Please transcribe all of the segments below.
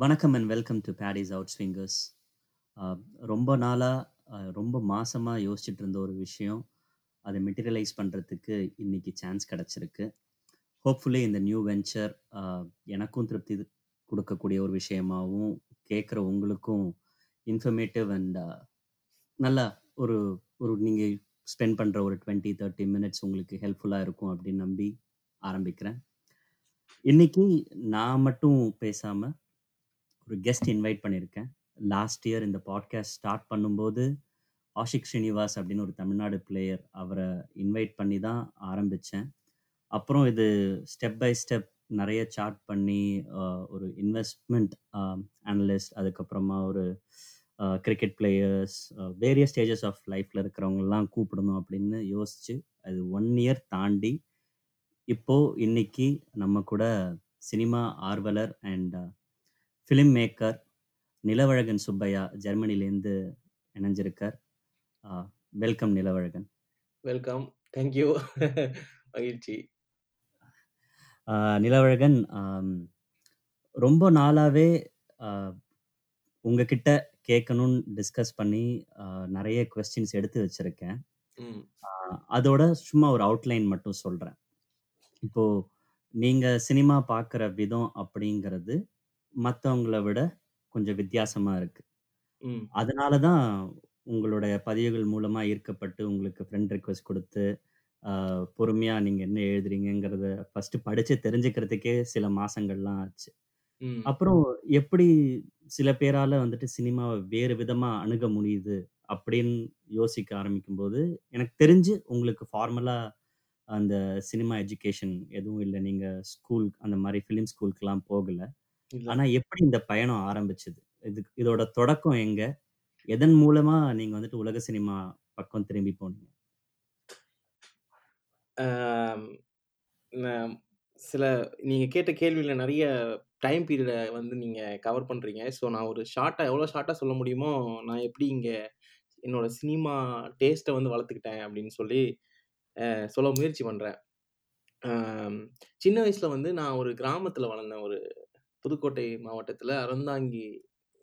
வணக்கம் and welcome to Paddy's out swingers ரொம்ப நாளாக ரொம்ப மாசமாக யோசிச்சுட்டு இருந்த ஒரு விஷயம். அதை மெட்டீரியலைஸ் பண்ணுறதுக்கு இன்றைக்கி சான்ஸ் கிடச்சிருக்கு. ஹோப்ஃபுல்லி இந்த நியூ வெஞ்சர் எனக்கும் திருப்தி கொடுக்கக்கூடிய ஒரு விஷயமாகவும் கேட்குற உங்களுக்கும் இன்ஃபர்மேட்டிவ் அண்ட் நல்ல ஒரு ஒரு நீங்கள் ஸ்பெண்ட் பண்ணுற ஒரு டுவெண்ட்டி தேர்ட்டி மினிட்ஸ் உங்களுக்கு ஹெல்ப்ஃபுல்லாக இருக்கும் அப்படின்னு நம்பி ஆரம்பிக்கிறேன். இன்னைக்கு நான் மட்டும் பேசாமல் ஒரு கெஸ்ட் இன்வைட் பண்ணியிருக்கேன் லாஸ்ட் இயர் இந்த பாட்காஸ்ட் ஸ்டார்ட் பண்ணும்போது ஆஷிக் ஸ்ரீனிவாஸ் அப்படின்னு ஒரு தமிழ்நாடு பிளேயர் அவரை இன்வைட் பண்ணி தான் ஆரம்பித்தேன் அப்புறம் இது ஸ்டெப் பை ஸ்டெப் நிறைய சார்ட் பண்ணி ஒரு இன்வெஸ்ட்மெண்ட் அனலிஸ்ட் அதுக்கப்புறமா ஒரு cricket players various stages of லைஃப்பில் இருக்கிறவங்கெல்லாம் கூப்பிடணும் அப்படின்னு யோசித்து அது ஒன் இயர் தாண்டி இப்போது இன்னைக்கு நம்ம கூட சினிமா ஆர்வலர் and film maker Nilavazhagan Subbiah ஜெர்மனிலேருந்து இணைஞ்சிருக்கார். Welcome Nilavazhagan. Welcome thank you மகிழ்ச்சி. நிலவழகன் ரொம்ப ஆஹ், உங்ககிட்ட கேட்கணும்னு டிஸ்கஸ் பண்ணி நிறைய கொஸ்டின்ஸ் எடுத்து வச்சிருக்கேன். அதோட சும்மா ஒரு அவுட்லைன் மட்டும் சொல்றேன். இப்போ நீங்க சினிமா பார்க்குற விதம் அப்படிங்கிறது மற்றவங்கள விட கொஞ்சம் வித்தியாசமா இருக்கு. ம். அதனால தான் உங்களுடைய பதிவுகள் மூலமா ஈர்க்கப்பட்டு உங்களுக்கு ஃப்ரெண்ட் ரிக்வெஸ்ட் கொடுத்து பொறுமையா நீங்க என்ன எழுதுறீங்கங்கிறத ஃபர்ஸ்ட் படிச்சு தெரிஞ்சுக்கிறதுக்கே சில மாசங்கள்லாம் ஆச்சு. ம். அப்புறம் எப்படி சில பேரால வந்துட்டு சினிமாவை வேறு விதமா அணுக முடியுது அப்படின்னு யோசிக்க ஆரம்பிக்கும் போது எனக்கு தெரிஞ்சு உங்களுக்கு ஃபார்மலா அந்த சினிமா எஜுகேஷன் எதுவும் இல்லை. நீங்க ஸ்கூல் அந்த மாதிரி ஃபிலிம் ஸ்கூலுக்குலாம் போகல. இல்ல. ஆனா எப்படி இந்த பயணம் ஆரம்பிச்சது? இது இதோட தொடக்கம் எங்க? எதன் மூலமா நீங்க வந்துட்டு உலக சினிமா பக்கம் திரும்பி போனீங்க? ஆம், சில நீங்க கேட்ட கேள்வியில நிறைய டைம் பீரியட வந்து நீங்க கவர் பண்றீங்க. ஸோ நான் ஒரு ஷார்ட்டா எவ்வளோ ஷார்ட்டா சொல்ல முடியுமோ நான் எப்படி இங்க என்னோட சினிமா டேஸ்ட்டை வந்து வளர்த்துக்கிட்டேன் அப்படின்னு சொல்லி சொல்ல முயற்சி பண்றேன். ஆம், சின்ன வயசுல வந்து நான் ஒரு கிராமத்துல வளர்ந்தேன். ஒரு புதுக்கோட்டை மாவட்டத்துல அறந்தாங்கி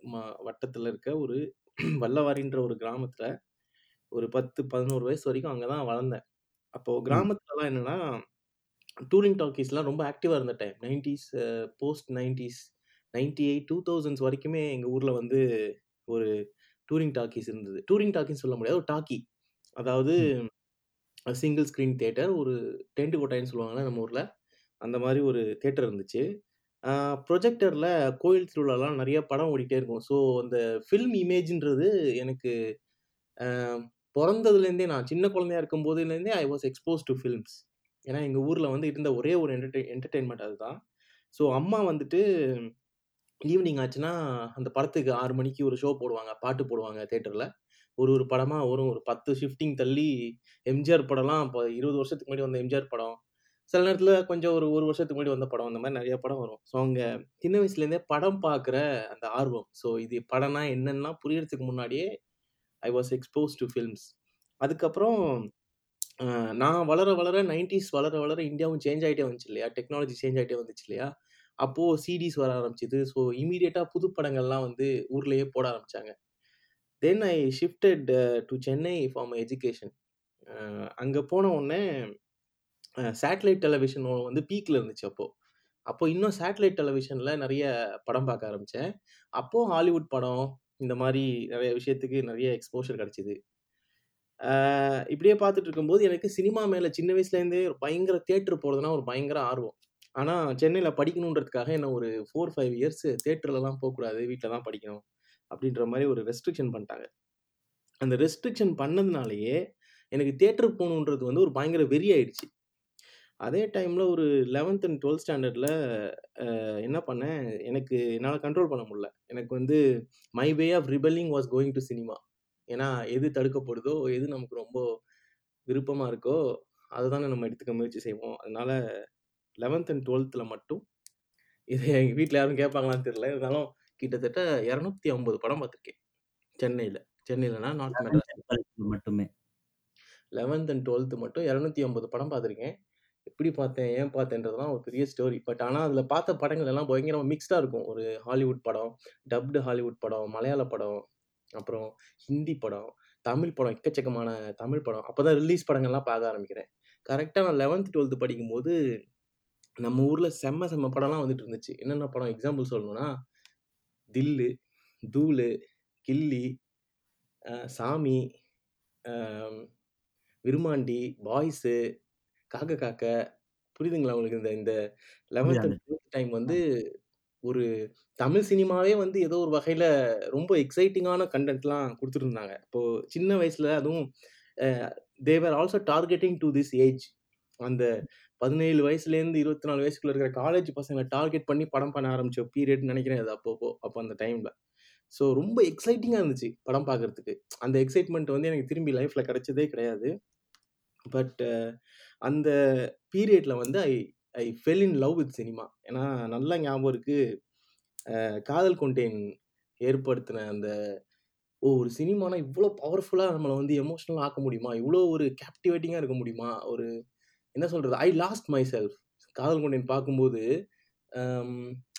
மா வட்டத்துல இருக்க ஒரு வல்லவாரின்ற ஒரு கிராமத்துல ஒரு பத்து பதினோரு வயசு வரைக்கும் அங்கதான் வளர்ந்தேன் அப்போ ம். கிராமத்துலலாம் என்னன்னா டூரிங் டாக்கீஸ்லாம் ரொம்ப ஆக்டிவா இருந்த time nineties post nineties ninety eight two thousands வரைக்குமே எங்க ஊர்ல வந்து ஒரு டூரிங் டாக்கீஸ் இருந்தது. டூரிங் டாக்கின்னு சொல்ல முடியாது ஒரு டாக்கி அதாவது சிங்கிள் ஸ்க்ரீன் தேட்டர் ஒரு டென்ட் கோட்டைன்னு சொல்லுவாங்கல்ல நம்ம ஊர்ல அந்த மாதிரி ஒரு தேட்டர் இருந்துச்சு. ப்ரொஜெக்டரில் கோயில் திருவிழாலாம் நிறைய படம் ஓடிட்டே இருக்கும். ஸோ அந்த ஃபில்ம் இமேஜ்ன்றது எனக்கு பிறந்ததுலேருந்தே நான் சின்ன குழந்தையா இருக்கும் போதுலேருந்தே I was expose to films ஏன்னா எங்கள் ஊரில் வந்து இருந்த ஒரே ஒரு என்டர்டெயின் என்டர்டெயின்மெண்ட் அதுதான். ஸோ அம்மா வந்துட்டு ஈவினிங் ஆச்சுன்னா அந்த படத்துக்கு ஆறு மணிக்கு ஒரு ஷோ போடுவாங்க. பாட்டு போடுவாங்க தேட்டரில் ஒரு ஒரு படமாக வரும். ஒரு பத்து ஷிஃப்டிங் தள்ளி எம்ஜிஆர் படம்லாம் இப்போ இருபது வருஷத்துக்கு முன்னாடி வந்த எம்ஜிஆர் படம். சில நேரத்தில் கொஞ்சம் ஒரு ஒரு வருஷத்துக்கு முன்னாடி வந்த படம் அந்த மாதிரி நிறைய படம் வரும். ஸோ அவங்க சின்ன வயசுலேருந்தே படம் பார்க்குற அந்த ஆர்வம். ஸோ இது படம்னா என்னென்னா புரியறதுக்கு முன்னாடியே I was expose to films அதுக்கப்புறம் நான் வளர வளர நைன்டிஸ் வளர வளர இந்தியாவும் சேஞ்ச் ஆகிட்டே வந்துச்சு இல்லையா? டெக்னாலஜி சேஞ்ச் ஆகிட்டே வந்துச்சு இல்லையா? அப்போது சிடிஸ் வர ஆரம்பிச்சிது. ஸோ இமீடியட்டாக புது படங்கள்லாம் வந்து ஊர்லேயே போட ஆரம்பிச்சாங்க. Then I shifted to Chennai for my education அங்கே போன உடனே சேட்டலைட் டெலிவிஷன் வந்து பீக்கில் இருந்துச்சு அப்போது அப்போ இன்னும் சேட்டலைட் டெலிவிஷனில் நிறைய படம் பார்க்க ஆரம்பித்தேன் அப்போது ஹாலிவுட் படம் இந்த மாதிரி நிறைய விஷயத்துக்கு நிறைய எக்ஸ்போஷர் கிடச்சிது. இப்படியே பார்த்துட்டு இருக்கும்போது எனக்கு சினிமா மேலே சின்ன வயசுலேருந்தே ஒரு பயங்கர தேட்டர் போகிறதுனா ஒரு பயங்கர ஆர்வம். ஆனால் சென்னையில் படிக்கணுன்றதுக்காக என்ன ஒரு ஃபோர் ஃபைவ் இயர்ஸ் தேட்டர்லலாம் போகக்கூடாது வீட்டில் தான் படிக்கணும் அப்படின்ற மாதிரி ஒரு ரெஸ்ட்ரிக்ஷன் பண்ணிட்டாங்க அந்த ரெஸ்ட்ரிக்ஷன் பண்ணதுனாலேயே எனக்கு தேட்டர் போகணுன்றது வந்து ஒரு பயங்கர வெறி ஆயிடுச்சு. அதே டைமில் ஒரு லெவன்த் அண்ட் டுவெல்த் ஸ்டாண்டர்டில் என்ன பண்ணேன்? எனக்கு என்னால் கண்ட்ரோல் பண்ண முடியல. எனக்கு வந்து my way of rebelling was going to cinema ஏன்னா எது தடுக்கப்படுதோ எது நமக்கு ரொம்ப விருப்பமாக இருக்கோ அதை தானே நம்ம எடுத்துக்க முயற்சி செய்வோம். அதனால லெவன்த் அண்ட் டுவெல்த்தில் மட்டும் இது எங்கள் வீட்டில் யாரும் கேட்பாங்களான்னு தெரியல. இருந்தாலும் கிட்டத்தட்ட இரநூத்தி ஐம்பது படம் பார்த்துருக்கேன். சென்னையில். சென்னையிலனா மெட்ராஸ். மட்டுமே. லெவன்த் அண்ட் டுவெல்த்து மட்டும் இரநூத்தி ஐம்பது படம் பார்த்துருக்கேன். எப்படி பார்த்தேன்? ஏன் பார்த்தேன்றதுலாம் ஒரு பெரிய ஸ்டோரி. பட் ஆனால் அதில் பார்த்த படங்கள் எல்லாம் பயங்கரமாக மிக்ஸ்டாக இருக்கும். ஒரு ஹாலிவுட் படம், டப்டு ஹாலிவுட் படம், மலையாள படம், அப்புறம் ஹிந்தி படம், தமிழ் படம், எக்கச்சக்கமான தமிழ் படம். அப்போ தான் ரிலீஸ் படங்கள்லாம் பார்க்க ஆரம்பிக்கிறேன். கரெக்டாக நான் 11த், 12த் படிக்கும்போது, நம்ம ஊரில் செம்ம செம்ம படம்லாம் வந்துட்டு இருந்துச்சு. என்னென்ன படம் எக்ஸாம்பிள் சொல்லணும்னா, தில்லு, தூளு, கில்லி, சாமி, விருமாண்டி, பாய்ஸு, காக்க காக்க புரியுதுங்களா உங்களுக்கு? இந்த இந்த 11த் புரியுது. அண்ட் 12த் டைம் வந்து ஒரு தமிழ் சினிமாவே வந்து ஏதோ ஒரு வகையில ரொம்ப எக்ஸைட்டிங்கான கன்டென்ட்லாம் குடுத்துட்டுருந்தாங்க. இப்போ சின்ன வயசுல அதுவும் அ they were also targeting to this age. அந்த 17 வயசுலேருந்து 24 வயசுக்குள்ள இருக்கிற காலேஜ் பசங்கள டார்கெட் பண்ணி படம் பண்ண ஆரம்பிச்ச பீரியட்ன்னு நெனைக்கிறேன் அது அப்பப்போ அப்ப அந்த டைம்ல. ஸோ ரொம்ப எக்ஸைட்டிங்கா இருந்துச்சு படம் பார்க்கறதுக்கு. அந்த எக்ஸைட்மென்ட் வந்து எனக்கு திரும்பி லைஃப்ல கிடைச்சதே கிடையாது. பட் அந்த பீரியட்ல வந்து I I fell in love with cinema. ஏன்னா நல்லா ஞாபகம் இருக்கு. காதல் கொண்டேன் ஏற்படுத்தின அந்த ஓ! ஒரு சினிமானா இவ்வளோ பவர்ஃபுல்லாக நம்மளை வந்து எமோஷனலா ஆக்க முடியுமா? இவ்வளோ ஒரு கேப்டிவேட்டிங்காக இருக்க முடியுமா? ஒரு என்ன சொல்கிறது ஐ லாஸ்ட் மை செல்ஃப். காதல் கொண்டேன் பார்க்கும்போது,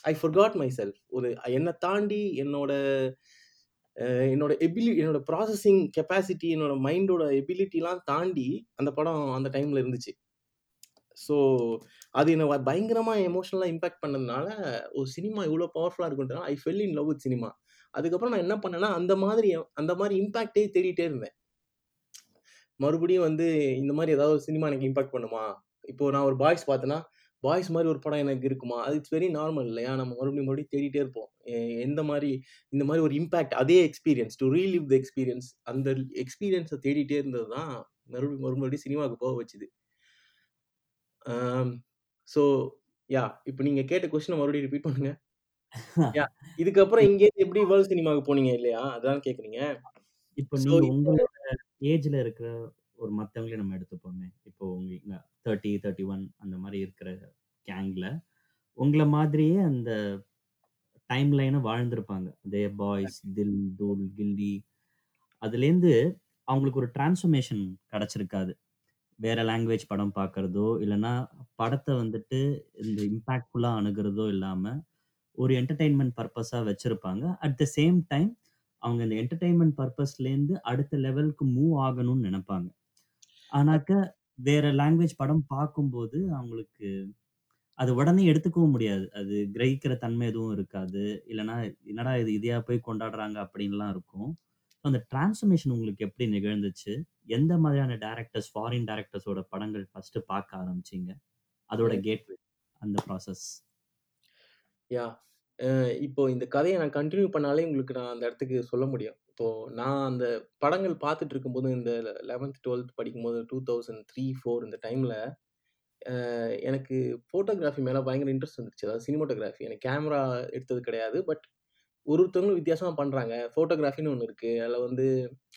ஐ ஃபர்காட் மை செல்ஃப். ஒரு என்னை தாண்டி என்னோட என்னோட எபிலி என்னோட ப்ராசஸிங் கெப்பாசிட்டி, என்னோட மைண்டோட எபிலிட்டிலாம் தாண்டி அந்த படம் அந்த டைமில் இருந்துச்சு. ஸோ அது என்னை வ எமோஷனலாக எமோஷனலா இம்பாக்ட் பண்ணதுனால, ஒரு சினிமா இவ்வளோ பவர்ஃபுல்லாக இருக்குன்றதுனால I fell in love with cinema. அதுக்கப்புறம் நான் என்ன பண்ணேன்னா, அந்த மாதிரி அந்த மாதிரி இம்பாக்ட்டே தேடிட்டே இருந்தேன். மறுபடியும் வந்து இந்த மாதிரி ஏதாவது ஒரு சினிமா எனக்கு இம்பாக்ட் பண்ணுமா? இப்போ நான் ஒரு பாய்ஸ் பார்த்தேன்னா, பாய்ஸ் மாரி ஒரு படம் எனக்கு இருக்குமா? அது இட்ஸ் வெரி நார்மல் இல்லையா? நம்ம மறுபடியும் மறுபடியும் தேடிட்டே இருப்போம். எந்த மாரி இந்த மாரி ஒரு இம்பாக்ட் அதே experience to relive the experience அந்த எக்ஸ்பீரியன்ஸ தேடிட்டே இருந்தது தான் மறுபடியும் மறுபடியும் சினிமாவுக்கு போக வச்சது. ஸோ யாஹ் இப்ப நீங்க கேட்ட கொஸ்டின மறுபடியும் ரிப்பீட் பண்ணுங்க. யாஹ் இதுக்கப்புறம் இங்கேருந்து எப்படி வேர்ல்ட் சினிமாவுக்கு போனீங்க இல்லையா? அதானே கேட்கிறீங்க? இப்போ நீங்க உங்களோட ஏஜ்ல இருக்கிற ஒரு மத்தவங்கள நம்ம எடுத்துப்போமே. இப்போ உங்களுக்கு 30, 31 அந்த மாரி இருக்கிற கேங்ல, உங்கள மாதிரியே அந்த டைம் லைன வாழ்ந்திருப்பாங்க. தேர் பாய்ஸ், தில், தூள், கில்லி. அதுலேருந்து அவங்களுக்கு ஒரு டிரான்ஸ்ஃபர்மேஷன் கிடைச்சிருக்காது. வேற லாங்குவேஜ் படம் பார்க்கிறதோ, இல்லன்னா படத்த வந்துட்டு இந்த இம்பாக்ட்ஃபுல்லா அணுகுறதோ இல்லாம, ஒரு என்டர்டெயின்மென்ட் பர்ப்பஸா வச்சிருப்பாங்க. அட் த சேம் டைம் அவங்க இந்த என்டர்டெயின்மென்ட் பர்ப்பஸ்லேருந்து அடுத்த லெவலுக்கு மூவ் ஆகணும்னு நெனைப்பாங்க. ஆனாக்க வேற லாங்குவேஜ் படம் பார்க்கும்போது அவங்களுக்கு அது உடனே எடுத்துக்கவும் முடியாது. அது கிரகிக்கிற தன்மை எதுவும் இருக்காது. இல்லன்னா என்னடா இது இதையா போய் கொண்டாடுறாங்க அப்படின்லாம் இருக்கும். அந்த டிரான்ஸ்ஃபர்மேஷன் உங்களுக்கு எப்படி நிகழ்ந்துச்சு? எந்த மாதிரியான டைரக்டர்ஸ், ஃபாரின் டைரக்டர்ஸோட படங்கள் ஃபர்ஸ்ட்டு பார்க்க ஆரம்பிச்சீங்க? அதோட ம். கேட்வே அந்த ப்ராசஸ். அ இப்போ இந்த கதைய நான் கன்டின்யூ பண்ணாலே உங்களுக்கு நான் அந்த இடத்துக்கு சொல்ல முடியும். இப்போ நான் அந்த படங்கள் பார்த்துட்டு இருக்கும்போது இந்த 11த், 12த் படிக்கும்போது 2003, 4 இந்த டைமில் எனக்கு ஃபோட்டோகிராஃபி மேலே பயங்கர இன்ட்ரெஸ்ட் வந்துருச்சு. அதாவது சினிமோட்டோகிராஃபி எனக்கு கேமரா எடுத்தது கிடையாது. பட் ஒரு ஒருத்தவங்களும் வித்தியாசமாக பண்ணுறாங்க ஃபோட்டோகிராஃபின்னு ஒன்று இருக்குது அதில் வந்து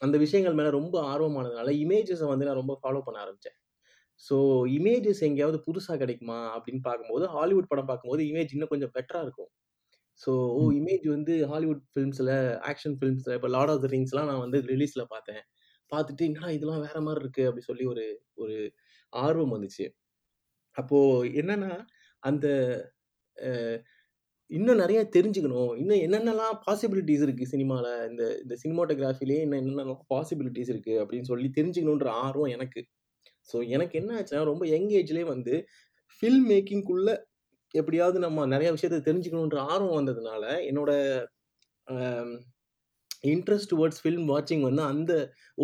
அந்த விஷயங்கள் மேலே ரொம்ப ஆர்வமானதுனால, இமேஜஸை வந்து நான் ரொம்ப ஃபாலோ பண்ண ஆரம்பித்தேன் ஸோ இமேஜஸ் எங்கேயாவது புதுசாக கிடைக்குமா அப்படின்னு பார்க்கும்போது, ஹாலிவுட் படம் பார்க்கும்போது இமேஜ் இன்னும் கொஞ்சம் பெட்டராக இருக்கும். ஸோ ஓ ம். இமேஜ் வந்து ஹாலிவுட் ஃபிலிம்ஸ்ல, ஆக்ஷன் ஃபிலிம்ஸ்ல இப்ப லார்ட் ஆஃப் த ரிங்ஸ்லாம் நான் வந்து ரிலீஸ்ல பார்த்தேன். பார்த்துட்டு என்னடா இதெல்லாம் வேற மாரி இருக்கு அப்படி சொல்லி ஒரு ஒரு ஆர்வம் வந்துச்சு. அப்போ என்னன்னா, அந்த இன்னும் நெறைய தெரிஞ்சுக்கணும். இன்னும் என்னென்னலாம் பாசிபிலிட்டீஸ் இருக்கு சினிமால. இந்த இந்த சினிமாட்டோகிராஃபிலயே இன்னும் என்னென்னலாம் பாசிபிலிட்டீஸ் இருக்கு அப்படின்னு சொல்லி தெரிஞ்சுக்கணுன்ற ஆர்வம் எனக்கு. ஸோ எனக்கு என்ன ஆச்சுன்னா, ரொம்ப யங் ஏஜ்லயே வந்து ஃபில்ம் மேக்கிங்குள்ள எப்படியாவது நம்ம நிறைய விஷயத்த தெரிஞ்சுக்கணுன்ற ஆர்வம் வந்ததுனால, என்னோட இன்ட்ரெஸ்ட் டுவர்ட்ஸ் ஃபில்ம் வாட்சிங் வந்து அந்த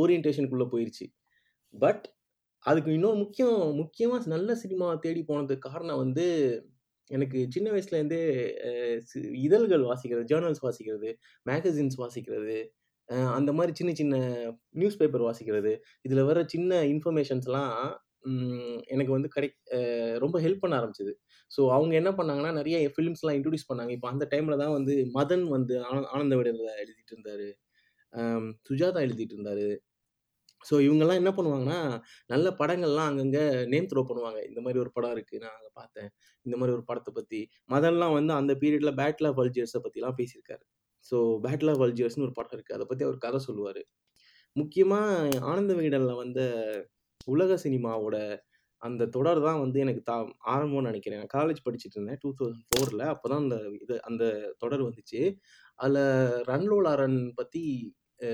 ஓரியன்டேஷனுக்குள்ளே போயிடுச்சு பட் அதுக்கு இன்னொரு முக்கியம் முக்கியமாக நல்ல சினிமா தேடி போனதுக்கு காரணம் வந்து, எனக்கு சின்ன வயசுலேருந்தே இதழ்கள் வாசிக்கிறது, ஜேர்னல்ஸ் வாசிக்கிறது, மேகசின்ஸ் வாசிக்கிறது, அந்த மாதிரி சின்ன சின்ன நியூஸ் பேப்பர் வாசிக்கிறது. இதில் வர சின்ன இன்ஃபர்மேஷன்ஸ்லாம் எனக்கு வந்து கிடை ரொம்ப ஹெல்ப் பண்ண ஆரம்பிச்சது. ஸோ அவங்க என்ன பண்ணாங்கன்னா, நிறைய ஃபிலிம்ஸ்லாம் இன்ட்ரடியூஸ் பண்ணாங்க. இப்போ அந்த டைமில் தான் வந்து மதன் வந்து ஆன ஆனந்த விடலில் எழுதிட்டு இருந்தார் சுஜாதா எழுதிட்டு இருந்தார் ஸோ இவங்கெல்லாம் என்ன பண்ணுவாங்கன்னா, நல்ல படங்கள்லாம் அங்கங்கே நேம் த்ரோ பண்ணுவாங்க. இந்த மாதிரி ஒரு படம் இருக்குது நான் அங்கே பார்த்தேன். இந்த மாதிரி ஒரு படத்தை பற்றி மதன்லாம் வந்து அந்த பீரியடில் பேட்டில் ஆஃப் பற்றிலாம் பத்திலாம் பேசியிருக்காரு. ஸோ பேட்டில் ஆஃப் ஒரு படம் இருக்குது அதை பற்றி அவர் கதை சொல்லுவார் முக்கியமாக ஆனந்த விகடனில் வந்த உலக சினிமாவோட அந்த தொடர் தான் வந்து எனக்கு தா ஆரம்பம்னு நினைக்கிறேன். நான் காலேஜ் படிச்சுட்டு இருந்தேன். 2004ல அப்பதான் அந்த இது அந்த தொடர் வந்துச்சு. அதுல ரன்லோலா ரன் அ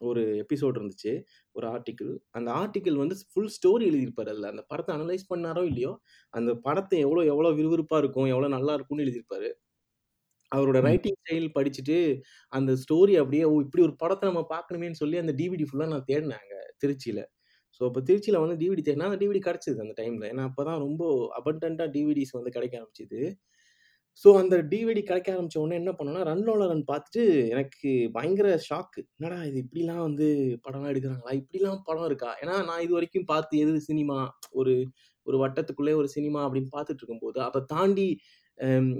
ஒரு எபிசோட் இருந்துச்சு. ஒரு ஆர்டிக்கிள். அந்த ஆர்டிக்கிள் வந்து ஃபுல் ஸ்டோரி எழுதியிருப்பாரு அதுல. அந்த படத்த அனலைஸ் பண்ணாரோ இல்லையோ, அந்த படத்த எவ்வளோ எவ்வளோ விறுவிறுப்பா இருக்கும், எவ்வளோ நல்லா இருக்கும்னு எழுதியிருப்பாரு. அவரோட. ரைட்டிங் ஸ்டைல் படிச்சுட்டு, அந்த ஸ்டோரி அப்படியே ஓ! இப்படி ஒரு படத்த நம்ம பார்க்கணுமேன்னு சொல்லி அந்த டிவிடி ஃபுல்லா நான் தேடினேன் அங்க திருச்சியில. ஸோ அப்போ திருச்சியில் வந்து டிவிடி தேடினா அந்த டிவிடி கிடச்சிது அந்த டைமில் ஏன்னா அப்போ தான் ரொம்ப அபண்டண்ட்டாக டிவிடிஸ் வந்து கிடைக்க ஆரம்பிச்சது. ஸோ அந்த டிவிடி கிடைக்க ஆரம்பிச்ச உடனே என்ன பண்ணோன்னா ரன்லோலா ரன் பார்த்துட்டு எனக்கு பயங்கர ஷாக்கு. என்னடா இது இப்படிலாம் வந்து படம்லாம் எடுக்கிறாங்களா இப்படிலாம் படம் இருக்கா? ஏன்னா நான் இது வரைக்கும் பார்த்து எது சினிமா ஒரு ஒரு வட்டத்துக்குள்ளே ஒரு சினிமா அப்படின்னு பார்த்துட்டு இருக்கும்போது, அதை தாண்டி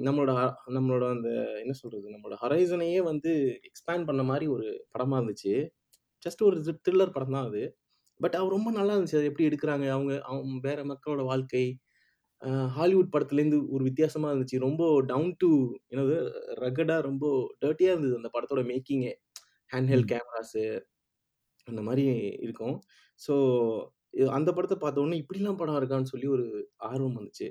நம்மளோட நம்மளோட அந்த என்ன சொல்கிறது நம்மளோட ஹரைசனையே வந்து எக்ஸ்பேண்ட் பண்ண மாதிரி ஒரு படமாக இருந்துச்சு. ஜஸ்ட் ஒரு த்ரில்லர் படம் தான் அது. பட் அது ரொம்ப நல்லா இருந்துச்சு. அது எப்படி எடுக்குறாங்க? அவங்க அவங்க வேற மக்களோட வாழ்க்கை. ஹாலிவுட் படத்துலேருந்து ஒரு வித்தியாசமா இருந்துச்சு. ரொம்ப டவுன் டூ என்னது ரக்கடா ரொம்ப டர்ட்டியா இருந்தது அந்த படத்தோட மேக்கிங்கே. ஹேண்ட் ஹெல்ட் ம். கேமராஸு அந்த மாரி இருக்கும். ஸோ அந்த படத்த பார்த்த உடனே இப்படிலாம் படம் இருக்கான்னு சொல்லி ஒரு ஆர்வம் வந்துச்சு.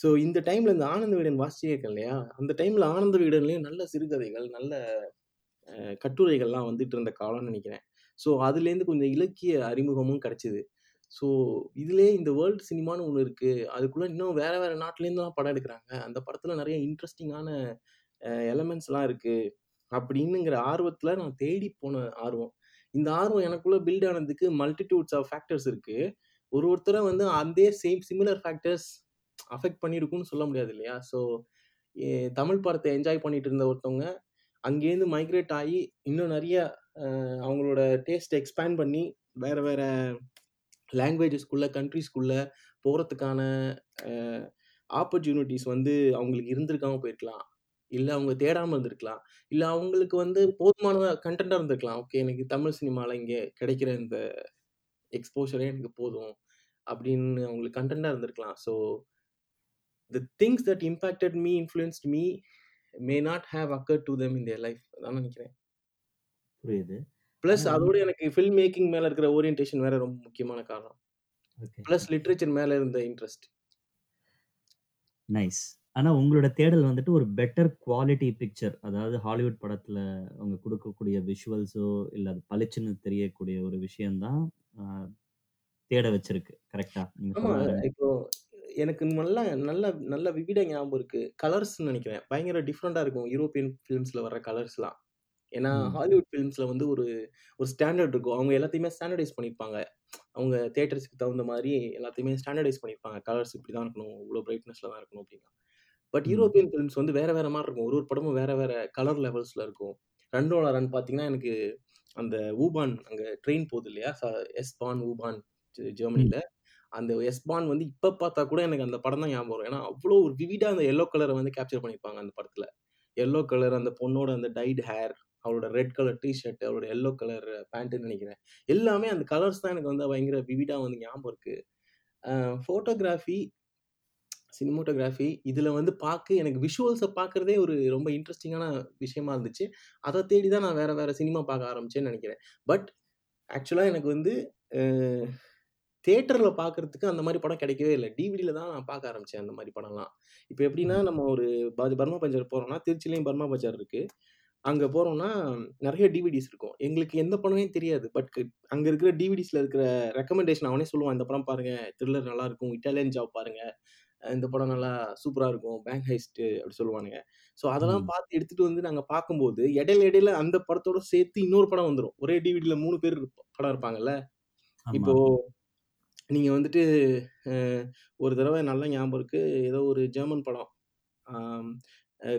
ஸோ இந்த டைம்ல இந்த ஆனந்த விகடன் வாசிச்சே இருக்கேன் இல்லையா? அந்த டைம்ல ஆனந்த விகடன்லயும் நல்ல சிறுகதைகள், நல்ல கட்டுரைகள்லாம் வந்துட்டு இருந்த காலம்னு நெனைக்கிறேன். ஸோ அதுலேருந்து கொஞ்சம் இலக்கிய அறிமுகமும் கிடச்சிது. ஸோ இதுலேயே இந்த வேர்ல்ட் சினிமான்னு ஒன்று இருக்குது அதுக்குள்ளே இன்னும் வேறு வேறு நாட்டிலேருந்துலாம் படம் எடுக்கிறாங்க. அந்த படத்தில் நிறைய இன்ட்ரெஸ்டிங்கான எலமெண்ட்ஸ்லாம் இருக்குது அப்படின்னுங்கிற ஆர்வத்தில் நான் தேடி போன ஆர்வம். இந்த ஆர்வம் எனக்குள்ளே பில்ட் ஆனதுக்கு மல்டிட்யூட்ஸ் ஆஃப் ஃபேக்டர்ஸ் இருக்குது ஒரு ஒருத்தரை வந்து அதே சேம் சிமிலர் ஃபேக்டர்ஸ் அஃபெக்ட் பண்ணியிருக்குன்னு சொல்ல முடியாது இல்லையா? ஸோ தமிழ் படத்தை என்ஜாய் பண்ணிட்டு இருந்த ஒருத்தவங்க, அங்கேருந்து மைக்ரேட் ஆகி இன்னும் நிறைய அவங்களோட டேஸ்ட்டை எக்ஸ்பேண்ட் பண்ணி வேற வேற லாங்குவேஜஸ்க்குள்ள, கண்ட்ரிஸ்குள்ளே போறதுக்கான ஆப்பர்ச்சுனிட்டிஸ் வந்து அவங்களுக்கு இருந்திருக்காம போயிருக்கலாம். இல்லை அவங்க தேடாமல் இருந்திருக்கலாம். இல்லை அவங்களுக்கு வந்து போதுமான கண்டென்ட்டாக இருந்திருக்கலாம். ஓகே எனக்கு தமிழ் சினிமாவில் இங்கே கிடைக்கிற இந்த எக்ஸ்போஷரே எனக்கு போதும். அப்படின்னு அவங்களுக்கு கண்டென்ட்டாக இருந்திருக்கலாம். So the things that impacted me, influenced me may not have occur to them in their life அதான் நினைக்கிறேன் புரியுது. பிளஸ் ஆனா அதோட எனக்கு ஃபில்ம் மேக்கிங் மேல இருக்கிற ஓரியன்டேஷன் வேற ரொம்ப முக்கியமான காரணம். ஓகே. பிளஸ் லிட்டரேச்சர் மேல இருந்த இன்ட்ரெஸ்ட். நைஸ். ஆனா உங்களோட தேடல் வந்துட்டு ஒரு பெட்டர் குவாலிட்டி பிக்சர் அதாவது ஹாலிவுட் படத்துல அவங்க குடுக்கக்கூடிய விஷுவல்ஸோ, இல்ல அது பளிச்சுன்னு தெரியக்கூடிய ஒரு விஷயம் தான் அ தேட வச்சிருக்கு. கரெக்ட்டா? நீங்க ஆமா. சொல்ல ஆரம்பி இப்போ எனக்கு நல்லா நல்ல நல்ல விவிடா ஞாபகம் இருக்கு. கலர்ஸ்ன்னு நெனைக்கிறேன். பயங்கர டிஃபரெண்ட்டா இருக்கும். யூரோப்பியன் ஃபிலிம்ஸ்ல வர கலர்ஸ்லாம். ஏன்னா ம். ஹாலிவுட் ஃபிலிம்ஸ்ல வந்து ஒரு ஒரு ஸ்டாண்டர்ட் இருக்கும். அவங்க எல்லாத்தையுமே ஸ்டாண்டர்டைஸ் பண்ணியிருப்பாங்க. அவங்க தியேட்டர்ஸ்க்கு தகுந்த மாரி எல்லாத்தையுமே ஸ்டாண்டர்டைஸ் பண்ணியிருப்பாங்க. கலர்ஸ் இப்படி தான் இருக்கணும். இவ்ளோ பிரைட்னஸ்ல தான் இருக்கணும் அப்படின்னா. பட் ம். யூரோப்பியன் ஃபிலிம்ஸ் வந்து வேற வேற மாரி இருக்கும். ஒரு ஒரு படமும் வேற வேற கலர் லெவல்ஸ்ல இருக்கும். ரன்லோலா ரன் பார்த்தீங்கன்னா, எனக்கு அந்த ஊபான் அங்க ட்ரெயின் போகுது இல்லையா? எஸ்-பான், ஊபான் ஜெ ம். ஜெர்மனில. அந்த எஸ்-பான் வந்து இப்ப பார்த்தா கூட எனக்கு அந்த படம் தான் ஞாபகம் வரும். ஏன்னா அவ்ளோ ஒரு விவிடா அந்த எல்லோ கலர வந்து கேப்சர் பண்ணியிருப்பாங்க அந்த படத்துல. எல்லோ கலர் அந்த பொண்ணோட அந்த டைட் ஹேர், அவளோட ரெட் கலர் டிஷர்ட் அவளோட எல்லோ கலர் பேண்ட்டுன்னு நினைக்கிறேன் எல்லாமே அந்த கலர்ஸ் தான் எனக்கு வந்து பயங்கர விவிடாக வந்து ஞாபகம் இருக்கு. ஃபோட்டோகிராஃபி, சினிமோட்டோகிராஃபி இதில் வந்து பார்க்க எனக்கு விஷுவல்ஸை பார்க்குறதே ஒரு ரொம்ப இன்ட்ரெஸ்டிங்கான விஷயமா இருந்துச்சு. அதை தேடி தான் நான் வேறு வேறு சினிமா பார்க்க ஆரம்பிச்சேன்னு நினைக்கிறேன் பட் ஆக்சுவலாக எனக்கு வந்து தேட்டரில் பார்க்குறதுக்கு பார்க்கறதுக்கு அந்த மாதிரி படம் கிடைக்கவே இல்லை டிவிடியில் தான் நான் பார்க்க ஆரம்பித்தேன் அந்த மாதிரி படம்லாம். இப்போ எப்படின்னா, நம்ம ஒரு ப பர்மா பஞ்சர் போகிறோம்னா திருச்சிலையும் பர்மா பஜார் இருக்குது அங்க போறோம்னா, நெறைய டிவிடிஸ் இருக்கும். எங்களுக்கு எந்த படமே தெரியாது. பட் அங்க இருக்கிற டிவிடிஸ்ல இருக்கிற ரெக்கமெண்டேஷன் அவனே சொல்லுவான். இந்த படம் பாருங்க. த்ரில்லர் நல்லாருக்கும். இட்டாலியன் ஜாப் பாருங்க. அ இந்த படம் நல்லா சூப்பரா இருக்கும். பேங்க் ஹெய்ஸ்ட் அப்படி சொல்லுவானுங்க. ஸோ அதெல்லாம் ம். பார்த்து எடுத்துட்டு வந்து நாங்க பார்க்கும்போது, இடையில இடையில அந்த படத்தோட சேர்த்து இன்னொரு படம் வந்துரும். ஒரே டிவிடில 3 பேர் இருப் படம் இருப்பாங்கல்ல. ஆமா. இப்போ நீங்க வந்துட்டு அ ஒரு தடவ நல்லா ஞாபகம் இருக்கு. ஏதோ ஒரு ஜெர்மன் படம். ஆம்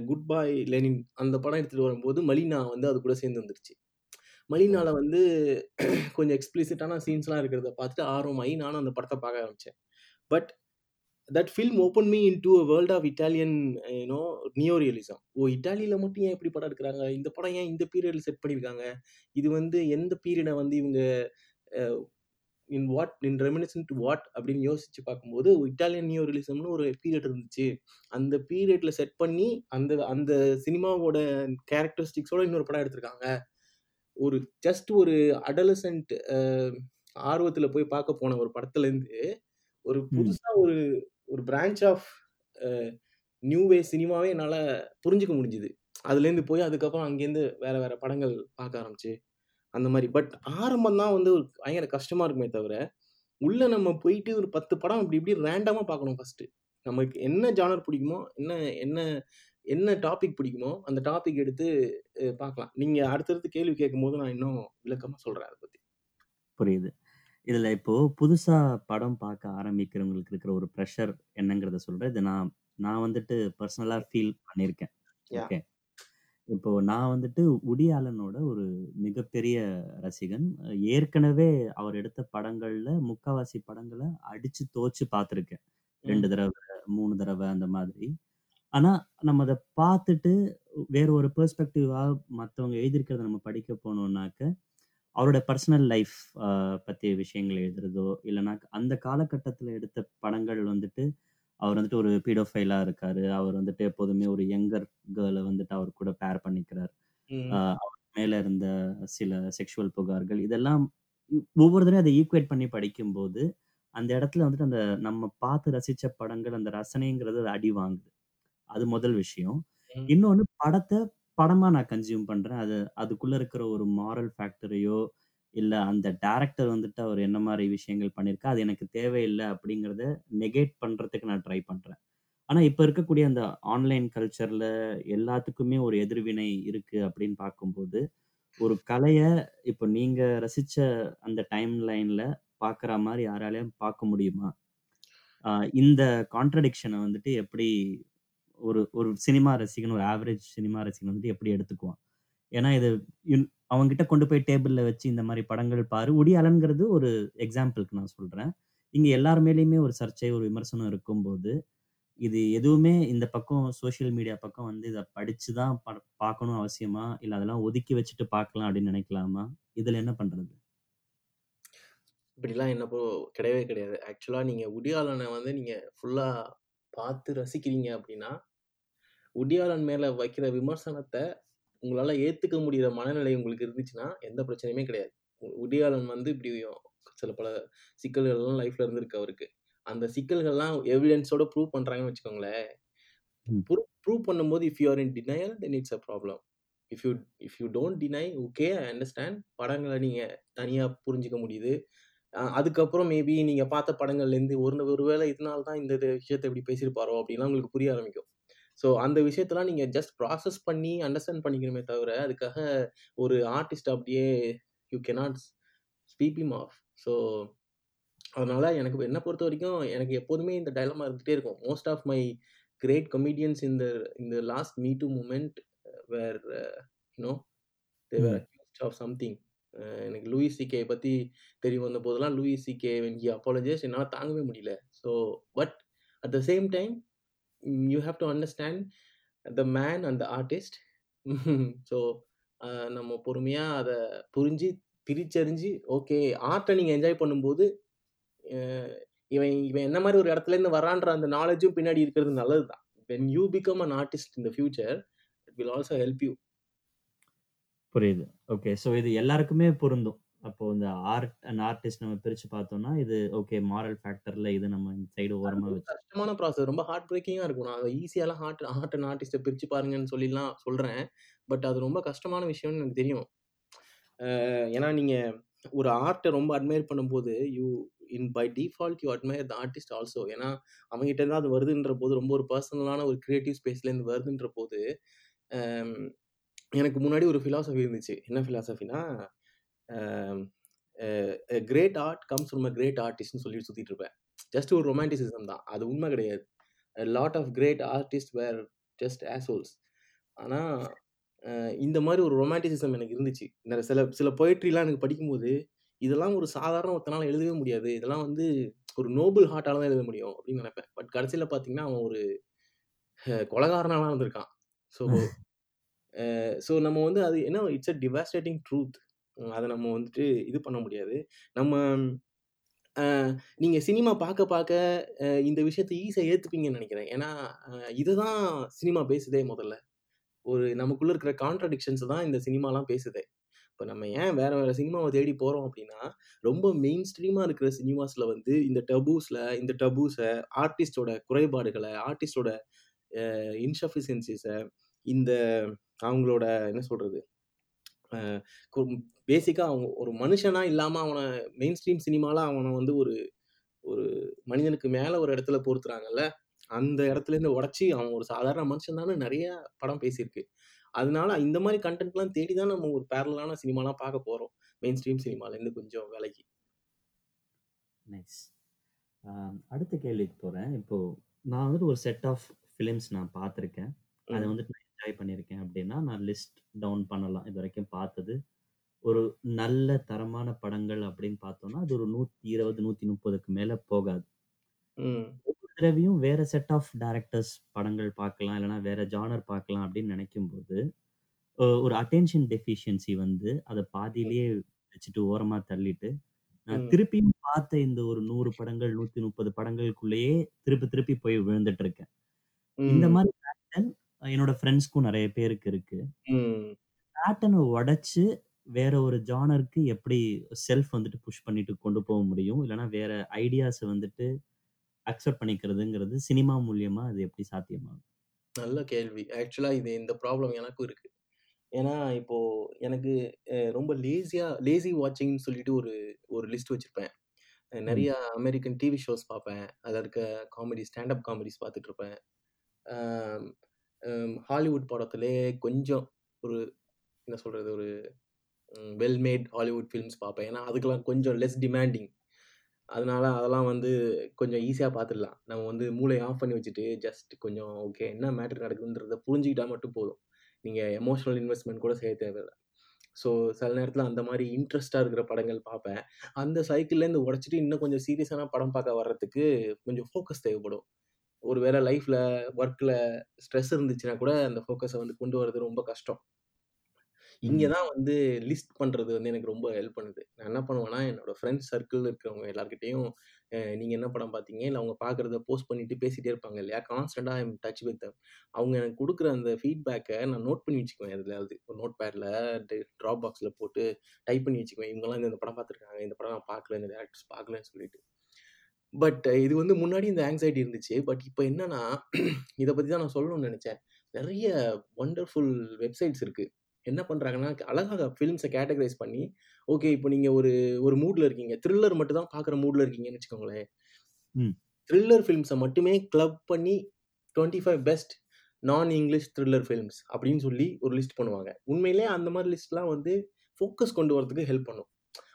குட் பாய் லெனின் அந்த படம் எடுத்துட்டு வரும்போது, மலினா வந்து அது கூட சேர்ந்து வந்துருச்சு. ஓ! மலினால வந்து கொஞ்சம் எக்ஸ்பிளிசிட்டான சீன்ஸ்லாம் இருக்கிறத பார்த்துட்டு ஆர்வமாயி நானும் அந்த படத்த பார்க்க ஆரம்பிச்சேன். But that film open me into a world of Italian you know neo realism. Oh! இட்டாலியில மட்டும் ஏன் இப்படி படம் எடுக்குறாங்க? இந்த படம் ஏன் இந்த பீரியட்ல செட் பண்ணியிருக்காங்க? இது வந்து எந்த பீரியட வந்து இவங்க in what in reminiscent to what அப்படின்னு யோசிச்சு பார்க்கும்போது, இட்டாலியன் நியோ ரியலிசம்னு ஒரு பீரியட் இருந்துச்சு. அந்த பீரியட்ல செட் பண்ணி அந்த அந்த சினிமாவோட கேரக்டரிஸ்டிக்ஸோட இன்னொரு படம் எடுத்திருக்காங்க. ஒரு ஜஸ்ட் ஒரு அடாலசன்ட் ஆர்வத்துல போய் பார்க்க போன ஒரு படத்துலேருந்து, ஒரு ம். புதுசா ஒரு ஒரு பிரான்ச் ஆஃப் நியூ வே சினிமாவே என்னால புரிஞ்சுக்க முடிஞ்சுது. அதுலேருந்து போய் அதுக்கப்புறம் அங்கேருந்து வேற வேற படங்கள் பார்க்க ஆரம்பிச்சு, அந்த மாரி. பட் ஆரம்பம் தான் வந்து ஒரு பயங்கர கஷ்டமா இருக்குமே தவிர, உள்ள நம்ம போயிட்டு ஒரு 10 படம் இப்டி இப்டி ரேண்டமா பார்க்கணும் ஃபர்ஸ்ட்டு. நமக்கு என்ன ஜானர் பிடிக்குமோ, என்ன என்ன என்ன டாபிக் பிடிக்குமோ, அந்த டாபிக் எடுத்து பார்க்கலாம். நீங்க அடுத்தடுத்து கேள்வி கேட்கும்போது நான் இன்னும் விளக்கமா சொல்றேன் அத பத்தி. புரியுது. இதுல இப்போ புதுசா படம் பார்க்க ஆரம்பிக்கிறவங்களுக்கு இருக்கிற ஒரு பிரஷர் என்னங்கிறத சொல்றேன். இத நான் நான் வந்துட்டு பர்சனலா ஃபீல் பண்ணியிருக்கேன். ஓகே. இப்போ நான் வந்துட்டு வுடி ஆலனோட ஒரு மிகப்பெரிய ரசிகன். ஏற்கனவே அவர் எடுத்த படங்கள்ல முக்காவாசி படங்கள அடிச்சு தோச்சு பார்த்துருக்கேன். 2 ம். தடவ, 3 தடவ அந்த மாதிரி. ஆனா, நம்ம அத பார்த்துட்டு வேற ஒரு பெர்ஸ்பெக்டிவா மத்தவங்க எழுதியிருக்கிறத நம்ம படிக்க போனோம்னாக்க, அவரோட பர்சனல் லைஃப் அ பத்திய விஷயங்கள் எழுதுறதோ, இல்லன்னா அந்த காலகட்டத்தில எடுத்த படங்கள் வந்துட்டு, அவர் வந்துட்டு ஒரு பீடோஃபைலா இருக்காரு. அவர் வந்துட்டு எப்போதுமே ஒரு யங்கர் கேர்ள வந்துட்டு அவர் கூட பேர் பண்ணிக்கிறார். அ ம். அவர் மேல இருந்த சில செக்சுவல் புகார்கள் இதெல்லாம் ஒவ்வொரு தடவையும் அத ஈக்குவேட் பண்ணி படிக்கும்போது, அந்த இடத்துல வந்துட்டு அந்த நம்ம பார்த்து ரசிச்ச படங்கள் அந்த ரசனைங்கிறது அது அடி வாங்குது. அது முதல் விஷயம். ம். இன்னொன்னு படத்த படமா நான் கன்சியூம் பண்றேன். அது அதுக்குள்ள இருக்கிற ஒரு மாரல் ஃபேக்டரையோ, இல்ல அந்த டைரக்டர் வந்துட்டு அவர் என்ன மாரி விஷயங்கள் பண்ணியிருக்கா, அது எனக்கு தேவையில்ல அப்படிங்கிறத நெகேட் பண்றதுக்கு நான் ட்ரை பண்றேன். ஆனா, இப்ப இருக்கக்கூடிய அந்த ஆன்லைன் கல்ச்சர்ல எல்லாத்துக்குமே ஒரு எதிர்வினை இருக்கு அப்படின்னு பார்க்கும்போது, ஒரு கலைய இப்ப நீங்க ரசிச்ச அந்த டைம் லைன்ல பார்க்குற மாரி யாராலயும் பார்க்க முடியுமா? அ இந்த கான்ட்ரடிக்ஷன வந்துட்டு எப்படி ஒரு ஒரு சினிமா ரசிகன், ஒரு ஆவரேஜ் சினிமா ரசிகன் வந்துட்டு எப்படி எடுத்துக்குவான்? ஏன்னா இது இன் அவங்ககிட்ட கொண்டு போய் டேபிளில் வச்சு இந்த மாதிரி படங்கள் பாரு. வுடி ஒரு எக்ஸாம்பிளுக்கு நான் சொல்கிறேன் இங்கே எல்லார் மேலேயுமே ஒரு சர்ச்சை, ஒரு விமர்சனம் இருக்கும்போது, இது எதுவுமே இந்த பக்கம் சோஷியல் மீடியா பக்கம் வந்து இதை படித்து தான் பட பார்க்கணும் அவசியமா? இல்லை அதெல்லாம் ஒதுக்கி வச்சுட்டு பார்க்கலாம் அப்படின்னு நினைக்கலாமா? இதில் என்ன பண்ணுறது இப்படிலாம் என்ன போ கிடையவே கிடையாது. ஆக்சுவலாக நீங்கள் உடியாளனை வந்து நீங்கள் ஃபுல்லாக பார்த்து ரசிக்கிறீங்க அப்படின்னா, உடியாளன் மேலே வைக்கிற விமர்சனத்தை உங்களால ஏத்துக்க முடியிற மனநிலை உங்களுக்கு இருந்துச்சுன்னா, எந்த பிரச்சனையுமே கிடையாது. ஆலன் வந்து இப்படி சில பல சிக்கல்கள்லாம் லைஃப்ல இருந்திருக்கு அவருக்கு. அந்த சிக்கல்கள்லாம் எவிடன்ஸோட ப்ரூவ் பண்றாங்கன்னு வச்சுக்கோங்களேன். ப்ரூவ் பண்ணும்போது if you are in denial then it's a problem. If you if you don't deny okay I understand. படங்கள நீங்க தனியா புரிஞ்சுக்க முடியுது. அதுக்கப்புறம் மேபி நீங்க பார்த்த படங்கள்லேருந்து ஒரு ஒருவேளை இதனால தான் இந்த விஷயத்த இப்படி பேசியிருப்பாரோ அப்படின்லாம் உங்களுக்கு புரிய ஆரம்பிக்கும். ஸோ அந்த விஷயத்தலாம் நீங்க ஜஸ்ட் ப்ராசஸ் பண்ணி அண்டர்ஸ்டாண்ட் பண்ணிக்கணுமே தவிர, அதுக்காக ஒரு ஆர்டிஸ்ட்ட அப்படியே you cannot sweep him off. So அதனால எனக்கு என்ன பொறுத்தவரைக்கும் எனக்கு எப்போதுமே இந்த டயலமா இருந்துட்டே இருக்கும். Most of my great comedians in the in the last me too movement where you know they were hmm. Accused of something. எனக்கு லூயிஸ் சிகே பத்தி தெரிய வந்த போதெல்லாம் லூயிஸ் சிகே வென் ஹி என்னால தாங்கவே முடியல. So but at the same time you have to understand the man and the artist. So நம்ம பொறுமையாக அதை புரிஞ்சு, பிரிச்சறிஞ்சு ஓகே ஆர்ட்டை நீங்கள் என்ஜாய் பண்ணும்போது, இவன் இவன் என்ன மாதிரி ஒரு இடத்துலேருந்து வரான்ற அந்த நாலேஜும் பின்னாடி இருக்கிறது நல்லது தான். When you become an artist in the future, it will also help you. புரியுது. ஓகே. ஸோ இது எல்லாருக்குமே பொருந்தும். அப்போ இந்த ஆர்ட் அண்ட் ஆர்டிஸ்ட் நம்ம பிரிச்சு பார்த்தோம்னா, இது ஓகே மாரல் ஃபேக்டர்ல இது நம்ம இந்த சைடு அது ஓரமா ரொம்ப வச்சு கஷ்டமான ப்ராசஸ். ரொம்ப ஹார்ட் பிரேக்கிங்கா இருக்கும். நான் ஈஸியாலாம் ஆர்ட் ஆர்ட் அண்ட் ஆர்டிஸ்ட்ட பிரிச்சு பாருங்கன்னு சொல்லிலாம் சொல்றேன். பட் அது ரொம்ப கஷ்டமான விஷயம்னு எனக்கு தெரியும். ஏன்னா நீங்க ஒரு ஆர்ட்ட ரொம்ப அட்மையர் பண்ணும்போது, you in by default you admire the artist also. ஏன்னா அவங்ககிட்ட இருந்து அது வருதுன்ற போது, ரொம்ப ஒரு பெர்சனலான ஒரு கிரியேட்டிவ் ஸ்பேஸ்லேருந்து வருதுன்ற போது, எனக்கு முன்னாடி ஒரு பிலாசபி இருந்துச்சு. என்ன a great art comes from a great ஆர்டிஸ்ட்ன்னு சொல்லிட்டு சுத்திட்டு இருப்பேன். ஜஸ்ட் ஒரு ரொமான்டிசிசம் தான். அது உண்மை கிடையாது. Lot of great artist were just assholes. ஆனா அ இந்த மாரி ஒரு ரொமான்டிசிசம் எனக்கு இருந்துச்சு. இந்த சில சில பொயட்ரிலாம் எனக்கு படிக்கும்போது, இதெல்லாம் ஒரு சாதாரண ஒருத்தனால எழுதவே முடியாது. இதெல்லாம் வந்து ஒரு நோபிள் ஹார்ட்டால தான் எழுத முடியும் அப்படின்னு நினைப்பேன். பட் கடைசியில பார்த்தீங்கன்னா, அவன் ஒரு கொலைகாரனாலாம் இருந்திருக்கான். ஸோ ஸோ நம்ம வந்து அது என்ன இட்ஸ் அ டிவாஸ்டேட்டிங் ட்ரூத். அதை நம்ம வந்துட்டு இது பண்ண முடியாது. நம்ம நீங்கள் சினிமா பார்க்க பார்க்க இந்த விஷயத்த ஈஸியாக ஏற்றுப்பீங்கன்னு நினைக்கிறேன் ஏன்னா இதுதான் சினிமா பேசுதே முதல்ல. ஒரு நமக்குள்ளே இருக்கிற கான்ட்ரடிக்ஷன்ஸ் தான் இந்த சினிமாலாம் பேசுதே. இப்போ நம்ம ஏன் வேறு வேறு சினிமாவை தேடி போகிறோம் அப்படின்னா, ரொம்ப மெயின் ஸ்ட்ரீமாக இருக்கிற சினிமாஸில் வந்து இந்த டபூஸில் இந்த டபூஸை ஆர்டிஸ்டோட குறைபாடுகளை ஆர்டிஸ்டோட இன்சஃபிஷியன்சிஸை இந்த அவங்களோட என்ன சொல்கிறது அ கும் பேசிக்கா அவங்க ஒரு மனுஷனா இல்லாம அவன மெயின் ஸ்ட்ரீம் சினிமால அவன வந்து ஒரு ஒரு மனிதனுக்கு மேல ஒரு இடத்துல பொறுத்துறாங்கல்ல. அந்த இடத்துலேருந்து உடைச்சு அவன் ஒரு சாதாரண மனுஷன் தான்னு நெறைய படம் பேசியிருக்கு. அதனால இந்த மாரி கன்டென்ட்லாம் தேடி தான் நம்ம ஒரு பேரலலான சினிமாலாம் பார்க்க போறோம். மெயின் ஸ்ட்ரீம் சினிமாலேருந்து கொஞ்சம் விலகி. நைஸ். அடுத்த கேள்விக்கு போறேன். இப்போ நான் வந்துட்டு ஒரு செட் ஆஃப் ஃபிலிம்ஸ் நான் பார்த்துருக்கேன். அத. வந்துட்டு என்ஜாய் பண்ணியிருக்கேன் அப்படின்னா, நான் லிஸ்ட் டவுன் பண்ணலாம். இதுவரைக்கும் பார்த்தது. ஒரு நல்ல தரமான படங்கள் அப்படின்னு பார்த்தோம்னா, அது ஒரு 120, 130க்கு மேல போகாது. ம். ஒவ்வொரு தடவையும் வேற செட் ஆஃப் டைரக்டர்ஸ் படங்கள் பார்க்கலாம். இல்லன்னா வேற ஜானர் பார்க்கலாம் அப்படின்னு நினைக்கும்போது, அ ஒரு அட்டென்ஷன் டெஃபிஷியன்சி வந்து அத ம். பாதியிலேயே வச்சுட்டு ஓரமா தள்ளிட்டு, நான் ம். திருப்பியும் பார்த்த இந்த ஒரு 100 படங்கள், 130 படங்களுக்குள்ளேயே திருப்பி திருப்பி போய் விழுந்துட்டு இருக்கேன். இந்த ம். மாரி பேட்டர்ன் என்னோட ஃப்ரெண்ட்ஸ்க்கும் நெறைய பேருக்கு இருக்கு. ம். பேட்டர்ன உடைச்சு வேற ஒரு ஜானருக்கு எப்படி செல்ஃப் வந்துட்டு புஷ் பண்ணிட்டு கொண்டு போக முடியும்? இல்லன்னா வேற ஐடியாஸ வந்துட்டு அக்செப்ட் பண்ணிக்கிறதுங்கிறது சினிமா மூலியமா அது எப்படி சாத்தியமாகும்? நல்ல கேள்வி. ஆக்சுவலா இது இந்த ப்ராப்ளம் எனக்கும் இருக்கு. ஏன்னா, இப்போ எனக்கு அ ரொம்ப லேசியா லேசி வாட்சிங்ன்னு சொல்லிட்டு ஒரு ஒரு லிஸ்ட் வச்சிருப்பேன். அ ம். நெறைய அமெரிக்கன் டிவி ஷோஸ் பார்ப்பேன். அதுல இருக்க காமெடி ஸ்டாண்ட் அப் காமெடிஸ் பார்த்துட்டு இருப்பேன். ஹாலிவுட் படத்துலேயே கொஞ்சம் ஒரு என்ன சொல்கிறது ஒரு வெல்மேட் ஹாலிவுட் ஃபில்ம்ஸ் பார்ப்பேன். ஏன்னா, அதுக்கெல்லாம் கொஞ்சம் லெஸ் டிமாண்டிங். அதனால அதெல்லாம் வந்து கொஞ்சம் ஈஸியாக பார்த்துடலாம். நம்ம வந்து மூளை ஆஃப் பண்ணி வச்சுட்டு, ஜஸ்ட் கொஞ்சம் ஓகே என்ன மேட்ரு நடக்குதுன்றத புரிஞ்சுக்கிட்டா மட்டும் போதும். நீங்கள் எமோஷனல் இன்வெஸ்ட்மெண்ட் கூட செய்ய தேவையில்லை ஸோ, சில நேரத்தில் அந்த மாதிரி இன்ட்ரெஸ்டாக இருக்கிற படங்கள் பார்ப்பேன். அந்த சைக்கிள்லேருந்து உடச்சிட்டு இன்னும் கொஞ்சம் சீரியஸான படம் பார்க்க வர்றதுக்கு கொஞ்சம் ஃபோக்கஸ் தேவைப்படும். ஒரு வேள லைஃப்ல, ஒர்க்ல ஸ்ட்ரெஸ் இருந்துச்சுன்னா கூட அந்த ஃபோக்கஸ வந்து கொண்டு வரது ரொம்ப கஷ்டம். இங்க. தான் வந்து லிஸ்ட் பண்றது வந்து எனக்கு ரொம்ப ஹெல்ப் பண்ணுது. நான் என்ன பண்ணுவேன்னா, என்னோட ஃப்ரெண்ட்ஸ் சர்க்கிள்ல இருக்கிறவங்க எல்லார்கிட்டயும், அ நீங்க என்ன படம் பார்த்தீங்க? இல்ல அவங்க பார்க்கிறத போஸ்ட் பண்ணிட்டு பேசிட்டே இருப்பாங்க இல்லையா? கான்ஸ்டன்ட்டா ஐ அம் டச் வித். அவங்க எனக்கு குடுக்குற அந்த ஃபீட்பேக்க நான் நோட் பண்ணி வச்சுக்குவேன் எதுலயாவது. ஒரு நோட் பேட்ல ட்ராப் பாக்ஸ்ல போட்டு டைப் பண்ணி வச்சுக்குவேன். இவங்கலாம் இந்த இந்த படம் பார்த்துருக்காங்க. இந்த படம் நான் பார்க்கல. இந்த டைரக்டர்ஸ் பார்க்கலன்னு சொல்லிட்டு. பட் இது வந்து முன்னாடி இந்த ஆங்ஸைட்டி இருந்துச்சு. பட் இப்ப என்னன்னா, இத பத்தி தான் நான் சொல்லணும்னு நெனச்சேன். நெறைய வண்டர்ஃபுல் வெப்சைட்ஸ் இருக்கு. என்ன பண்றாங்கன்னா, அழகா ஃபில்ம்ஸ கேட்டகரைஸ் பண்ணி, ஓகே இப்போ நீங்க ஒரு ஒரு மூட்ல இருக்கீங்க. த்ரில்லர் மட்டும் தான் பார்க்குற மூட்ல இருக்கீங்கன்னு வச்சுக்கோங்களேன். ம். த்ரில்லர் ஃபில்ம்ஸ மட்டுமே கிளப் பண்ணி 25 best non English thriller films அப்படின்னு சொல்லி ஒரு லிஸ்ட் பண்ணுவாங்க. உண்மையிலேயே அந்த மாரி லிஸ்ட்லாம் வந்து ஃபோக்கஸ் கொண்டு வரதுக்கு ஹெல்ப் பண்ணும்.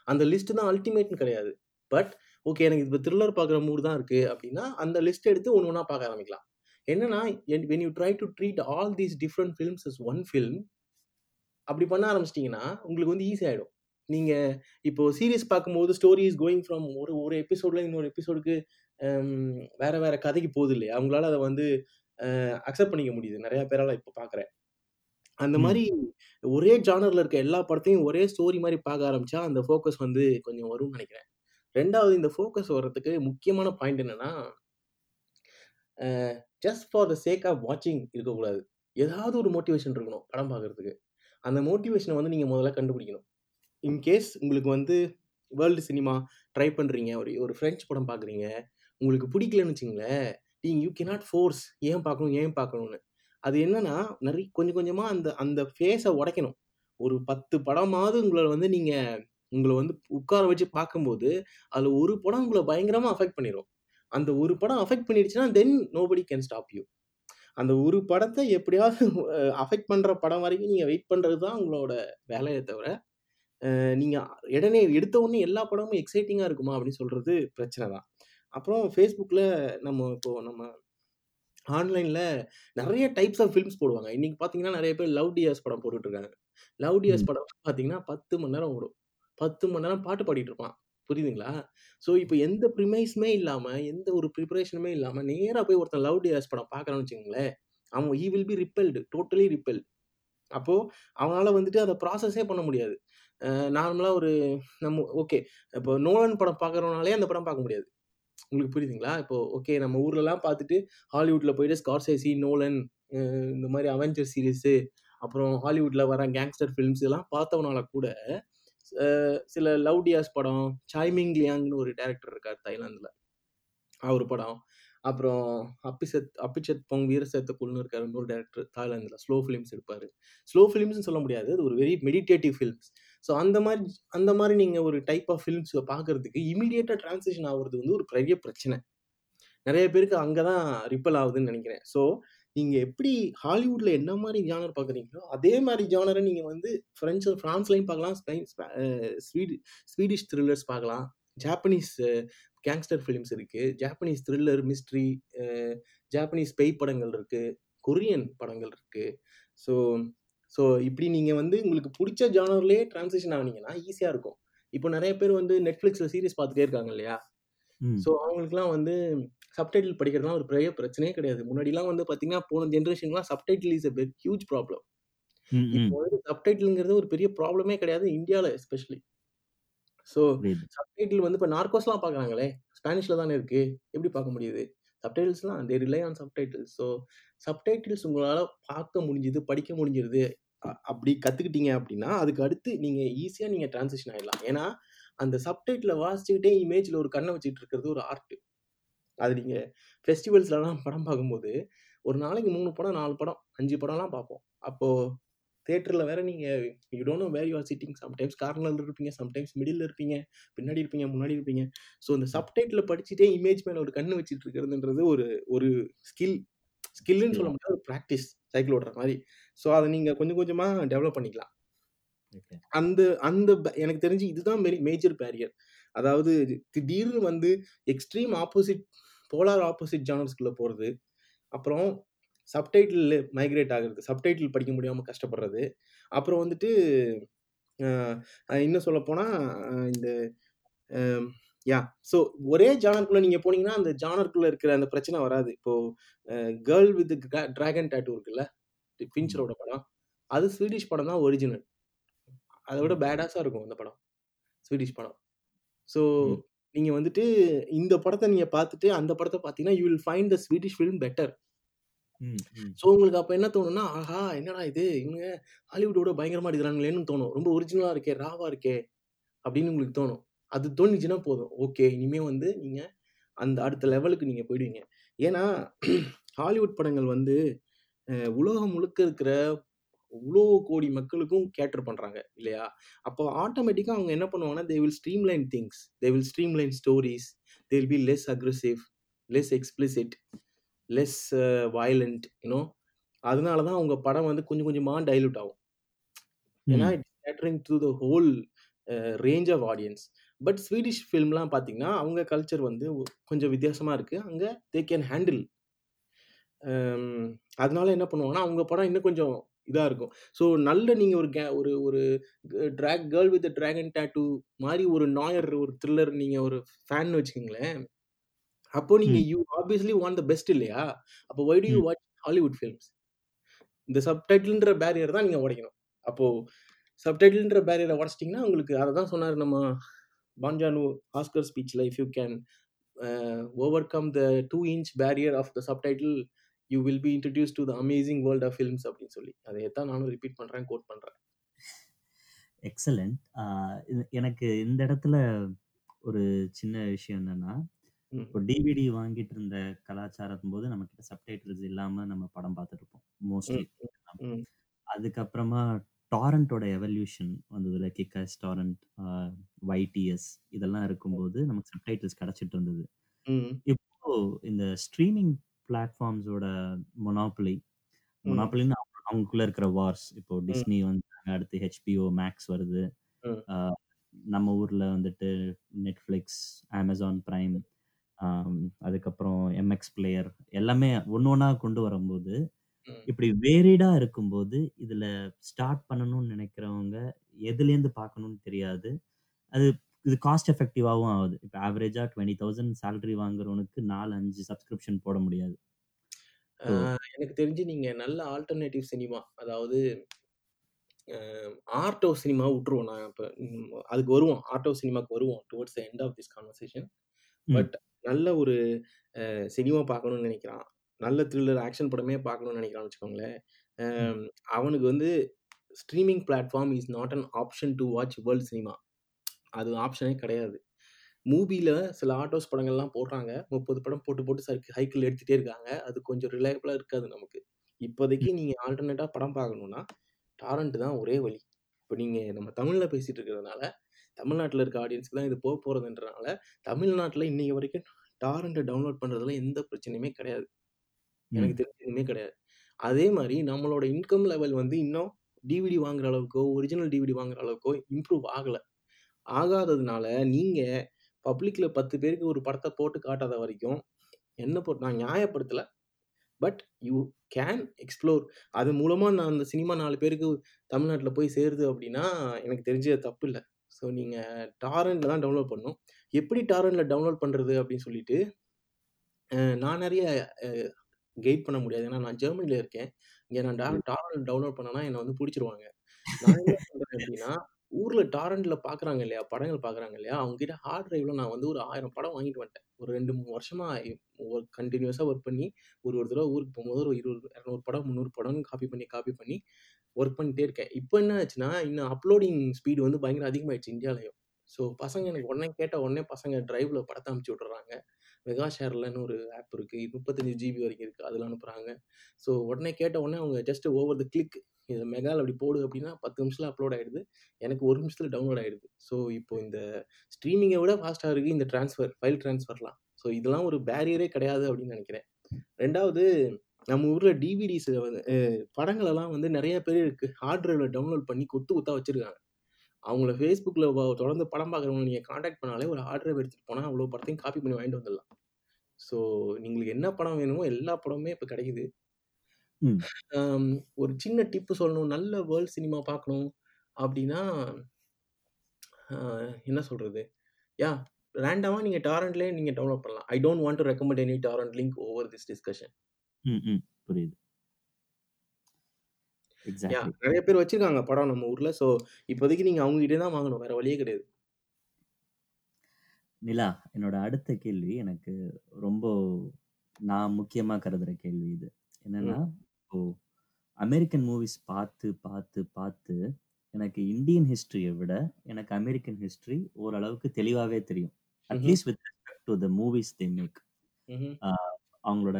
அந்த லிஸ்ட் தான் அல்டிமேட்ன்னு கிடையாது. பட் ஓகே எனக்கு இப்ப த்ரில்லர் பார்க்குற மூட் தான் இருக்கு அப்படின்னா, அந்த லிஸ்ட் எடுத்து ஒண்ணு ஒண்ணா பார்க்க ஆரம்பிக்கலாம். என்னன்னா, என் when you try to treat all these different films as one film அப்படி பண்ண ஆரம்பிச்சிட்டீங்கன்னா, உங்களுக்கு வந்து ஈஸி ஆயிடும். நீங்க இப்போ சீரிஸ் பார்க்கும்போது ஸ்டோரி இஸ் கோயிங் ஃப்ரம் ஒரு ஒரு எபிசோட்ல இன்னொரு எபிசோடுக்கு வேற வேற கதைக்கு போகுது இல்லையா? அவங்களால அத வந்து அக்செப்ட் பண்ணிக்க முடியுது. நெறைய பேரால இப்ப பார்க்குறேன். அந்த ம். மாரி ஒரே ஜானர்ல இருக்க எல்லா படத்தையும் ஒரே ஸ்டோரி மாரி பார்க்க ஆரம்பிச்சா, அந்த ஃபோக்கஸ் வந்து கொஞ்சம் வரும்னு நெனைக்கிறேன். ரெண்டாவது இந்த ஃபோக்கஸ் வர்றதுக்கு முக்கியமான பாயிண்ட் என்னென்னா just for the sake of வாட்சிங் இருக்கக்கூடாது. ஏதாவது ஒரு மோட்டிவேஷன் இருக்கணும் படம் பார்க்கறதுக்கு. அந்த மோட்டிவேஷனை வந்து நீங்கள் முதல்ல கண்டுபிடிக்கணும். இன்கேஸ் உங்களுக்கு வந்து வேர்ல்டு சினிமா ட்ரை பண்ணுறீங்க ஒரு ஒரு ஃப்ரெஞ்ச் படம் பார்க்குறீங்க. உங்களுக்கு பிடிக்கலன்னு வச்சுங்களேன் நீங்கள் யூ கேனாட் ஃபோர்ஸ் ஏன் பார்க்கணும், ஏன் பார்க்கணும்னு. அது என்னன்னா, நிறைய கொஞ்சம் கொஞ்சமாக அந்த அந்த ஃபேஸை உடைக்கணும். ஒரு 10 படமாவது உங்களை வந்து நீங்கள் உங்கள வந்து உட்கார வச்சு பார்க்கும்போது, அதுல ஒரு படம் உங்கள பயங்கரமா அஃபெக்ட் பண்ணிரும். அந்த ஒரு படம் affect பண்ணிடுச்சுன்னா, then nobody can stop you. அந்த ஒரு படத்த எப்படியாவது அ அஃபெக்ட் பண்ற படம் வரைக்கும் நீங்க வெயிட் பண்றது தான் உங்களோட வேலையே தவிர, அ நீங்க உடனே எடுத்த உடனே எல்லா படமும் எக்ஸைட்டிங்கா இருக்குமா அப்படின்னு சொல்றது பிரச்சனை தான். அப்புறம் Facebookல நம்ம இப்போ நம்ம ஆன்லைன்ல நெறைய டைப்ஸ் ஆஃப் ஃபில்ம்ஸ் போடுவாங்க. இன்னைக்கு பார்த்தீங்கன்னா, நெறைய பேர் லவ் டியர்ஸ் படம் போட்டுட்டு இருக்காங்க. லவ் டியர்ஸ் ம். படம் பார்த்தீங்கன்னா, 10 மணி நேரம் ஓடும். 10 மணி நேரம் பாட்டு பாடிட்டு இருப்பான். புரியுதுங்களா? ஸோ இப்போ எந்த ப்ரிமைஸுமே இல்லாமல் எந்த ஒரு ப்ரிப்பரேஷனுமே இல்லாமல் நேராக போய் ஒருத்தன் லவ் டியர்ஸ் படம் பார்க்குறான்னு வச்சுங்களேன் அவன் he will be repelled. Totally repelled. அப்போது அவனால் வந்துட்டு அதை ப்ராசஸே பண்ண முடியாது. நார்மலாக ஒரு நம்ம ஓகே இப்போ நோலன் படம் பார்க்குறவனாலயே அந்த படம் பார்க்க முடியாது. உங்களுக்கு புரியுதுங்களா? இப்போ ஓகே நம்ம ஊர்லலாம் பார்த்துட்டு ஹாலிவுட்டில் போயிட்டு ஸ்கார்சேசி, நோலன் இந்த மாதிரி அவெஞ்சர் சீரிஸு அப்புறம் ஹாலிவுட்டில் வர கேங்ஸ்டர் ஃபிலிம்ஸ் இதெல்லாம் பார்த்தவனால கூட சில லவ் டியாஸ் படம் சாய்மிங் லியாங்னு ஒரு டேரக்டர் இருக்கார் தாய்லாந்தில். அவர் படம். அப்புறம் அப்பிசத் அப்பிச்சத் பொங் வீரசத்த குல்னு இருக்கார் இன்னொரு டேரக்டர் தாய்லாந்தில். ஸ்லோ ஃபிலிம்ஸ் எடுப்பார். ஸ்லோ ஃபிலிம்ஸ்னு சொல்ல முடியாது. அது ஒரு வெரி மெடிடேட்டிவ் ஃபிலிம்ஸ் ஸோ அந்த மாதிரி அந்த மாதிரி நீங்கள் ஒரு டைப் ஆஃப் ஃபிலிம்ஸ் பார்க்குறதுக்கு இமீடியட்டாக டிரான்ஸ்லேஷன் ஆகுறது வந்து ஒரு பெரிய பிரச்சனை. நிறைய பேருக்கு அங்கே தான் ரிப்பல் ஆகுதுன்னு நினைக்கிறேன். ஸோ நீங்க எப்படி ஹாலிவுட்ல என்ன மாதிரி ஜானர் பார்க்குறீங்களோ அதே மாதிரி ஜானரை நீங்க வந்து பிரெஞ்சு பிரான்ஸ்லையும் பார்க்கலாம் Spain sweet Swedi Swedish thrillers பார்க்கலாம். ஜாப்பனீஸ் கேங்ஸ்டர் ஃபிலிம்ஸ் இருக்கு. ஜாப்பனீஸ் த்ரில்லர் மிஸ்ட்ரி ஜாப்பனீஸ் பேய் படங்கள் இருக்கு. கொரியன் படங்கள் இருக்கு. ஸோ ஸோ இப்படி நீங்கள் வந்து உங்களுக்கு பிடிச்ச ஜானர்லேயே ட்ரான்ஸ்லேஷன் ஆனீங்கன்னா ஈஸியாக இருக்கும். இப்போ நிறைய பேர் வந்து நெட்ஃப்ளிக்ஸில் சீரிஸ் பார்த்துட்டே இருக்காங்க இல்லையா? ம். ஸோ அவங்களுக்குலாம் வந்து சப்டைட்டில் படிக்கிறதுலாம் ஒரு பெரிய பிரச்சனையே கிடையாது. முன்னாடிலாம் வந்து பார்த்தீங்கன்னா போன ஜென்ரேஷன்லாம் subtitle is a big huge problem. Hmm hmm. இப்போ வந்து சப்டைட்டில்ங்கிறது ஒரு பெரிய ப்ராப்ளமே கிடையாது இந்தியாவில் எஸ்பெஷலி. ஸோ புரியுது. சப்டைட்டில் வந்து இப்போ நார்கோஸ்லாம் பார்க்குறாங்களே ஸ்பானிஷில் தானே இருக்கு எப்படி பார்க்க முடியுது? சப்டைட்டில்ஸ்லாம் they rely on subtitles so subtitles உங்களால் பார்க்க முடிஞ்சுது படிக்க முடிஞ்சிருது அ- அப்படி கற்றுக்கிட்டீங்க அப்படின்னா அதுக்கு அடுத்து நீங்கள் ஈஸியாக நீங்கள் டிரான்சிஷன் ஆகிடலாம் ஏன்னா அந்த சப்டைட்டில் வாசிச்சுக்கிட்டே இமேஜில் ஒரு கண்ணை வச்சுட்டு இருக்கிறது ஒரு ஆர்ட் அது நீங்கள் ஃபெஸ்டிவல்ஸ்லலாம் படம் பார்க்கும்போது ஒரு நாளைக்கு மூணு படம் நாலு படம் அஞ்சு படம்லாம் பார்ப்போம். அப்போது தேட்டரில் வேற நீங்கள் you don't know where you are sitting sometimes கார்னரில் இருப்பீங்க சம்டைம்ஸ் மிடில் இருப்பீங்க பின்னாடி இருப்பீங்க முன்னாடி இருப்பீங்க. ஸோ இந்த சப்டைட்டில் படிச்சுட்டே இமேஜ் மேலே ஒரு கண்ணு வச்சுட்டு இருக்கிறதுன்றது ஒரு ஒரு ஸ்கில் ஸ்கில்லுன்னு சொல்ல முடியாது ஒரு ப்ராக்டிஸ் சைக்கிள் ஓடுற மாதிரி. ஸோ அதை நீங்கள் கொஞ்சம் கொஞ்சமாக டெவலப் பண்ணிக்கலாம். ஓகே அந்த அந்த ப- எனக்கு தெரிஞ்சு இதுதான் மேஜர் பேரியர் அதாவது திடீர்னு வந்து எக்ஸ்ட்ரீம் ஆப்போசிட் போலார் ஆப்போசிட் ஜானர்ஸ்குள்ளே போகிறது அப்புறம் சப்டைட்டில் மைக்ரேட் ஆகுறது சப்டைட்டில் படிக்க முடியாமல் கஷ்டப்படுறது அப்புறம் வந்துட்டு இன்னும் சொல்ல போனால் இந்த யா ஸோ ஒரே ஜானருக்குள்ளே நீங்கள் போனீங்கன்னா அந்த ஜானருக்குள்ளே இருக்கிற அந்த பிரச்சனை வராது. இப்போது கேர்ள் வித் டிராகன் டேட்டூ இருக்குல்ல ஆமா பின்ச்சரோட படம் அது ஸ்வீடிஷ் படம் தான் ஒரிஜினல் அதை விட பேடாஸாக இருக்கும் அந்த படம். ஸ்வீடிஷ் படம். ஸோ நீங்கள் வந்துட்டு இந்த படத்தை நீங்கள் பார்த்துட்டு அந்த படத்தை பார்த்தீங்கன்னா you will find the Swedish film better so உங்களுக்கு அப்போ என்ன தோணும்னா ஆஹா என்னடா இது? இவங்க ஹாலிவுட்டோட பயங்கரமாக எடுக்கிறாங்களேன்னு தோணும். ரொம்ப ஒரிஜினலாக இருக்கே ராவா இருக்கே அப்படின்னு உங்களுக்கு தோணும். அது தோணுச்சுன்னா போதும். ஓகே இனிமே வந்து நீங்கள் அந்த அடுத்த லெவலுக்கு நீங்கள் போயிடுவீங்க. ஏன்னா ஹாலிவுட் படங்கள் வந்து உலகம் முழுக்க இருக்கிற இவ்வளோ கோடி மக்களுக்கும் கேட்டர் பண்ணுறாங்க இல்லையா? அப்போ ஆட்டோமேட்டிக்காக அவங்க என்ன பண்ணுவாங்கன்னா they will streamline things they will streamline stories they will be less aggressive less explicit less violent you know அதனால தான் அவங்க படம் வந்து கொஞ்சம் கொஞ்சமாக டைலூட் ஆகும். ஏன்னா ம் it's catering to the whole range of audience but Swedish ஃபிலிம்லாம் பார்த்தீங்கன்னா அவங்க கல்ச்சர் வந்து கொஞ்சம் வித்தியாசமாக இருக்குது அங்கே தே கேன் ஹேண்டில் அதனால என்ன பண்ணுவாங்கன்னா அவங்க படம் இன்னும் கொஞ்சம் இதாக இருக்கும். ஸோ நல்ல நீங்கள் ஒரு கே ஒரு ஒரு drag girl with dragon tattoo மாதிரி ஒரு நாயர் ஒரு த்ரில்லர் நீங்கள் ஒரு ஃபேன் வச்சுக்கோங்களேன். அப்போ நீங்கள் you obviously want the best இல்லையா? அப்போ why do you watch Hollywood films இந்த சப்டைட்டில்ன்ற பேரியர் தான் நீங்கள் உடைக்கணும். அப்போது சப்டைட்டில்ன்ற பேரியரை உடச்சிட்டிங்கன்னா உங்களுக்கு அதை தான் சொன்னார் நம்ம பாஞ்சானு Oscar ஸ்பீச்சில் if you can overcome the two inch barrier of the subtitle you will be introduce to the amazing world of films அப்படின்னு சொல்லி. அதை தான் நானும் ரிப்பீட் பண்ணுறேன் கோட் பண்ணுறேன் எக்ஸலண்ட் எனக்கு இந்த இடத்துல ஒரு சின்ன விஷயம் என்னன்னா இப்போ டிவிடி வாங்கிட்டு இருந்த கலாச்சாரம் போது நம்ம கிட்ட சப்டைட்டில்ஸ் இல்லாம நம்ம படம் பார்த்துட்டு இருப்போம் மோஸ்ட்லி அதுக்கப்புறமா டாரண்டோட எவல்யூஷன் வந்ததுல கிக்கஸ் டாரண்ட் வைடிஎஸ் இதெல்லாம் இருக்கும்போது நமக்கு சப்டைட்டில்ஸ் கிடைச்சிட்டு இருந்தது. இப்போ இந்த ஸ்ட்ரீமிங் பிளாட்ஃபார்ம்ஸோட மொனாப்புலி. ம். மொனாப்புலின்னு அவங்களுக்குள்ள இருக்கிற வார்ஸ். இப்போ டிஸ்னி வந்து அடுத்து ஹெச்பிஓ மேக்ஸ் வருது. நம்ம ஊர்ல வந்துட்டு நெட்ஃப்ளிக்ஸ் அமேசான் பிரைம் அதுக்கப்புறம் எம்எக்ஸ் பிளேயர் எல்லாமே ஒன்று ஒன்றா கொண்டு வரும்போது இப்படி வேரிடா இருக்கும்போது இதுல ஸ்டார்ட் பண்ணணும்னு நினைக்கிறவங்க எதுலேருந்து பார்க்கணும்னு தெரியாது. அது இது காஸ்ட் எஃபெக்டிவாகவும் ஆகுது. இப்போ ஆவரேஜாக டுவெண்ட்டி தௌசண்ட் சேலரி வாங்குறவனுக்கு நாலு அஞ்சு சப்ஸ்கிரிப்ஷன் போட முடியாது. எனக்கு தெரிஞ்சு நீங்கள் நல்ல ஆல்டர்னேட்டிவ் சினிமா அதாவது ஆர்ட் ஆஃப் சினிமா விட்டுருவோம். நான் இப்போ அதுக்கு வருவோம். ஆர்ட் ஆஃப் சினிமாக்கு வருவோம் towards the end of this conversation but நல்ல ஒரு சினிமா பார்க்கணும்னு நினைக்கிறான். நல்ல த்ரில்லர் ஆக்ஷன் படமே பார்க்கணும்னு நினைக்கிறான்னு வச்சுக்கோங்களேன். அவனுக்கு வந்து streaming platform is not an option to watch world cinema. அது ஆப்ஷனே கிடையாது. மூவில சில ஆர்ட் படங்கள்லாம் போடுறாங்க. 30 படம் போட்டு, போட்டு சைக் சைக்கிள் எடுத்துட்டே இருக்காங்க. அது கொஞ்சம் ரிலையபிளா இருக்காது நமக்கு. இப்போதைக்கு ம். நீங்க ஆல்டர்னேட்டா படம் பார்க்கணும்னா, டாரண்ட் தான் ஒரே வழி. இப்ப நீங்க நம்ம தமிழ்ல பேசிட்டு இருக்கிறதுனால, தமிழ்நாட்டுல இருக்க ஆடியன்ஸ்க்கு தான் இது போ போறதுன்றனால, தமிழ்நாட்டுல இன்னைக்கு வரைக்கும் டாரண்ட்ட டவுன்லோட் பண்றதுல எந்த பிரச்சனையுமே கிடையாது. எனக்கு ம். தெரிஞ்சு எதுவுமே கிடையாது. அதே மாரி நம்மளோட இன்கம் லெவல் வந்து இன்னும் டிவிடி வாங்குற அளவுக்கோ, ஒரிஜினல் டிவிடி வாங்குற அளவுக்கோ இம்ப்ரூவ் ஆகல. ஆகாததுனால நீங்க பப்ளிக்ல 10 பேருக்கு ஒரு படத்த போட்டு காட்டாத வரைக்கும், என்ன பொறுத் நான் நியாயப்படுத்தல. But you can explore. அது மூலமா நான் அந்த சினிமா 4 பேருக்கு தமிழ்நாட்டுல போய் சேருது அப்டின்னா, எனக்கு தெரிஞ்சு அது தப்பு இல்ல. ஸோ நீங்க டாரண்ட்ல தான் டவுன்லோட் பண்ணணும். எப்படி டாரண்ட்ல டவுன்லோட் பண்றது அப்டின்னு சொல்லிட்டு, அ நான் நெறைய அ கைட் பண்ண முடியாது. ஏன்னா நான் ஜெர்மனில இருக்கேன். இங்க நான் டா ம். டாரண்ட் டவுன்லோட் பண்ணேன்னா என்ன வந்து புடிச்சுருவாங்க. நான் என்ன பண்றேன் அப்டின்னா, ஊரில் டாரண்டில் பார்க்குறாங்க இல்லையா? படங்கள் பார்க்குறாங்க இல்லையா? அவங்ககிட்ட ஹார்ட் ட்ரைவில் நான் வந்து ஒரு ஆயிரம் படம் வாங்கிட்டு வந்துட்டேன். ஒரு ரெண்டு மூணு வருஷமாக ஒர்க் கண்டினியூஸாக ஒர்க் பண்ணி, ஒரு ஒரு தடவை ஊருக்கு போகும்போது ஒரு 20, 200 படம், 300 படம்னு காப்பி பண்ணி, காப்பி பண்ணி ஒர்க் பண்ணிட்டே இருக்கேன். இப்போ என்ன ஆச்சுன்னா, இன்னும் அப்லோடிங் ஸ்பீடு வந்து பயங்கர அதிகமாகிடுச்சு இந்தியாவிலையும் ஸோ பசங்க எனக்கு உடனே கேட்ட உடனே பசங்க ட்ரைவில் படத்தை அனுப்பிச்சு விட்டுறாங்க மெகா ஷேர்லன்னு ஒரு ஆப் இருக்குது முப்பத்தஞ்சு ஜிபி வரைக்கும் இருக்குது அதில் அனுப்புகிறாங்க ஸோ உடனே கேட்ட உடனே அவங்க ஜஸ்ட் ஓவர் த கிளிக் இதை மெகால அப்படி போடு அப்படின்னா பத்து நிமிஷத்தில் அப்லோட் ஆகிடுது எனக்கு ஒரு நிமிஷத்தில் டவுன்லோட் ஆகிடுது ஸோ இப்போ இந்த ஸ்ட்ரீமிங்கை விட ஃபாஸ்ட்டாக இருக்குது இந்த ட்ரான்ஸ்ஃபர், ஃபைல் ட்ரான்ஸ்ஃபர்லாம். ஸோ இதெல்லாம் ஒரு பேரியரே கிடையாது அப்படின்னு நினைக்கிறேன். ரெண்டாவது நம்ம ஊரில் டிவிடிஸ் வந்து படங்களெல்லாம் வந்து நிறைய பேர் இருக்குது ஹார்ட் ட்ரைவில் டவுன்லோட் பண்ணி கொத்து கொத்தாக வச்சுருக்காங்க. அவங்கள வ தொடர்ந்து படம் பார்க்குறவங்கள நீங்க கான்டாக்ட் பண்ணாலே ஒரு ஹார்ட் டிரைவ் எடுத்துட்டு போனா அவ்ளோ படத்தையும் காப்பி பண்ணி வாங்கிட்டு வந்துடலாம். ஸோ உங்களுக்கு என்ன படம் வேணுமோ எல்லா படமுமே இப்ப கிடைக்குது. ஒரு சின்ன டிப் சொல்லணும். நல்ல வேர்ல்ட் சினிமா பார்க்கணும் அப்டின்னா, அ என்ன சொல்றது? யாஹ் ரேண்டமா நீங்க டாரண்ட்லயே நீங்க டவுன்லோட் பண்ணலாம். I don't want to recommend any torrent link over this discussion. Hmm, hmm. புரியுது. எக்ஸாக்ட்லி. நெறைய பேர் வச்சிருக்காங்க படம் நம்ம ஊர்ல. ஸோ இப்போதைக்கு நீங்க அவங்க கிட்டயே தான் வாங்கணும். வேற வழியே கிடையாது. நிலா, என்னோட அடுத்த கேள்வி எனக்கு ரொம்ப நான் முக்கியமா கருதுற கேள்வி இது. என்னன்னா, ம். இப்போ அமெரிக்கன் மூவிஸ் பார்த்து, பார்த்து, பார்த்து எனக்கு இந்தியன் ஹிஸ்டரிய விட எனக்கு அமெரிக்கன் ஹிஸ்டரி ஓரளவுக்கு தெளிவாவே தெரியும். Mhm. At least with respect to the movies they make. Mhm. அவங்களோட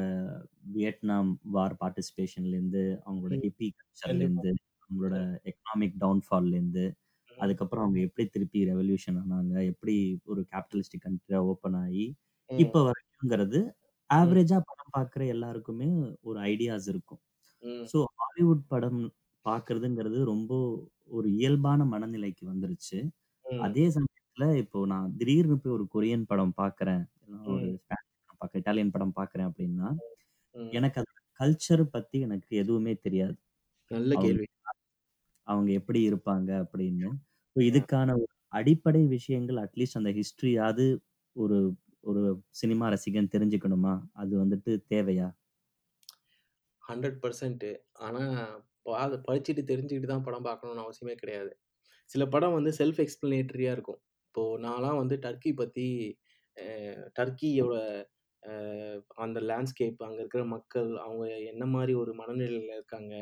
வியட்நாம் வார் பார்ட்டிசிபேஷன்லேருந்து, அவங்களோட ம். ஹிப்பி கண்டிப்பா. கல்ச்சர்லேருந்து, அவங்களோட ம். எக்கனாமிக் டவுன்ஃபால்லேருந்து, ம். அதுக்கப்புறம் அவங்க எப்படி திருப்பி ரெவல்யூஷன் ஆனாங்க, எப்படி ஒரு கேபிட்டலிஸ்டிக் கண்ட்ரியா ஓப்பன் ஆயி, இப்ப ம். வரைக்கும்ங்கிறது ம். ஆவரேஜா படம் பார்க்குற எல்லாருக்குமே ஒரு ஐடியாஸ் இருக்கும். ம். ஸோ ஹாலிவுட் படம் பார்க்கறதுங்கிறது ரொம்ப ஒரு இயல்பான மனநிலைக்கு வந்துருச்சு. ம். அதே சமயத்துல இப்போ நான் திடீர்னு போய் ஒரு கொரியன் படம் பார்க்குறேன், இல்லனா ஒரு ம். பார்க்குறேன், இட்டாலியன் படம் பார்க்குறேன் அப்படின்னா. எனக்கு அதோட கல்ச்சர் பத்தி எனக்கு எதுவுமே தெரியாது. நல்ல கேள்வி. அவங்க எப்படி இருப்பாங்க அப்படின்னு. இதுக்கான ஒரு அடிப்படை விஷயங்கள் அட்லீஸ்ட் அந்த ஹிஸ்டரியாவது ஒரு ஒரு சினிமா ரசிகன் தெரிஞ்சுக்கணுமா? அது வந்துட்டு தேவையா? 100% ஆனா, பாத படிச்சுட்டு தெரிஞ்சுக்கிட்டு தான் படம் பார்க்கணும்னு அவசியமே கிடையாது. சில படம் வந்து செல்ஃப் எக்ஸ்ப்ளனேட்டரியா இருக்கும். இப்போ நான்லாம் வந்து டர்க்கி பத்தி டர்க்கியோட அந்த லேண்ட்ஸ்கேப், அங்க இருக்கிற மக்கள், அவங்க என்ன மாரி ஒரு மனநிலையில இருக்காங்க,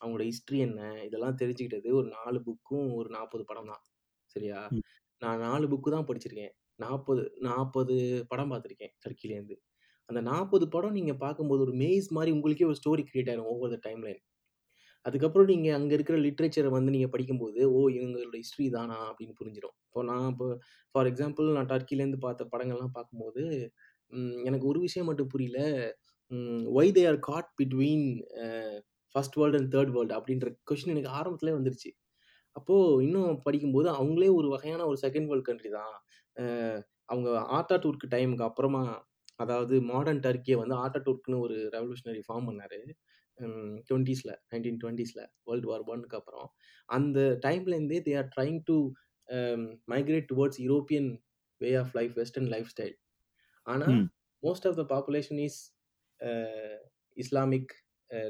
அவங்களோட ஹிஸ்டரி என்ன, இதெல்லாம் தெரிஞ்சுக்கிட்டது ஒரு 4 புக்கும், ஒரு 40 படம் தான். சரியா? நான் 4 புக்கு தான் படிச்சிருக்கேன். 40 40 படம் பார்த்துருக்கேன் டர்க்கிலேருந்து. அந்த 40 படம் நீங்க பார்க்கும்போது ஒரு மெய்ஸ் மாரி உங்களுக்கே ஒரு ஸ்டோரி கிரியேட் ஆயிரும் ஓவர் த டைம்லைன். அதுக்கப்புறம் நீங்க அங்க இருக்கிற லிட்ரேச்சர வந்து நீங்க படிக்கும்போது, ஓ! இவங்களோட ஹிஸ்டரி இதானா அப்படின்னு புரிஞ்சிரும். இப்போ நான் இப்போ ஃபார் எக்ஸாம்பிள் நான் டர்க்கிலேருந்து பார்த்த படங்கள்லாம் பார்க்கும்போது, ம் எனக்கு ஒரு விஷயம் மட்டும் புரியல. ம் why they are caught between first world and third world அப்படின்ற கொஸ்டின் எனக்கு ஆரம்பத்திலே வந்துருச்சு. அப்போ இன்னும் படிக்கும்போது அவங்களே ஒரு வகையான ஒரு செகண்ட் வேர்ல்ட் கண்ட்ரி தான். அ அவங்க ஆட்டாடூர்க் டைமுக்கு அப்புறமா அதாவது மாடர்ன் டர்க்கிய வந்து ஆட்டாடூர்க்னு ஒரு ரெவல்யூஷனரி ஃபார்ம் பண்ணாரு. ம் 20ஸ்ல 1920ஸ்ல வேர்ல்ட் வார் 1க்கு அப்புறம். அந்த டைம்லேருந்தே they are trying to uh migrate towards European way of life, western lifestyle. ஆனா, ம். Most of the population is Islamic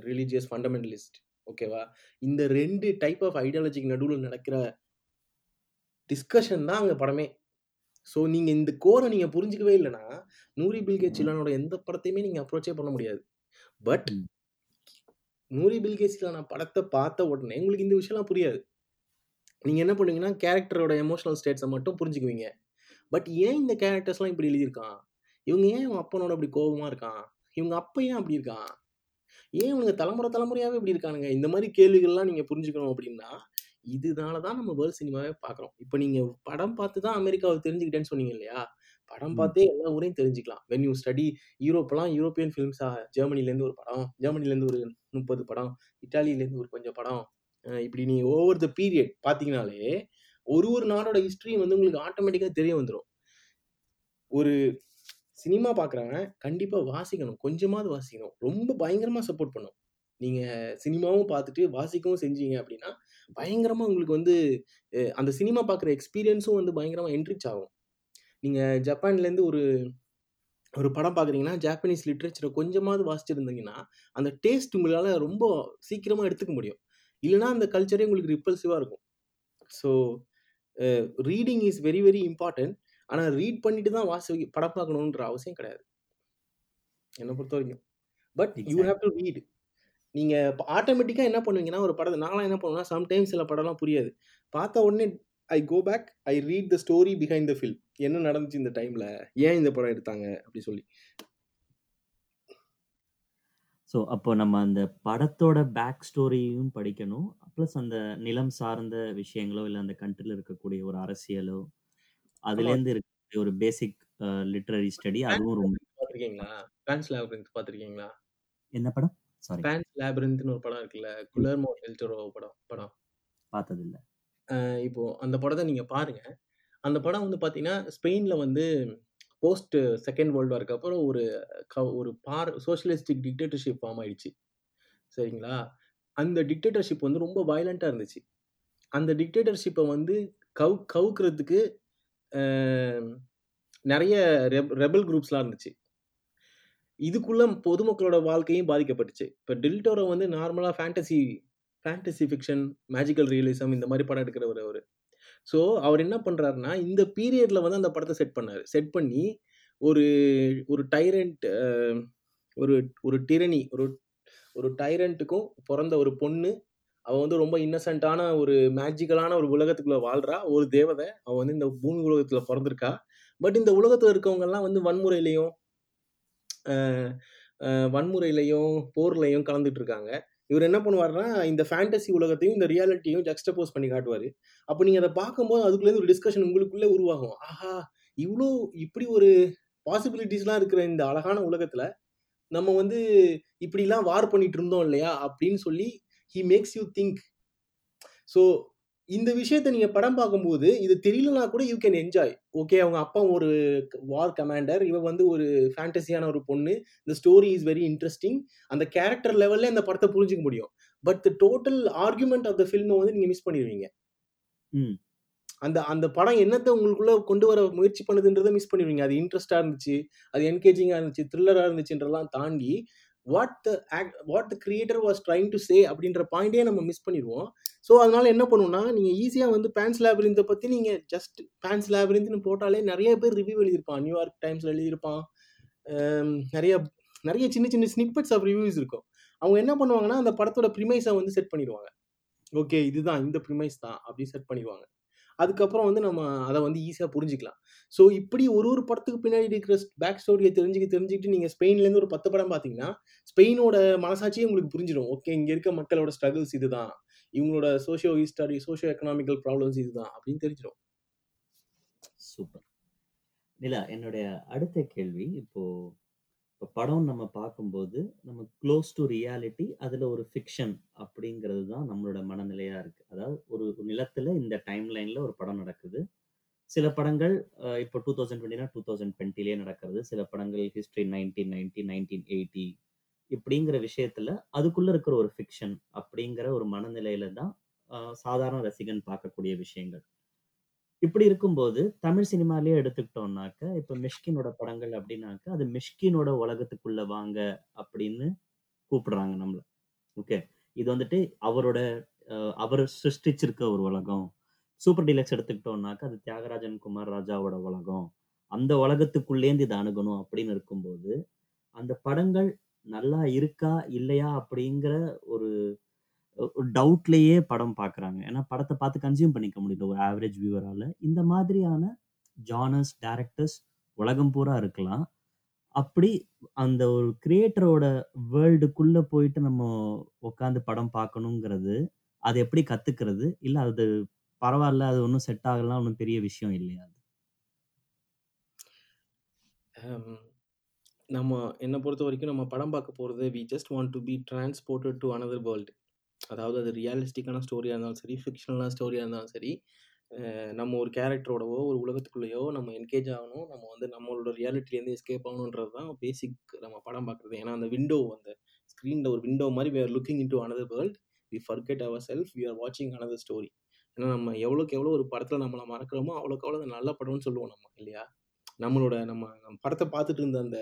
religious fundamentalist. ஓகேவா? இந்த 2 டைப் ஆஃப் ஐடியாலஜிக்கு நடுவுல நடக்கிற டிஸ்கஷன் தான் அங்க படமே. ஸோ நீங்க இந்த கோர நீங்க புரிஞ்சுக்கவே இல்லன்னா, நூரி பில்கே சில்லானோட எந்த படத்தையுமே நீங்க அப்ரோச்சே பண்ண முடியாது. பட். நூரி பில்கேஸிலான படத்த பார்த்த உடனே உங்களுக்கு இந்த விஷயம்லாம் புரியாது. நீங்க என்ன பண்ணுவீங்கன்னா, கேரக்டரோட எமோஷனல் ஸ்டேட்ஸ மட்டும் புரிஞ்சுக்குவீங்க. பட் ஏன் இந்த கேரக்டர்ஸ்லாம் இப்படி எழுதியிருக்கான்? இவங்க ஏன் இவன் அப்பனோட அப்படி கோவமா இருக்கான்? இவங்க அப்பன் ஏன் அப்படி இருக்கான்? ஏன் இவனுங்க தலைமுறை தலைமுறையாவே இப்படி இருக்கானுங்க? இந்த மாரி கேள்விகள்லாம் நீங்க புரிஞ்சுக்கணும் அப்படின்னா, இதனால தான் நம்ம வேர்ல்ட் சினிமாவே பார்க்குறோம். இப்ப நீங்க படம் பார்த்து தான் அமெரிக்காவ தெரிஞ்சுக்கிட்டேன்னு சொன்னீங்க இல்லையா? படம். பார்த்தே எல்லா ஊரையும் தெரிஞ்சுக்கலாம். வென் யூ ஸ்டடி யூரோப்லாம் யூரோப்பியன் ஃபிலிம்ஸா ஜெர்மனிலேருந்து ஒரு படம், ஜெர்மனிலேருந்து ஒரு 30 படம், இட்டாலியிலேருந்து ஒரு கொஞ்சம் படம். இப்படி நீங்க ஓவர் த பீரியட் பார்த்தீங்கனாலே, ஒரு ஒரு நாடோட ஹிஸ்டரி வந்து உங்களுக்கு ஆட்டோமேட்டிக்கா தெரிய வந்துரும். ஒரு சினிமா பார்க்குறவன் கண்டிப்பாக வாசிக்கணும். கொஞ்சமாவது வாசிக்கணும். ரொம்ப பயங்கரமாக சப்போர்ட் பண்ணும். நீங்கள் சினிமாவும் பார்த்துட்டு வாசிக்கவும் செஞ்சீங்க அப்படின்னா, பயங்கரமாக உங்களுக்கு வந்து அந்த சினிமா பார்க்குற எக்ஸ்பீரியன்ஸும் வந்து பயங்கரமாக என்ரிச் ஆகும். நீங்கள் ஜப்பான்லேருந்து ஒரு ஒரு படம் பார்க்குறீங்கன்னா, ஜாப்பனீஸ் லிட்ரேச்சரை கொஞ்சமாவது வாசிச்சிருந்தீங்கன்னா, அந்த டேஸ்ட் உங்களால் ரொம்ப சீக்கிரமாக எடுத்துக்க முடியும். இல்லைனா அந்த கல்ச்சரே உங்களுக்கு ரிப்பல்சிவாக இருக்கும். So reading is very very important. ஆனா ரீட் பண்ணிட்டு தான் வாசி படம் பார்க்கணுன்ற அவசியம் கிடையாது. என்ன பொறுத்தவரைக்கும். But you. Have to read. நீங்க ஆட்டோமேட்டிக்கா என்ன பண்ணுவீங்கன்னா, ஒரு படத்த நான்லாம் என்ன பண்ணுவேன்னா, சம்டைம்ஸ் சில படம்லாம் புரியாது. பார்த்த உடனே I go back, I read the story behind the film. என்ன நடந்துச்சு இந்த டைம்ல? ஏன் இந்த படம் எடுத்தாங்க? அப்படி சொல்லி. ஸோ, அப்போ நம்ம அந்த படத்தோட பேக் ஸ்டோரியும் படிக்கணும். பிளஸ் அந்த நிலம் சார்ந்த விஷயங்களோ, இல்ல அந்த கண்ட்ரில இருக்கக்கூடிய ஒரு அரசியலோ, ஆமா. அதுலேருந்து இருக்கக்கூடிய ஒரு பேசிக் அ லிட்ரரி ஸ்டடி அதுவும் ரொம்ப லேபிரின்த் பார்த்துருக்கீங்களா? பான்ஸ் லேபிரின்த் பார்த்துருக்கீங்களா? என்ன படம்? சாரி. பான்ஸ் லேபிரின்த்னு ஒரு படம் இருக்குல்ல. ம். குலெர்மோ டெல் டோரோ படம் படம். பார்த்ததில்ல. அ இப்போ அந்த படத்த நீங்க பாருங்க. அந்த படம் வந்து பார்த்தீங்கன்னா, ஸ்பெயின்ல வந்து போஸ்ட் செகண்ட் வேர்ல்ட் வார்க்கு அப்புறம் ஒரு க ஒரு பார் சோஷியலிஸ்டிக் டிக்டேட்டர்ஷிப் ஃபார்ம் ஆயிடுச்சு. சரிங்களா? அந்த டிக்டேட்டர்ஷிப் வந்து ரொம்ப வயலன்ட்டா இருந்துச்சு. அந்த டிக்டேட்டர்ஷிப்ப வந்து கவு கவுக்குறதுக்கு நிறைய ரெப் ரெபல் குரூப்ஸ்லாம் இருந்துச்சு. இதுக்குள்ள பொதுமக்களோட வாழ்க்கையும் பாதிக்கப்பட்டுச்சு. இப்போ டில்டோரோ வந்து நார்மலாக fantasy fantasy fiction, magical realism இந்த மாதிரி படம் எடுக்கிறவர் அவர் ஸோ, அவர் என்ன பண்ணுறாருன்னா இந்த பீரியடில் வந்து அந்த படத்தை செட் பண்ணார் செட் பண்ணி ஒரு ஒரு டைரன்ட் ஒரு ஒரு டிரனி ஒரு ஒரு டைரன்ட்டுக்கும் பிறந்த ஒரு பொண்ணு. அவள் வந்து ரொம்ப இன்னசென்ட்டான ஒரு மேஜிக்கலான ஒரு உலகத்துக்குள்ளே வாழ்கிறா ஒரு தேவதை அவள் வந்து இந்த பூமி உலகத்தில் பிறந்திருக்கா பட் இந்த உலகத்தில் இருக்கவங்கெல்லாம் வந்து வன்முறையிலையும் வன்முறையிலையும் போர்லையும் கலந்துட்டு இருக்காங்க. இவர் என்ன பண்ணுவாருன்னா, இந்த ஃபேண்டசி உலகத்தையும், இந்த ரியாலிட்டியும் ஜக்ஸ்டபோஸ் பண்ணி காட்டுவார் அப்போ நீங்கள் அதை பார்க்கும்போது அதுக்குள்ளேருந்து ஒரு டிஸ்கஷன் உங்களுக்குள்ளே உருவாகும். ஆஹா! இவ்வளோ இப்படி ஒரு பாசிபிலிட்டிஸ்லாம் இருக்கிற இந்த அழகான உலகத்தில் நம்ம வந்து இப்படிலாம் வார் பண்ணிட்டு இருந்தோம் இல்லையா? அப்படின்னு சொல்லி he makes you think. So, இந்த விஷயத்த நீங்க படம் பார்க்கும்போது, இது தெரியலனா கூட யூ கேன் என்ஜாய். ஓகே அவங்க அப்பா ஒரு வார் கமாண்டர். இவ வந்து ஒரு ஃபேண்டசியான ஒரு பொண்ணு. இந்த ஸ்டோரி இஸ் வெரி இன்ட்ரஸ்டிங். அந்த கேரக்டர் லெவல்ல இந்த படத்த புரிஞ்சுக்க முடியும். But the total argument of the ஃபில்ம வந்து நீங்க மிஸ் பண்ணிருவீங்க. ம். அந்த அந்த படம் என்னத்த உங்களுக்குள்ள கொண்டு வர முயற்சி பண்ணுதுன்றத மிஸ் பண்ணிருவீங்க. அது இன்ட்ரஸ்ட்டா இருந்துச்சு. அது என்கேஜிங்கா இருந்துச்சு. த்ரில்லரா இருந்துச்சுன்றதெல்லாம் தாண்டி, what the act what the creator was trying to say அப்படின்ற பாயிண்ட்டே நம்ம மிஸ் பண்ணிடுவோம் ஸோ, அதனால என்ன பண்ணுவோம்னா, நீங்கள் ஈஸியாக வந்து பேன்ஸ் லேபிரின்த்த பற்றி நீங்கள் ஜஸ்ட் பேன்ஸ் லேபிரின்த்னு போட்டாலே நிறைய பேர் ரிவ்யூ எழுதியிருப்பான். நியூயார்க் டைம்ஸில் எழுதியிருப்பான். நிறைய நிறைய சின்ன சின்ன ஸ்னிப்பட்ஸ் ஆஃப் ரிவ்யூஸ் இருக்கும். அவங்க என்ன பண்ணுவாங்கன்னா, அந்த படத்தோட ப்ரிமைஸை வந்து செட் பண்ணிடுவாங்க ஓகே இதுதான் இந்த ப்ரிமைஸ் தான் அப்படி செட் பண்ணிடுவாங்க அதுக்கப்புறம் வந்து நம்ம அதை வந்து ஈஸியாக புரிஞ்சுக்கலாம். ஸோ, இப்படி ஒரு ஒரு படத்துக்கு பின்னாடி இருக்கிற பேக் ஸ்டோரியை தெரிஞ்சுக்க தெரிஞ்சுக்கிட்டு நீங்கள் ஸ்பெயின்லேருந்து ஒரு 10 படம் பார்த்தீங்கன்னா, ஸ்பெயினோட மனசாட்சியே உங்களுக்கு புரிஞ்சிடும் ஓகே இங்கே இருக்க மக்களோட ஸ்ட்ரகிள்ஸ் இதுதான். இவங்களோட socio history socio economical problems இதுதான் அப்படின்னு தெரிஞ்சிடும் சூப்பர். நிலா, என்னுடைய அடுத்த கேள்வி, இப்போ இப்போ படம் நம்ம பார்க்கும்போது, நம்ம க்ளோஸ் டூ ரியாலிட்டி அதில் ஒரு ஃபிக்ஷன் அப்படிங்கிறது தான் நம்மளோட மனநிலையாக இருக்குது அதாவது ஒரு நிலத்தில் இந்த டைம் லைனில் ஒரு படம் நடக்குது. சில படங்கள் அ இப்போ 2020னா 2020லயே நடக்கிறது. சில படங்கள் history nineteen ninety nineteen eighty இப்படிங்கிற விஷயத்துல அதுக்குள்ள இருக்கிற ஒரு ஃபிக்ஷன் அப்படிங்கிற ஒரு மனநிலையில தான் சாதாரண ரசிகன் பார்க்கக்கூடிய விஷயங்கள். இப்படி இருக்கும்போது, தமிழ் சினிமாலயே எடுத்துக்கிட்டோம்னாக்க, இப்ப மிஷ்கினோட படங்கள் அப்படின்னாக்க, அது மிஷ்கினோட உலகத்துக்குள்ள வாங்க அப்படின்னு கூப்பிடுறாங்க நம்மள. ஓகே. இது வந்துட்டு அவரோட அ அவர் சிருஷ்டிச்சிருக்க ஒரு உலகம். சூப்பர் டீலக்ஸ் எடுத்துக்கிட்டோம்னாக்க, அது தியாகராஜன் குமார் ராஜாவோட உலகம். அந்த உலகத்துக்குள்ளேருந்து இத அணுகணும் அப்படின்னு இருக்கும்போது, அந்த படங்கள் நல்லா இருக்கா இல்லையா அப்படிங்கிற ஒரு டவுட்லேயே படம் பார்க்குறாங்க ஏன்னா படத்தை பார்த்து கன்சியூம் பண்ணிக்க முடியல. ஒரு ஆவரேஜ் வியூவரால் இந்த மாதிரியான ஜானர்ஸ் டேரக்டர்ஸ் உலகம் பூரா இருக்கலாம். அப்படி அந்த ஒரு கிரியேட்டரோட வேர்ல்டுக்குள்ளே போயிட்டு நம்ம உட்காந்து படம் பார்க்கணுங்கிறது அது எப்படி கற்றுக்கிறது இல்லை அது பரவாயில்ல அது ஒன்றும் செட் ஆகலாம் ஒன்றும் பெரிய விஷயம் இல்லையா அது? நம்ம என்னை பொறுத்த வரைக்கும் நம்ம படம் பார்க்க போகிறது we just want to be transported to another world அதாவது அது ரியலிஸ்டிக்கான ஸ்டோரியாக இருந்தாலும் சரி ஃபிக்ஷனலான ஸ்டோரியாக இருந்தாலும் சரி நம்ம ஒரு கேரக்டரோடவோ ஒரு உலகத்துக்குள்ளேயோ நம்ம என்கேஜ் ஆகணும். நம்ம வந்து நம்மளோட ரியாலிட்டிலேருந்து எஸ்கேப் ஆகணுன்றது தான் பேசிக் நம்ம படம் பார்க்குறது ஏன்னா அந்த விண்டோ அந்த ஸ்க்ரீனில் ஒரு விண்டோ மாதிரி we are looking into another world we forget our self we are வாட்சிங் அனதர் ஸ்டோரி ஏன்னா நம்ம எவ்வளோக்கு எவ்வளோ ஒரு படத்தில் நம்மளை மறக்கிறோமோ அவ்வளோக்கு அவ்வளோ அது நல்ல படம்னு சொல்லுவோம் நம்ம இல்லையா? நம்மளோட நம்ம நம்ம படத்தை பார்த்துட்டு இருந்த அந்த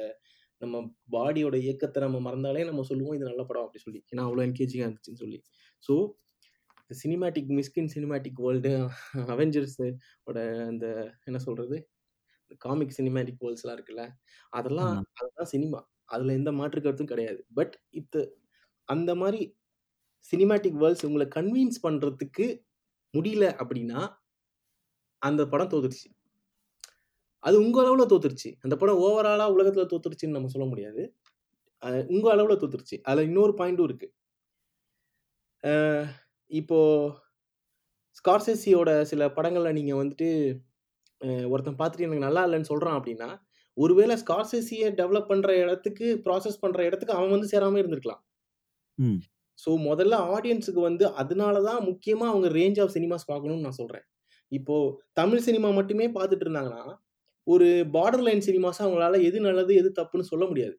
நம்ம பாடியோட இயக்கத்தை நம்ம மறந்தாலே நம்ம சொல்லுவோம் இது நல்ல படம் அப்படி சொல்லி. ஏன்னா அவ்வளோ என்கேஜிங்காக இருந்துச்சுன்னு சொல்லி. ஸோ இந்த cinematic Mysskin cinematic world Avengers ஓட அந்த என்ன சொல்கிறது காமிக் சினிமேட்டிக் வேர்ல்ட்ஸ்லாம் இருக்குல்ல அதெல்லாம் அதெல்லாம் சினிமா அதில் எந்த மாற்று கருத்தும் கிடையாது. பட் இத்த அந்த மாதிரி சினிமேட்டிக் வேர்ல்ட்ஸ் உங்களை கன்வின்ஸ் பண்ணுறதுக்கு முடியல அப்படின்னா அந்த படம் தோத்துருச்சு. அது உங்கள் அளவில் தோத்துருச்சு. அந்த படம் ஓவராலாக உலகத்தில் தோத்துருச்சுன்னு நம்ம சொல்ல முடியாது. அஹ் உங்க அளவில் தோத்துருச்சு. அதில் இன்னொரு பாயிண்ட்டும் இருக்கு. அஹ் இப்போ ஸ்கார்செசியோட சில படங்கள்ல நீங்க வந்துட்டு ஒருத்தன் பார்த்துட்டு எனக்கு நல்லா இல்லைன்னு சொல்றான் அப்படின்னா ஒருவேளை ஸ்கார்செசியை டெவலப் பண்ற இடத்துக்கு ப்ராசஸ் பண்ற இடத்துக்கு அவன் வந்து சேராம இருந்திருக்கலாம். ம். ஸோ முதல்ல ஆடியன்ஸுக்கு வந்து அதனால தான் முக்கியமாக அவங்க ரேஞ்ச் ஆஃப் சினிமாஸ் பார்க்கணும்னு நான் சொல்கிறேன் இப்போ தமிழ் சினிமா மட்டுமே பார்த்துட்டு இருந்தாங்கன்னா ஒரு பார்டர் லைன் சினிமாஸாக அவங்களால எது நல்லது எது தப்புன்னு சொல்ல முடியாது.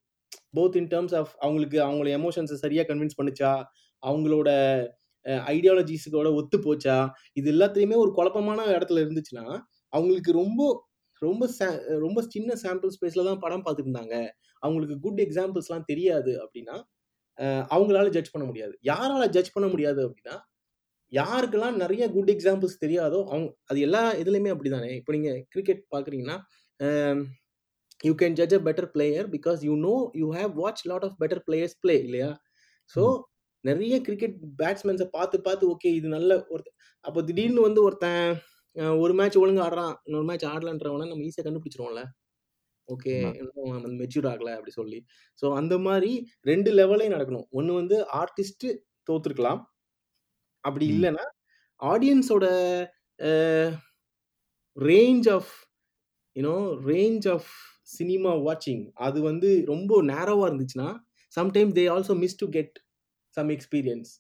போத் இன் டேர்ம்ஸ் ஆஃப் அவங்களுக்கு அவங்கள எமோஷன்ஸை சரியாக கன்வின்ஸ் பண்ணிச்சா? அவங்களோட ஐடியாலஜிஸுக்கோட ஒத்து போச்சா? இது எல்லாத்துலேயுமே ஒரு குழப்பமான இடத்துல இருந்துச்சுன்னா அவங்களுக்கு ரொம்ப ரொம்ப சே ரொம்ப சின்ன சாம்பிள் ஸ்பேஸில் தான் படம் பார்த்துட்டு இருந்தாங்க அவங்களுக்கு குட் எக்ஸாம்பிள்ஸ்லாம் தெரியாது அப்படின்னா அவங்களால ஜட்ஜ் பண்ண முடியாது. யாரால ஜட்ஜ் பண்ண முடியாது அப்படின்னா யாருக்கெல்லாம் நிறைய குட் எக்ஸாம்பிள்ஸ் தெரியாதோ அவங்க அது எல்லா இதுலையுமே அப்படிதானே? இப்போ நீங்கள் கிரிக்கெட் பார்க்குறீங்கன்னா பாக்குறீங்கன்னா you can judge a better player because you know you have watch lot of better players play இல்லையா? ஸோ நிறைய கிரிக்கெட் பேட்ஸ்மேன்ஸை பார்த்து பார்த்து ஓகே இது நல்ல ஒருத்த அப்போ திடீர்னு வந்து ஒருத்தன் ஒரு மேட்ச் ஒழுங்கா ஆடுறான் இன்னொரு மேட்ச் ஆடலன்றவன நம்ம ஈஸியாக கண்டுபிடிச்சிருவோம்ல. ஓகே இன்னும் மெச்சூர் ஆகல அப்படி சொல்லி. ஸோ அந்த மாதிரி ரெண்டு லெவலையும் நடக்கணும். ஒன்று வந்து ஆர்டிஸ்ட் தோத்துருக்கலாம். அப்படி இல்லைன்னா ஆடியன்ஸோட range of you know range of cinema வாட்சிங் அது வந்து ரொம்ப நேரோவாக இருந்துச்சுன்னா sometime they also miss to get some experience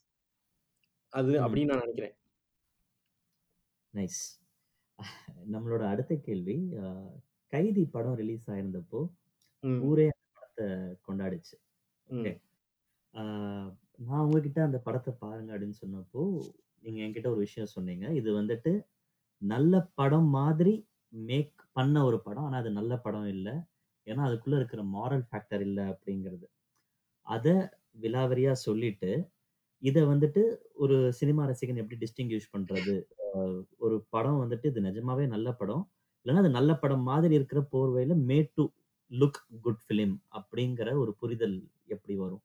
அது அப்படின்னு நான் நினைக்கிறேன். நைஸ் நம்மளோட அடுத்த கேள்வி கைதி படம் ரிலீஸ் ஆயிருந்தப்போ ஊரே அந்த படத்தை கொண்டாடுச்சு. ஓகே நான் உங்ககிட்ட அந்த படத்தை பாருங்க அப்படின்னு சொன்னப்போ நீங்க என்கிட்ட ஒரு விஷயம் சொன்னீங்க. இது வந்துட்டு நல்ல படம் மாதிரி மேக் பண்ண ஒரு படம். ஆனால் அது நல்ல படம் இல்லை. ஏன்னா அதுக்குள்ளே இருக்கிற மாரல் ஃபேக்டர் இல்லை அப்படிங்கிறது. அதை விலாவரியாக சொல்லிட்டு இதை வந்துட்டு ஒரு சினிமா ரசிகன் எப்படி டிஸ்டிங்யூஷ் பண்ணுறது ஒரு படம் வந்துட்டு இது நிஜமாவே நல்ல படம். இல்லைன்னா அது நல்ல படம் மாதிரி இருக்கிற போர்வையில் made to look good film அப்படிங்கிற ஒரு புரிதல் எப்படி வரும்?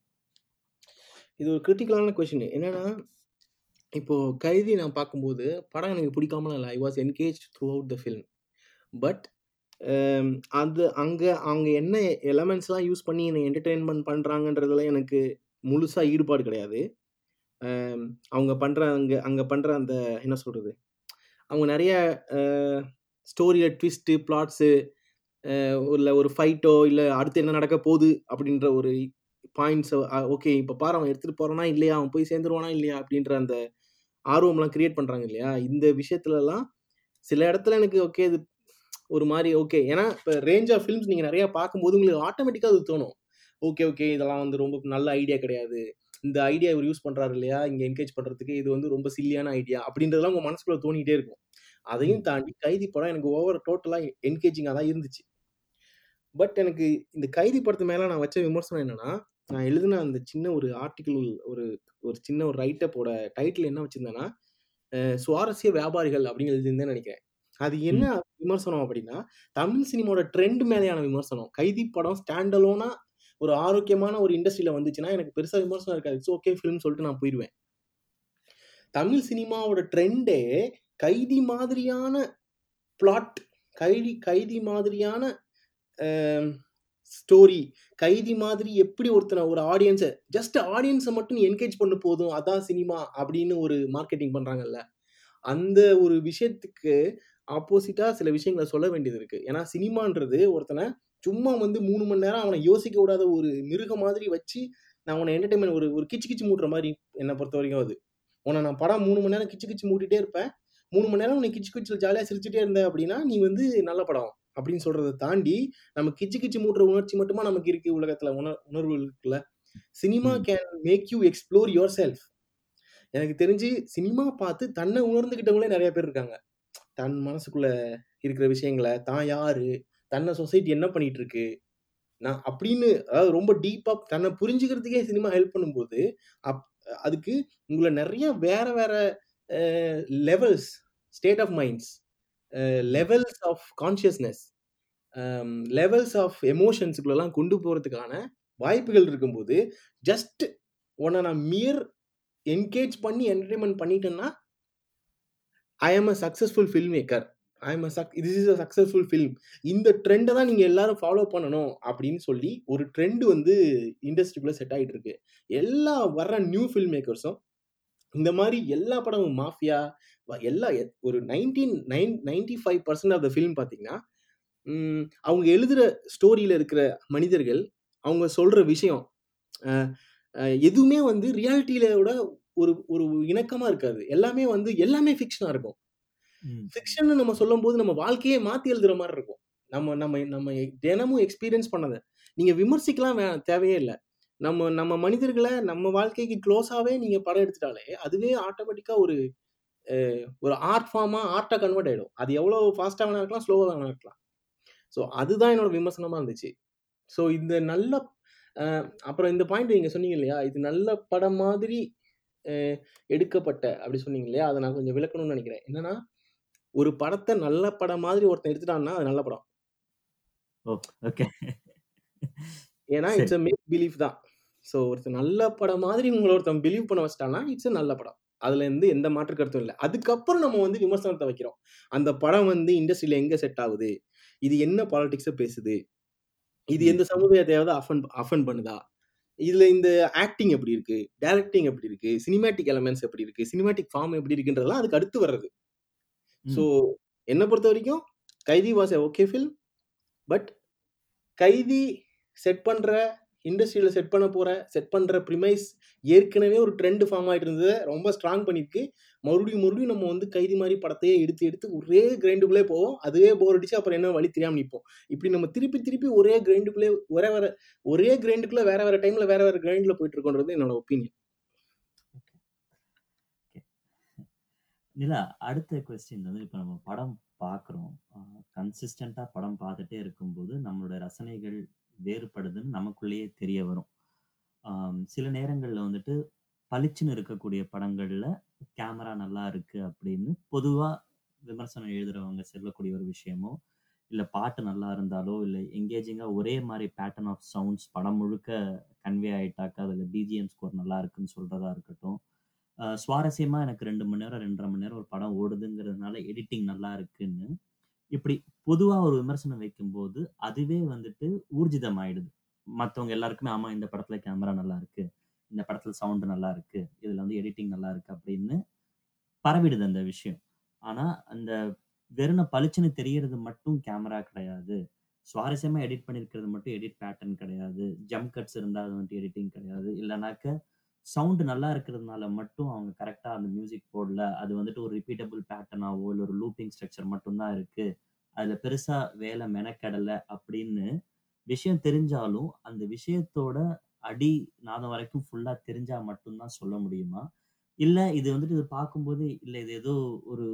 இது ஒரு கிரிட்டிக்கலான கொஷின் என்னன்னா இப்போ கைதி நான் பார்க்கும்போது படம் எனக்கு பிடிக்காமலாம் இல்லை. I was engage throughout the film but um, அது அங்கே அவங்க என்ன எலமெண்ட்ஸ்லாம் யூஸ் பண்ணி என்னை என்டர்டெயின்மெண்ட் பண்ணுறாங்கன்றதுல எனக்கு முழுசாக ஈடுபாடு கிடையாது. Um, அவங்க பண்ணுற அங்கே அங்கே பண்ணுற அந்த என்ன சொல்கிறது அவங்க நிறைய ஸ்டோரியில் ட்விஸ்ட்டு பிளாட்ஸு இல்லை ஒரு ஃபைட்டோ இல்லை அடுத்து என்ன நடக்க போகுது அப்படின்ற ஒரு பாயிண்ட்ஸை ஓகே இப்போ பாரு அவன் எடுத்துகிட்டு போகிறானா இல்லையா? அவன் போய் சேர்ந்துருவானா இல்லையா? அப்படின்ற அந்த ஆர்வம்லாம் க்ரியேட் பண்ணுறாங்க இல்லையா? இந்த விஷயத்துலலாம் சில இடத்துல எனக்கு ஓகே இது ஒரு மாதிரி ஓகே ஏன்னா இப்போ ரேஞ்ச் ஆஃப் ஃபிலிம்ஸ் நீங்கள் நிறையா பார்க்கும்போது உங்களுக்கு ஆட்டோமேட்டிக்காக அது தோணும். ஓகே ஓகே இதெல்லாம் வந்து ரொம்ப நல்ல ஐடியா கிடையாது. இந்த ஐடியா இவர் யூஸ் பண்ணுறாரு இல்லையா? இங்கே என்கேஜ் பண்ணுறதுக்கு இது வந்து ரொம்ப சில்லியான ஐடியா அப்படின்றதெல்லாம் உங்கள் மனசுக்குள்ள தோணிகிட்டே இருக்கும். அதையும் தாண்டி கைதி படம் எனக்கு ஓவர் டோட்டலாக என்கேஜிங்காக தான் இருந்துச்சு. பட் எனக்கு இந்த கைதி படத்து மேலே நான் வச்ச விமர்சனம் என்னன்னா நான் எழுதின அந்த சின்ன ஒரு ஆர்டிக்கிள் ஒரு ஒரு சின்ன ஒரு ரைட்டப்போட டைட்டில் என்ன வச்சிருந்தேன்னா சுவாரஸ்ய வியாபாரிகள் அப்படின்னு எழுதியிருந்தேன்னு நினைக்கிறேன். அது என்ன விமர்சனம் அப்படின்னா தமிழ் சினிமாவோட ட்ரெண்ட் மேலேயான விமர்சனம். கைதி படம் ஸ்டாண்டலோனா ஒரு ஆரோக்கியமான ஒரு இண்டஸ்ட்ரியில வந்துச்சுன்னா எனக்கு பெருசா விமர்சனம் இருக்காது. இட்ஸ் ஓகே ஃபிலிம் சொல்லிட்டு நான் போயிடுவேன் தமிழ் சினிமாவோட ட்ரெண்டே கைதி மாதிரியான பிளாட் கைதி கைதி மாதிரியான ஸ்டோரி கைதி மாதிரி எப்படி ஒருத்தனை ஒரு ஆடியன்ஸை ஜஸ்ட் ஆடியன்ஸை மட்டும் நீ என்கேஜ் பண்ண போதும் அதான் சினிமா அப்படின்னு ஒரு மார்க்கெட்டிங் பண்றாங்கல்ல. அந்த ஒரு விஷயத்துக்கு ஆப்போசிட்டா சில விஷயங்களை சொல்ல வேண்டியது இருக்கு. ஏன்னா சினிமான்றது ஒருத்தனை சும்மா வந்து மூணு மணி நேரம் அவனை யோசிக்க விடாத ஒரு மிருகம் மாதிரி வச்சு நான் உன்னை என்டர்டைன்மெண்ட் ஒரு ஒரு கிச்சு கிச்சு மூட்டுற மாதிரி என்னை பொறுத்த வரைக்கும் அது. உன்னை நான் படம் மூணு மணி நேரம் கிச்சு கிச்சு மூட்டிட்டே இருப்பேன். மூணு மணி நேரம் உன்னை கிச்சு கிச்சு ஜாலியாக சிரிச்சுட்டே இருந்த அப்படின்னா நீ வந்து நல்ல படம் அப்படின்னு சொல்றதை தாண்டி நம்ம கிச்சு கிச்சு மூட்டுற உணர்ச்சி மட்டுமா நமக்கு இருக்கு உலகத்துல? உணர் உணர்வு இருக்குல்ல. Cinema. Can make you explore your self எனக்கு தெரிஞ்சு சினிமா பார்த்து தன்னை உணர்ந்துகிட்டவங்களே நிறைய பேர் இருக்காங்க. தன் மனசுக்குள்ள இருக்கிற விஷயங்களை தான் யாரு? தன்னை சொசைட்டி என்ன பண்ணிட்டு இருக்கு நான் அப்படின்னு அதாவது ரொம்ப டீப்பா தன்னை புரிஞ்சுக்கிறதுக்கே சினிமா ஹெல்ப் பண்ணும்போது அப் அதுக்கு உங்களை நிறைய வேற வேற levels state of minds levels of consciousness levels of எமோஷன்ஸுக்குள்ளெல்லாம் கொண்டு போகிறதுக்கான வாய்ப்புகள் இருக்கும்போது ஜஸ்ட் உன்னை நான் மியர் என்கேஜ் பண்ணி என்டர்டைன்மெண்ட் பண்ணிட்டேன்னா I am a successful film maker I am suck this is a successful film இந்த ட்ரெண்டை தான் நீங்கள் எல்லாரும் ஃபாலோ பண்ணணும் அப்படின்னு சொல்லி ஒரு ட்ரெண்டு வந்து இண்டஸ்ட்ரிக்குள்ளே செட் ஆகிட்டு இருக்கு. எல்லா வர்ற நியூ ஃபில்ம் மேக்கர்ஸும் இந்த மாதிரி எல்லா படமும் மாஃபியா எல்லா ஒரு nineteen nine ninety five percent of the film பார்த்தீங்கன்னா அவங்க எழுதுகிற ஸ்டோரியில் இருக்கிற மனிதர்கள் அவங்க சொல்கிற விஷயம் எதுவுமே வந்து ரியாலிட்டியில விட ஒரு ஒரு இணக்கமாக இருக்காது. எல்லாமே வந்து எல்லாமே ஃபிக்ஷனாக இருக்கும். ஃபிக்ஷன் நம்ம சொல்லும்போது நம்ம வாழ்க்கையே மாற்றி எழுதுற மாதிரி இருக்கும். நம்ம நம்ம நம்ம தினமும் எக்ஸ்பீரியன்ஸ் பண்ணதை. நீங்கள் விமர்சிக்கலாம் வே தேவையே இல்லை. நம்ம நம்ம மனிதர்களை நம்ம வாழ்க்கைக்கு க்ளோஸாகவே நீங்கள் படம் எடுத்துட்டாலே அதுவே ஆட்டோமேட்டிக்காக ஒரு ஒரு ஆர்ட் ஃபார்மாக ஆர்ட்டாக கன்வெர்ட் ஆகிடும் அது எவ்வளோ ஃபாஸ்ட்டாக வேணா இருக்கலாம் ஸ்லோவாக வேணா இருக்கலாம். ஸோ அதுதான் என்னோட விமர்சனமாக இருந்துச்சு. ஸோ இந்த நல்ல அப்புறம் இந்த பாயிண்ட் நீங்கள் சொன்னீங்க இல்லையா? இது நல்ல படம் மாதிரி எடுக்கப்பட்ட அப்படி சொன்னீங்க இல்லையா? அதை நான் கொஞ்சம் விளக்கணும்னு நினைக்கிறேன். என்னன்னா ஒரு படத்தை நல்ல படம் மாதிரி ஒருத்தன் எடுத்துட்டான்னா அது நல்ல படம். ஓகே. ஏன்னா இட்ஸ் அ மேக் பிலீஃப் தான். ஸோ ஒருத்தன் நல்ல படம் மாதிரி உங்களை ஒருத்தன் பிலீவ் பண்ண வச்சிட்டான்னா இட்ஸ் நல்ல படம். அதுல இருந்து எந்த மாற்று கருத்தும் இல்லை. அதுக்கப்புறம் நம்ம வந்து விமர்சனத்தை வைக்கிறோம். அந்த படம் வந்து இண்டஸ்ட்ரியில எங்க செட் ஆகுது? இது என்ன பாலிடிக்ஸை பேசுது? இது எந்த சமுதாயத்தையாவது அஃபன் அஃபன் பண்ணுதா? இதுல இந்த ஆக்டிங் எப்படி இருக்கு? டைரக்டிங் எப்படி இருக்கு? சினிமேட்டிக் எலமெண்ட்ஸ் எப்படி இருக்கு? சினிமேட்டிக் ஃபார்ம் எப்படி இருக்குன்றதெல்லாம் அதுக்கு அடுத்து வர்றது. ஸோ என்னை பொறுத்த வரைக்கும் Kaithi was okay film but Kaithi set பண்ற இண்டஸ்ட்ரியில் செட் பண்ண போகிற செட் பண்ணுற ப்ரிமைஸ் ஏற்கனவே ஒரு ட்ரெண்ட் ஃபார்ம் ஆகிட்டு இருந்ததை ரொம்ப ஸ்ட்ராங் பண்ணியிருக்கு. மறுபடியும் மறுபடியும் நம்ம வந்து கைதி மாதிரி படத்தையே எடுத்து எடுத்து ஒரே கிரைண்டுக்குள்ளே போவோம். அதுவே போர் அடிச்சு அப்புறம் என்ன வழி தெரியாமல் நிற்போம் இப்படி நம்ம திருப்பி திருப்பி ஒரே கிரைண்டுக்குள்ளே ஒரே வேற ஒரே கிரைண்டுக்குள்ளே வேற வேற டைமில் வேற வேற கிரைண்டில் போயிட்டு இருக்கோன்றது என்னோட ஒப்பீனியன் ஓகே நிலா அடுத்த கொஸ்டின் வந்து இப்போ நம்ம படம் பார்க்குறோம். கன்சிஸ்டண்ட்டாக படம் பார்த்துட்டே இருக்கும்போது நம்மளோட ரசனைகள் வேறுபடுதுன்னு நமக்குள்ளேயே தெரிய வரும். ஆம், சில நேரங்களில் வந்துட்டு பளிச்சுன்னு இருக்கக்கூடிய படங்களில் கேமரா நல்லா இருக்கு அப்படின்னு பொதுவாக விமர்சனம் எழுதுறவங்க சொல்லக்கூடிய ஒரு விஷயமோ இல்லை பாட்டு நல்லா இருந்தாலோ இல்லை எங்கேஜிங்காக ஒரே மாதிரி பேட்டர்ன் ஆஃப் சவுண்ட்ஸ் படம் முழுக்க கன்வே ஆயிட்டாக்கா அதில் பிஜிஎம் ஸ்கோர் நல்லா இருக்குன்னு சொல்கிறதா இருக்கட்டும். சுவாரஸ்யமாக சுவாரஸ்யமா எனக்கு ரெண்டு மணி நேரம் ரெண்டரை மணி நேரம் ஒரு படம் ஓடுதுங்கிறதுனால எடிட்டிங் நல்லா இருக்குன்னு இப்படி பொதுவா ஒரு விமர்சனம் வைக்கும்போது அதுவே வந்துட்டு ஊர்ஜிதம் ஆயிடுது மற்றவங்க எல்லாருக்குமே ஆமா இந்த படத்துல கேமரா நல்லா இருக்கு இந்த படத்துல சவுண்ட் நல்லா இருக்கு இதுல வந்து எடிட்டிங் நல்லா இருக்கு அப்படின்னு பரவிடுது அந்த விஷயம். ஆனா அந்த வெறும் பளிச்சுன்னு தெரியறது மட்டும் கேமரா கிடையாது. சுவாரஸ்யமா எடிட் பண்ணிருக்கிறது மட்டும் எடிட் பேட்டர்ன் கிடையாது. ஜம்ப் கட்ஸ் இருந்தா அது வந்துட்டு எடிட்டிங் கிடையாது. இல்லைனாக்க சவுண்ட் நல்லா இருக்கிறதுனால மட்டும் அவங்க கரெக்டாக அந்த மியூசிக் போடல. அது வந்துட்டு ஒரு ரிப்பீட்டபிள் பேட்டர்னாவோ இல்லை ஒரு லூப்பிங் ஸ்ட்ரக்சர் மட்டும்தான் இருக்கு. அதில் பெருசாக வேலை மெனக்கெடலை அப்படின்னு விஷயம் தெரிஞ்சாலும் அந்த விஷயத்தோட அடி நாதம் வரைக்கும் ஃபுல்லாக தெரிஞ்சால் மட்டும்தான் சொல்ல முடியுமா? இல்லை இது வந்துட்டு இது பார்க்கும்போது இல்லை இது ஏதோ ஒரு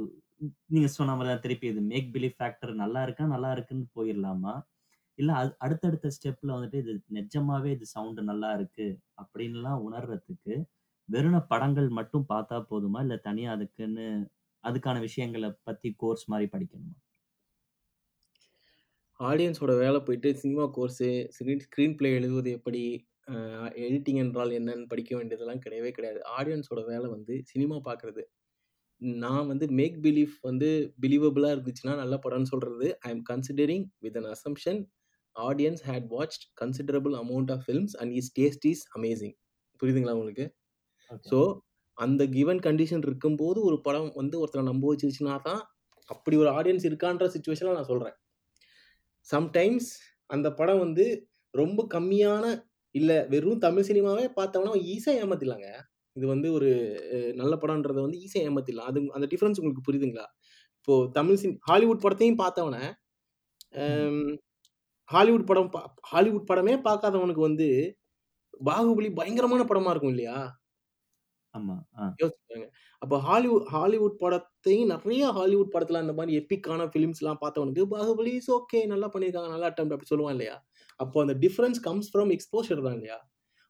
நீங்கள் சொன்ன மாதிரி தான் திருப்பி இது மேக் பிலீவ் ஃபேக்டர் நல்லா இருக்கா நல்லா இருக்குன்னு போயிடலாமா? இல்ல அது அடுத்தடுத்த ஸ்டெப்ல வந்துட்டு இது நிஜமாவே இது சவுண்ட் நல்லா இருக்கு அப்படின்லாம் உணர்றதுக்கு வெறும் படங்கள் மட்டும் பார்த்தா போதுமா இல்ல தனியா அதுக்குன்னு அதுக்கான விஷயங்களை பத்தி கோர்ஸ் மாதிரி படிக்கணுமா ஆடியன்ஸோட வேலை போயிட்டு சினிமா கோர்ஸு, ஸ்க்ரீன் ஸ்க்ரீன் எழுதுவது எப்படி, எடிட்டிங் என்றால் என்னன்னு படிக்க வேண்டியதெல்லாம் கிடையவே கிடையாது. ஆடியன்ஸோட வேலை வந்து சினிமா பார்க்குறது. நான் வந்து மேக் பிலீஃப் வந்து பிலீவபிளாக இருந்துச்சுன்னா நல்ல படம்னு சொல்கிறது I am considering with an assumption audience had watched considerable amount of films and his taste is amazing. புரியுதுங்களா உங்களுக்கு? ஸோ, அந்த கிவன் கண்டிஷன் இருக்கும்போது ஒரு படம் வந்து ஒருத்தர நம்ப வச்சுருச்சுனா தான், அப்படி ஒரு ஆடியன்ஸ் இருக்கான்ற சிச்சுவேஷன்ல நான் சொல்றேன். சம்டைம்ஸ் அந்த படம் வந்து ரொம்ப கம்மியான இல்ல வெறும் தமிழ் சினிமாவே பார்த்தவனா ஈஸியா ஏமாத்திடலாங்க. இது வந்து ஒரு நல்ல படம்ன்றத வந்து ஈஸியா ஏமாத்திடலாம். அது அந்த டிஃபரன்ஸ் உங்களுக்கு புரியுதுங்களா? இப்போ தமிழ் சின் ஹாலிவுட் படத்தையும் பார்த்தவன, ஹாலிவுட் படம் ஹாலிவுட் படமே பார்க்காதவனுக்கு வந்து, பாகுபலி பயங்கரமான படமா இருக்கும் இல்லையா? ஆமா. ஆ. யோசிச்சு பாருங்க. அப்ப ஹாலிவு ஹாலிவுட் படத்தையும் நெறைய ஹாலிவுட் படத்துல அந்த மாரி எபிக்கான ஃபிலிம்ஸ்லாம் பார்த்தவனுக்கு, பாகுபலி இஸ் ஓகே நல்லா பண்ணியிருக்காங்க, நல்ல அட்டெம்ப்ட் அப்படி சொல்லுவான் இல்லையா? அப்போ அந்த டிஃபரன்ஸ் கம்ஸ் ஃப்ரம் எக்ஸ்போஷர் தான் இல்லையா?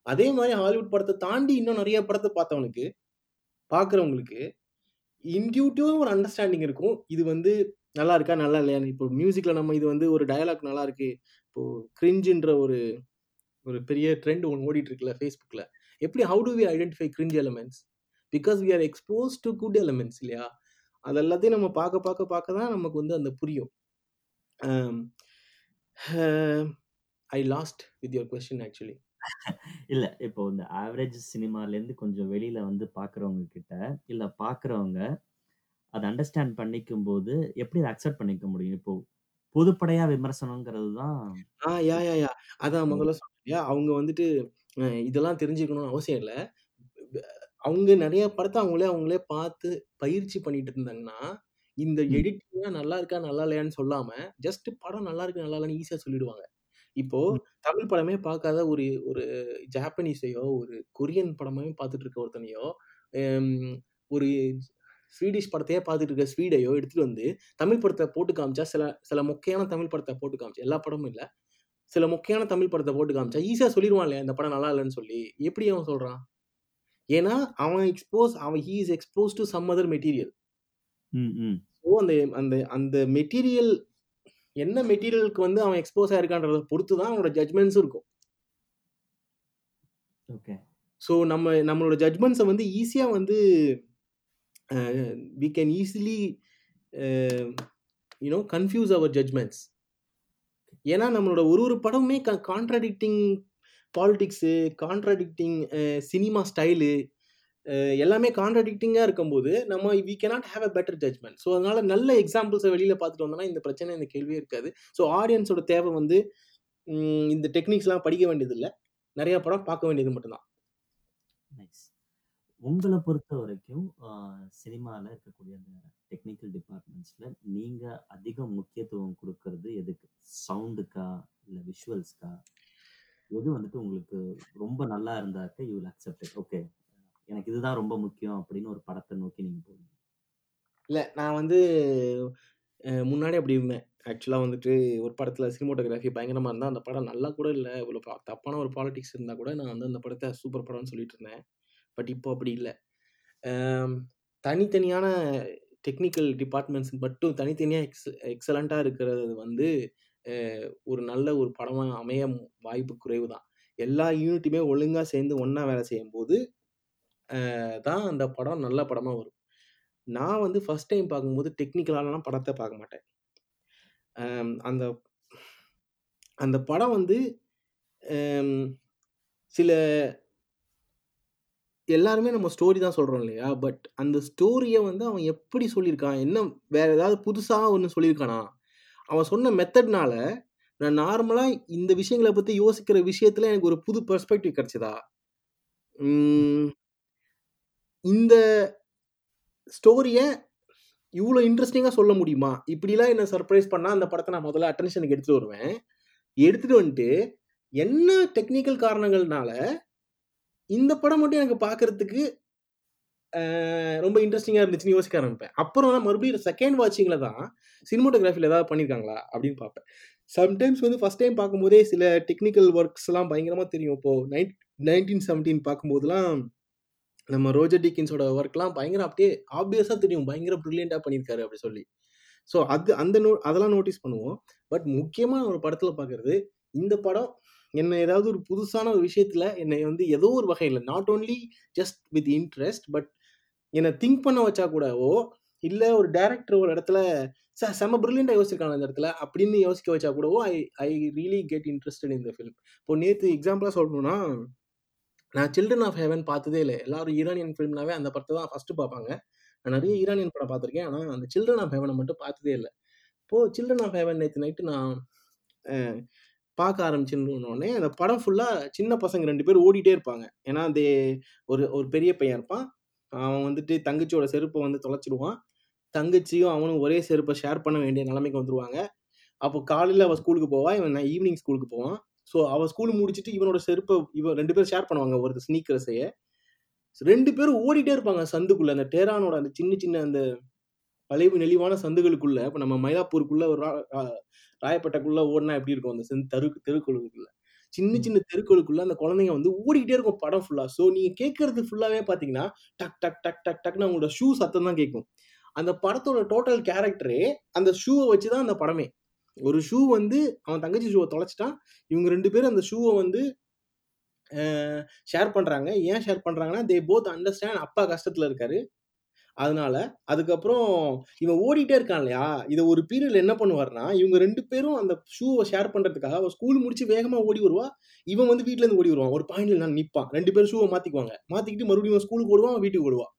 அதே மாரி ஹாலிவுட் படத்த தாண்டி இன்னும் நெறைய படத்த பார்த்தவனுக்கு, பார்க்கிறவங்களுக்கு இன்ட்யூட்டிவா ஒரு அண்டர்ஸ்டாண்டிங் இருக்கும். இது வந்து நல்லா இருக்கா, நல்லா இல்லையான்னு. இப்போ மியூசிக்கில் நம்ம இது வந்து ஒரு டயலாக் நல்லா இருக்கு. இப்போ கிரிஞ்சுன்ற ஒரு ஒரு பெரிய ட்ரெண்ட் ஒன்று ஓடிட்டு இருக்குல்ல ஃபேஸ்புக்கில் எப்படி how do we identify cringe elements because we are expose to good elements இல்லையா? அது எல்லாத்தையும் நம்ம பார்க்க, பார்க்க, பார்க்க தான் நமக்கு வந்து அந்த புரியும். I lost with your question actually. இல்ல. இப்போ இந்த ஆவரேஜ் சினிமாலேருந்து கொஞ்சம் வெளியில வந்து பார்க்குறவங்க கிட்ட, இல்ல பார்க்குறவங்க அத அண்டர்ஸ்டாண்ட் பண்ணிக்கும்போது, எப்படி அத அக்செப்ட் பண்ணிக்க முடியும்? இப்போ பொதுப்படையா விமர்சனங்கிறது தான் ஆ யா, யா, யா. அதான். முதல்ல சொன்னேன் இல்லையா? அவங்க வந்துட்டு இதெல்லாம் தெரிஞ்சுக்கணும்னு அவசியம் இல்ல. அவங்க நெறைய படத்த அவங்களே அவங்களே பார்த்து பயிற்சி பண்ணிட்டு இருந்தாங்கன்னா, இந்த. எடிட்டிங்லாம் நல்லா இருக்கா, நல்லா இல்லையான்னு சொல்லாம, ஜஸ்ட் படம் நல்லா இருக்கு, நல்லா இல்லன்னு ஈஸியா சொல்லிடுவாங்க. இப்போ. தமிழ் படமே பார்க்காத ஒரு ஒரு ஜாப்பனீஸையோ, ஒரு கொரியன் படமே பார்த்துட்டு இருக்க ஒருத்தனையோ, அம் ஒரு ஸ்வீடிஷ் படத்தையே பார்த்துட்டு இருக்க ஸ்வீடையோ எடுத்துட்டு வந்து, தமிழ் படத்த போட்டு காமிச்சா, சில சில மொக்கையான தமிழ் படத்த போட்டு காமிச்சா, எல்லா படமும் இல்ல. சில மொக்கையான தமிழ் படத்த போட்டு காமிச்சா, ஈஸியா சொல்லிருவான் இல்லையா? இந்த படம் நல்லா இல்லன்னு சொல்லி. எப்படி அவன் சொல்றான்? ஏன்னா, அவன் எக்ஸ்போஸ் அவன் he is exposed to some other material. So அந்த அந்த அந்த மெட்டீரியல் என்ன மெட்டீரியலுக்கு வந்து அவன் எக்ஸ்போஸ் ஆயிருக்கான்றத பொறுத்து தான் அவனோட ஜட்ஜ்மெண்ட்ஸும் இருக்கும். ஓகே. ஸோ நம்ம நம்மளோட ஜட்ஜ்மெண்ட்ஸ வந்து ஈஸியா வந்து அ we can easily you know confuse our judgements. ஏன்னா, நம்மளோட ஒரு ஒரு படமுமே க contradicting politics contradicting cinema style எல்லாமே கான்ட்ராடிக்டிங்காக இருக்கும்போது, நம்ம we cannot have a better judgement. So அதனால் நல்ல எக்ஸாம்பிள்ஸை வெளியில் பார்த்துட்டு வந்தோம்னா, இந்த பிரச்சனை, இந்த கேள்வியே இருக்காது. ஸோ ஆடியன்ஸோட தேவை வந்து இந்த டெக்னிக்ஸ்லாம் படிக்க வேண்டியதில்லை நிறையா படம் பார்க்க வேண்டியது மட்டும்தான் நைஸ். உங்கள பொறுத்தவரைக்கும் அ சினிமால இருக்கக்கூடிய அந்த டெக்னிக்கல் டிபார்ட்மெண்ட்ஸ்ல நீங்க அதிக முக்கியத்துவம் கொடுக்கறது எதுக்கு? சவுண்டுக்கா? இல்ல விஷுவல்ஸ்க்கா? எது வந்துட்டு உங்களுக்கு ரொம்ப நல்லா இருந்தாக்க you will accept it. Okay. எனக்கு இதுதான் ரொம்ப முக்கியம் அப்படின்னு ஒரு படத்த நோக்கி நீங்க போவீங்க. இல்ல நான் வந்து அ முன்னாடி அப்படி இருந்தேன். ஆக்சுவலா வந்துட்டு ஒரு படத்துல சினிமாட்டோகிராஃபி பயங்கரமா இருந்தா, அந்த படம் நல்லா கூட இல்ல. இவ்வளோ ப தப்பான ஒரு பாலிடிக்ஸ் இருந்தா கூட நான் வந்து அந்த படத்த சூப்பர் படம்னு சொல்லிட்டு இருந்தேன். பட் இப்போ அப்படி இல்லை தனித்தனியான டெக்னிக்கல் டிபார்ட்மெண்ட்ஸ் மட்டும் தனித்தனியாக எக்ஸ் எக்ஸலண்ட்டாக இருக்கிறது வந்து ஒரு நல்ல ஒரு படமாக அமைய வாய்ப்பு குறைவு தான். எல்லா யூனிட்டுமே ஒழுங்காக சேர்ந்து ஒன்றா வேலை செய்யும்போது, தான் அந்த படம் நல்ல படமாக வரும். நான் வந்து ஃபர்ஸ்ட் டைம் பார்க்கும்போது டெக்னிக்கலாலாம் படத்தை பார்க்க மாட்டேன். அந்த அந்த படம் வந்து சில எல்லாருமே நம்ம ஸ்டோரி தான் சொல்கிறோம் இல்லையா? பட் அந்த ஸ்டோரியை வந்து அவன் எப்படி சொல்லியிருக்கான்? என்ன வேறு ஏதாவது புதுசாக ஒன்று சொல்லியிருக்கானா? அவன் சொன்ன மெத்தட்னால, நான் நார்மலாக இந்த விஷயங்கள பற்றி யோசிக்கிற விஷயத்தில் எனக்கு ஒரு புது பெர்ஸ்பெக்டிவ் கிடச்சிதா இந்த ஸ்டோரியை இவ்வளோ இன்ட்ரெஸ்டிங்காக சொல்ல முடியுமா? இப்படிலாம் என்ன சர்ப்ரைஸ் பண்ணால் அந்த படத்தை நான் முதல்ல அட்டென்ஷனுக்கு எடுத்துகிட்டு வருவேன். எடுத்துகிட்டு வந்துட்டு, என்ன டெக்னிக்கல் காரணங்கள்னால, இந்த படம் மட்டும் எனக்கு பார்க்கறதுக்கு ரொம்ப இன்ட்ரெஸ்டிங்காக இருந்துச்சுன்னு யோசிக்க ஆரம்பிப்பேன். அப்புறம் தான் மறுபடியும் செகண்ட் வாட்சிங்கில் தான் சினிமோட்டோகிராஃபியில் ஏதாவது பண்ணியிருக்காங்களா? அப்படின்னு பார்ப்பேன். சம்டைம்ஸ் வந்து ஃபஸ்ட் டைம் பார்க்கும்போதே சில டெக்னிக்கல் ஒர்க்ஸ்லாம் பயங்கரமாக தெரியும். இப்போது நைன் 1917 பார்க்கும்போதெல்லாம், நம்ம ரோஜர் டீக்கின்ஸோட ஒர்க்லாம் பயங்கர அப்படியே ஆப்வியஸாக தெரியும். பயங்கர ப்ரில்லியண்ட்டாக பண்ணியிருக்காரு அப்படி சொல்லி. ஸோ அது அந்த நோ அதெல்லாம் நோட்டீஸ் பண்ணுவோம் பட் முக்கியமாக ஒரு படத்தில் பார்க்குறது இந்த படம் என்னை ஏதாவது ஒரு புதுசான ஒரு விஷயத்தில் என்னை வந்து ஏதோ ஒரு வகையில் not only just with interest but என்னை திங்க் பண்ண வச்சா கூடவோ இல்லை ஒரு டேரக்டர் ஒரு இடத்துல சார் செம்ம ப்ரில்லியண்டாக யோசிச்சிருக்காங்க அந்த இடத்துல அப்படின்னு யோசிக்க வச்சா கூடவோ I I really get interested இந்த ஃபிலிம் இப்போ நேற்று எக்ஸாம்பிளாக சொல்லணும்னா நான் சில்ட்ரன் ஆஃப் ஹெவன் பார்த்ததே இல்லை. எல்லாரும் ஈரானியன் ஃபிலிம்னாவே அந்த படத்தை தான் ஃபஸ்ட்டு பார்ப்பாங்க. நான் நிறைய ஈரானியன் படம் பார்த்துருக்கேன். ஆனால் அந்த சில்ட்ரன் ஆஃப் ஹெவனை மட்டும் பார்த்ததே இல்லை. இப்போது சில்ட்ரன் ஆஃப் ஹெவன் நேற்று நைட்டு நான் பார்க்க ஆரம்பிச்சுன்னொடனே அந்த படம் ஃபுல்லாக சின்ன பசங்க ரெண்டு பேர் ஓடிட்டே இருப்பாங்க. ஏன்னா அந்த ஒரு ஒரு பெரிய பையன் இருப்பான். அவன் வந்துட்டு தங்கச்சியோட செருப்பை வந்து தொலைச்சிடுவான். தங்கச்சியும் அவனும் ஒரே செருப்பை ஷேர் பண்ண வேண்டிய நிலைமைக்கு வந்துருவாங்க. அப்போ காலையில் அவள் ஸ்கூலுக்கு போவான் இவன் நான் ஈவினிங் ஸ்கூலுக்கு போவான். ஸோ அவள் ஸ்கூல் முடிச்சுட்டு இவனோட செருப்பை இவன் ரெண்டு பேரும் ஷேர் பண்ணுவாங்க ஒரு ஸ்னீக்கர்ஸையே ரெண்டு பேரும் ஓடிட்டே இருப்பாங்க சந்துக்குள்ள. அந்த டேரானோட அந்த சின்ன சின்ன அந்த வளைவு நெளிவான சந்துகளுக்குள்ள இப்போ நம்ம மயிலாப்பூருக்குள்ள ஒரு ராயப்பேட்டைக்குள்ள ஓடினா எப்படி இருக்கும்? அந்த செந்து தெரு தெருக்குழுக்குள்ள. சின்ன சின்ன தெருக்களுக்குள்ள அந்த குழந்தைங்க வந்து ஓடிக்கிட்டே இருக்கும் படம் ஃபுல்லா ஸோ நீங்க கேட்கறது ஃபுல்லாவே பாத்தீங்கன்னா டக் டக் டக் டக் டக்னு அவங்களோட ஷூ சத்தம் தான் கேட்கும். அந்த படத்தோட டோட்டல் கேரக்டரே அந்த ஷூவை வச்சுதான் அந்த படமே. ஒரு ஷூ வந்து அவன் தங்கச்சி ஷூவை தொலைச்சிட்டான். இவங்க ரெண்டு பேரும் அந்த ஷூவை வந்து ஷேர் பண்றாங்க. ஏன் ஷேர் பண்றாங்கன்னா தே போத் அண்டர்ஸ்டாண்ட் அப்பா கஷ்டத்துல இருக்காரு. அதனால அதுக்கப்புறம் இவன் ஓடிட்டே இருக்கான் இல்லையா? இதை ஒரு பீரியட்ல என்ன பண்ணுவார்னா இவங்க ரெண்டு பேரும் அந்த ஷூவை ஷேர் பண்றதுக்காக அவள் ஸ்கூல் முடிச்சு வேகமா ஓடி வருவா. இவன் வந்து வீட்டுல இருந்து ஓடி வருவான். ஒரு பாயிண்ட்ல நான் நிப்பான். ரெண்டு பேரும் ஷூவை மாத்திக்குவாங்க. மாத்திக்கிட்டு மறுபடியும் ஸ்கூலுக்கு ஓடுவான் வீட்டுக்கு ஓடுவான்.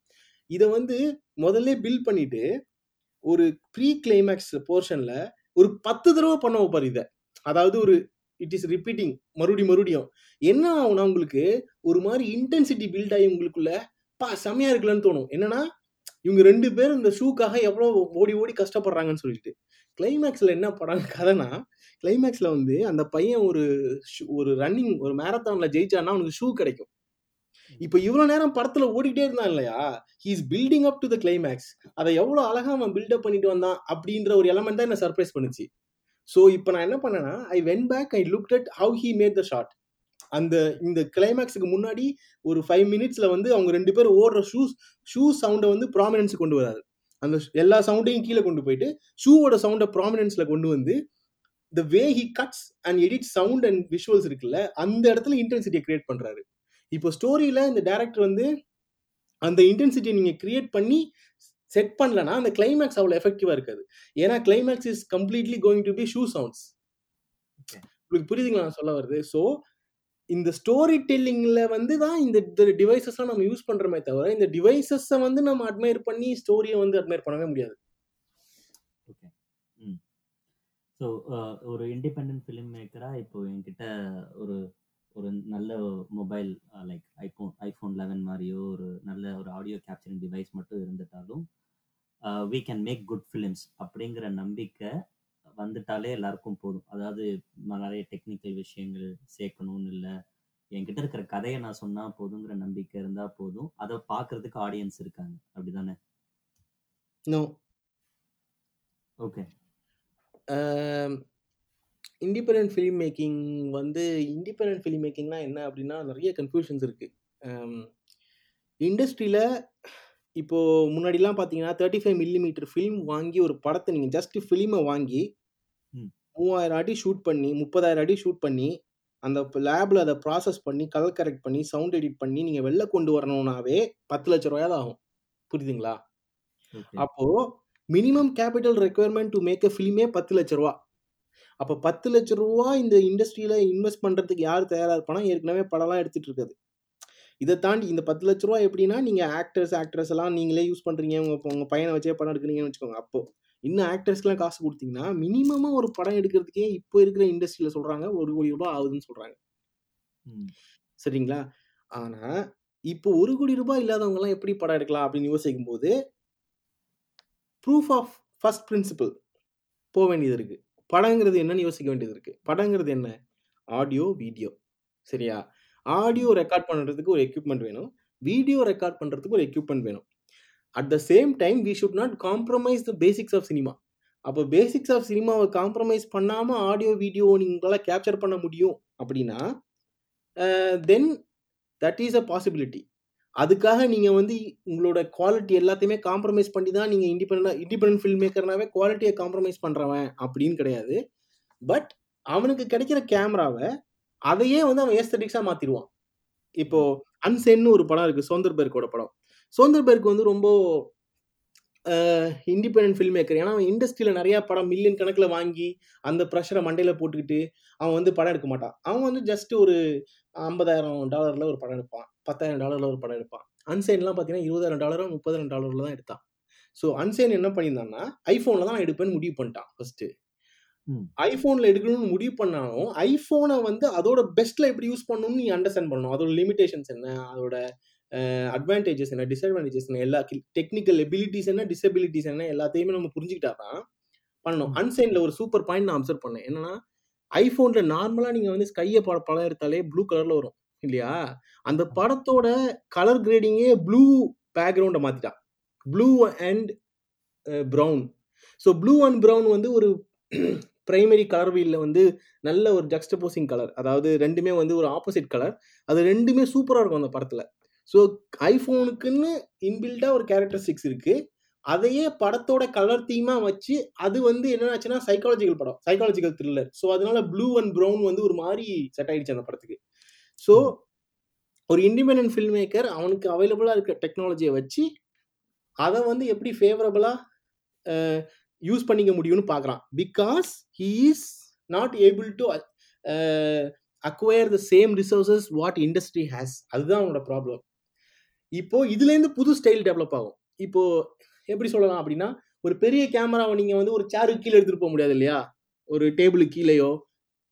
இதை வந்து முதல்ல பில் பண்ணிட்டு ஒரு ப்ரீ கிளைமேக்ஸ் போர்ஷன்ல ஒரு பத்து தடவை பண்ண வைப்பார் இதை. அதாவது ஒரு இட் இஸ் ரிப்பீட்டிங் மறுபடியும் மறுபடியும். என்ன ஆகும்னா உங்களுக்கு ஒரு மாதிரி இன்டென்சிட்டி பில்ட் ஆகி உங்களுக்குள்ள பா செம்மையா இருக்கலன்னு தோணும். என்னன்னா இவங்க ரெண்டு பேரும் இந்த ஷூக்காக எவ்வளோ ஓடி ஓடி கஷ்டப்படுறாங்கன்னு சொல்லிட்டு கிளைமேக்ஸில் என்ன படம் கதைனா கிளைமேக்ஸில் வந்து அந்த பையன் ஒரு ஒரு ரன்னிங் ஒரு மேரத்தானில் ஜெயிச்சான்னா அவனுக்கு ஷூ கிடைக்கும். இப்போ இவ்வளோ நேரம் படத்தில் ஓடிட்டே இருந்தான் இல்லையா? He's building up to the climax அதை எவ்வளோ அழகாக அவன் பில்டப் பண்ணிட்டு வந்தான் அப்படின்ற ஒரு எலமெண்ட் தான் என்ன சர்ப்ரைஸ் பண்ணுச்சு. ஸோ இப்போ நான் என்ன பண்ணேன்னா I when back I look at how he made the shot அந்த இந்த கிளைமேக்ஸுக்கு முன்னாடி ஒரு ஃபைவ் மினிட்ஸ்ல வந்து அவங்க ரெண்டு பேரும் ஓடுற ஷூஸ் ஷூ சவுண்டை வந்து ப்ராமினன்ஸ் கொண்டு வராது. அந்த எல்லா சவுண்டையும் கீழே கொண்டு போயிட்டு ஷூவோட சவுண்டை ப்ராமினன்ஸ்ல கொண்டு வந்து the way he cuts and edit sound and visuals இருக்குல்ல அந்த இடத்துல இன்டென்சிட்டியை கிரியேட் பண்றாரு. இப்போ ஸ்டோரியில இந்த டேரக்டர் வந்து அந்த இன்டென்சிட்டியை நீங்க கிரியேட் பண்ணி செட் பண்ணலன்னா அந்த கிளைமேக்ஸ் அவ்வளோ எஃபெக்டிவா இருக்காது. ஏன்னா climax is completely going to be shoe sounds உங்களுக்கு புரியுதுங்களா நான் சொல்ல வருது ஸோ இந்த ஸ்டோரி டெல்லிங்கில் வந்து தான் இந்த டிவைசஸ்லாம் நம்ம யூஸ் பண்ணுறோமே தவிர இந்த டிவைசஸை வந்து நம்ம அட்மையர் பண்ணி ஸ்டோரியை வந்து அட்மையர் பண்ணவே முடியாது. ஓகே ம். ஸோ ஒரு இண்டிபெண்ட் ஃபிலிம் மேக்கராக இப்போ என்கிட்ட ஒரு ஒரு நல்ல mobile like iPhone iPhone eleven மாதிரியோ ஒரு நல்ல ஒரு ஆடியோ கேப்சரிங் டிவைஸ் மட்டும் இருந்துட்டாலும் we can make good films அப்படிங்கிற நம்பிக்கை வந்துட்டாலே எல்லாருக்கும் போதும். அதாவது நிறைய டெக்னிக்கல் விஷயங்கள் சேர்க்கணும்னு இல்லை. என்கிட்ட இருக்கிற கதையை நான் சொன்னா போதுங்கிற நம்பிக்கை இருந்தா போதும். அதை பார்க்கறதுக்கு ஆடியன்ஸ் இருக்காங்க. அப்படிதானே? No okay independent film making வந்து இண்டிபெண்ட் ஃபிலிம் மேக்கிங்னா என்ன அப்படின்னா நிறைய கன்ஃபியூஷன்ஸ் இருக்குது இண்டஸ்ட்ரியில் இப்போது முன்னாடிலாம் பார்த்தீங்கன்னா தேர்ட்டி ஃபைவ் மில்லிமீட்டர் ஃபிலிம் வாங்கி ஒரு படத்தை நீங்கள் ஜஸ்ட் ஃபிலிமை வாங்கி மூவாயிரம் அடி ஷூட் பண்ணி முப்பதாயிரம் அடி ஷூட் பண்ணி அந்த லேபில் அதை ப்ராசஸ் பண்ணி கலர் கரெக்ட் பண்ணி சவுண்ட் எடிட் பண்ணி நீங்கள் வெளில கொண்டு வரணும்னாவே பத்து லட்ச ரூபாயாவது ஆகும். புரியுதுங்களா? அப்போது minimum capital requirement to make a ஃபிலிமே ரூபா. அப்போ பத்து லட்ச ரூபா இந்த இண்டஸ்ட்ரியில் இன்வெஸ்ட் பண்ணுறதுக்கு யார் தயாராக இருப்பானா? ஏற்கனவே படம்லாம் எடுத்துகிட்டு இருக்காது. இதை தாண்டி இந்த பத்து லட்ச ரூபா எப்படின்னா நீங்கள் ஆக்டர்ஸ் ஆக்ட்ரஸ் எல்லாம் நீங்களே யூஸ் பண்ணுறீங்க உங்கள் உங்கள் பையனை வச்சே படம் எடுக்கிறீங்கன்னு வச்சுக்கோங்க. அப்போது இன்னும் ஆக்டர்ஸ்க்குலாம் காசு கொடுத்தீங்கன்னா மினிமமாக ஒரு படம் எடுக்கிறதுக்கே இப்போ இருக்கிற இண்டஸ்ட்ரியில் சொல்கிறாங்க ஒரு கோடி ரூபாய் ஆகுதுன்னு சொல்கிறாங்க சரிங்களா? ஆனால் இப்போ ஒரு கோடி ரூபாய் இல்லாதவங்கலாம் எப்படி படம் எடுக்கலாம் அப்படின்னு யோசிக்கும் போது ப்ரூஃப் ஆஃப் ஃபர்ஸ்ட் பிரின்சிபல் போக வேண்டியது இருக்குது படங்கிறது என்னன்னு யோசிக்க வேண்டியது இருக்குது படங்கிறது என்ன? ஆடியோ வீடியோ சரியா? ஆடியோ ரெக்கார்ட் பண்ணுறதுக்கு ஒரு எக்யூப்மெண்ட் வேணும். வீடியோ ரெக்கார்ட் பண்ணுறதுக்கு ஒரு எக்யூப்மெண்ட் வேணும். At the same time we should not compromise the basics of cinema அப்போ பேசிக்ஸ் ஆஃப் சினிமாவை காம்ப்ரமைஸ் பண்ணாமல் ஆடியோ வீடியோ நீங்களால் கேப்சர் பண்ண முடியும் அப்படின்னா then that is a possibility அதுக்காக நீங்கள் வந்து உங்களோட குவாலிட்டி எல்லாத்தையுமே காம்ப்ரமைஸ் பண்ணி தான் நீங்கள் இண்டிபெண்டாக இண்டிபெண்டன்ட் ஃபில்ம் மேக்கர்னாவே குவாலிட்டியை காம்ப்ரமைஸ் பண்ணுறவன் அப்படின்னு கிடையாது. பட் அவனுக்கு கிடைக்கிற கேமராவை அதையே வந்து அவன் ஏஸ்தட்டிக்ஸாக மாற்றிடுவான் இப்போது அன்சென்னு ஒரு படம் இருக்குது சோந்தர்பெர்க்கோட படம். சோந்தர்பெர்க் வந்து ரொம்ப இண்டிபெண்டன்ட் ஃபில்ம் மேக்கர் ஏன்னா அவன் இண்டஸ்ட்ரியில் நிறைய படம் மில்லியன் கணக்கில் வாங்கி அந்த ப்ரெஷரை மண்டையில் போட்டுக்கிட்டு அவன் வந்து படம் எடுக்க மாட்டான். அவன் வந்து ஜஸ்ட் ஒரு ஐம்பதாயிரம் டாலரில் ஒரு படம் எடுப்பான். பத்தாயிரம் டாலரில் ஒரு படம் எடுப்பான். அன்சைன்லாம் பார்த்தீங்கன்னா இருபதாயிரம் டாலரோ முப்பதாயிரம் டாலரில் தான் எடுத்தான். ஸோ அன்சைன் என்ன பண்ணியிருந்தான்னா ஐஃபோனில் தான் நான் எடுப்பேன்னு முடிவு பண்ணிட்டான் ஃபர்ஸ்ட் ம். ஐஃபோனில் எடுக்கணும்னு முடிவு பண்ணாலும் ஐஃபோனை வந்து அதோட பெஸ்ட்டில் எப்படி யூஸ் பண்ணணும்னு நீ அண்டர்ஸ்டாண்ட் பண்ணணும். அதோட லிமிடேஷன்ஸ் என்ன? அதோட அட்வான்டேஜஸ் என்ன டிஸ்அட்வான்டேஜஸ் என்ன எல்லா டெக்னிக்கல் எபிலிட்டிஸ் என்ன டிசபிலிட்டிஸ் என்ன எல்லாத்தையுமே நம்ம புரிஞ்சுக்கிட்டா தான் பண்ணணும். அன்சைனில் ஒரு சூப்பர் பாயிண்ட் நான் அப்சர்வ் பண்ணேன். என்னன்னா ஐஃபோனில் நார்மலாக நீங்கள் வந்து ஸ்கையை பட படம் எடுத்தாலே ப்ளூ கலரில் வரும் இல்லையா? அந்த படத்தோட கலர் கிரேடிங்கே ப்ளூ பேக்ரவுண்டை மாற்றிட்டான் blue and brown so blue and brown வந்து ஒரு பிரைமரி கலர் வீலில் வந்து நல்ல ஒரு ஜக்ஸ்டபோசிங் கலர் அதாவது ரெண்டுமே வந்து ஒரு ஆப்போசிட் கலர் அது ரெண்டுமே சூப்பராக இருக்கும் அந்த படத்தில். ஸோ ஐஃபோனுக்குன்னு இன்பில்டாக ஒரு கேரக்டரிஸ்டிக்ஸ் இருக்குது அதையே படத்தோட கலர் தீமாக வச்சு அது வந்து என்ன ஆச்சுன்னா சைக்காலஜிக்கல் படம் சைக்காலஜிக்கல் த்ரில்லர் ஸோ அதனால ப்ளூ அண்ட் ப்ரௌன் வந்து ஒரு மாதிரி செட் ஆயிடுச்சு அந்த படத்துக்கு. ஸோ ஒரு இண்டிபெண்டன்ட் ஃபில்ம் மேக்கர் அவனுக்கு அவைலபிளாக இருக்க டெக்னாலஜியை வச்சு அதை வந்து எப்படி ஃபேவரபுளாக யூஸ் பண்ணிக்க முடியும்னு பார்க்குறான் because he is not able to acquire the same resources what industry has அதுதான் அவனோட ப்ராப்ளம் இப்போ இதுலேருந்து புது ஸ்டைல் டெவலப் ஆகும். இப்போ எப்படி சொல்லலாம் அப்படின்னா ஒரு பெரிய கேமராவை நீங்கள் வந்து ஒரு சேருக்கு கீழே எடுத்துகிட்டு போக முடியாது இல்லையா? ஒரு டேபிளுக்கு கீழேயோ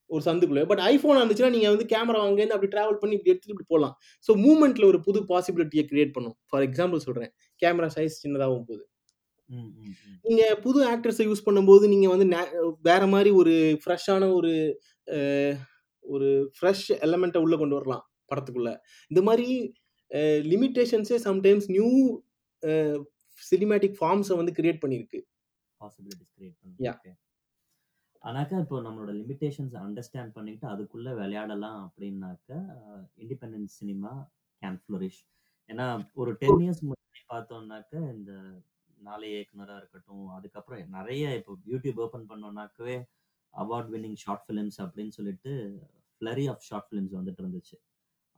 ஒரு சந்துக்குள்ளே பட் ஐஃபோன் இருந்துச்சுன்னா நீங்கள் வந்து கேமரா அங்கேருந்து அப்படி ட்ராவல் பண்ணி இப்படி எடுத்துட்டு இப்படி போகலாம். ஸோ மூமெண்ட்டில் ஒரு புது பாசிபிலிட்டியை கிரியேட் பண்ணும். ஃபார் எக்ஸாம்பிள் சொல்கிறேன் கேமரா சைஸ் சின்னதாகவும் போகுது ம், ம், ம். நீங்க புது ஆக்டர்ஸை யூஸ் பண்ணும்போது நீங்க வந்து வேற மாதிரி ஒரு ஃப்ரெஷ்ஷான ஒரு ஒரு ஃப்ரெஷ் எலமெண்ட்டை உள்ள கொண்டு வரலாம் படத்துக்குள்ள. இந்த மாதிரி லிமிட்டேஷன்ஸே சம்டைம்ஸ் நியூ சினிமேட்டிக் ஃபார்ம்ஸை வந்து கிரியேட் பண்ணியிருக்கு பாசிபிலிட்டிஸ் கிரியேட். பண்ணுங்க ஆனாக்கா இப்போ நம்மளோட லிமிட்டேஷன்ஸ் அண்டர்ஸ்டாண்ட் பண்ணிட்டு அதுக்குள்ள விளையாடலாம் அப்படின்னாக்கா இண்டிபெண்டன்ட் சினிமா கேன் ஃப்ளரிஷ் ஏன்னா ஒரு டென் இயர்ஸ் முன்னாடி பார்த்தோம்னாக்க இந்த நாளை இயக்குனரா இருக்கட்டும் அதுக்கப்புறம் நிறைய இப்போ யூடியூப் ஓப்பன் பண்ணோம்னாக்கவே அவார்ட் வின்னிங் ஷார்ட் ஃபிலிம்ஸ் அப்படின்னு சொல்லிட்டு ஃப்ளரி ஆஃப் ஷார்ட் ஃபிலிம்ஸ் வந்துட்டு இருந்துச்சு.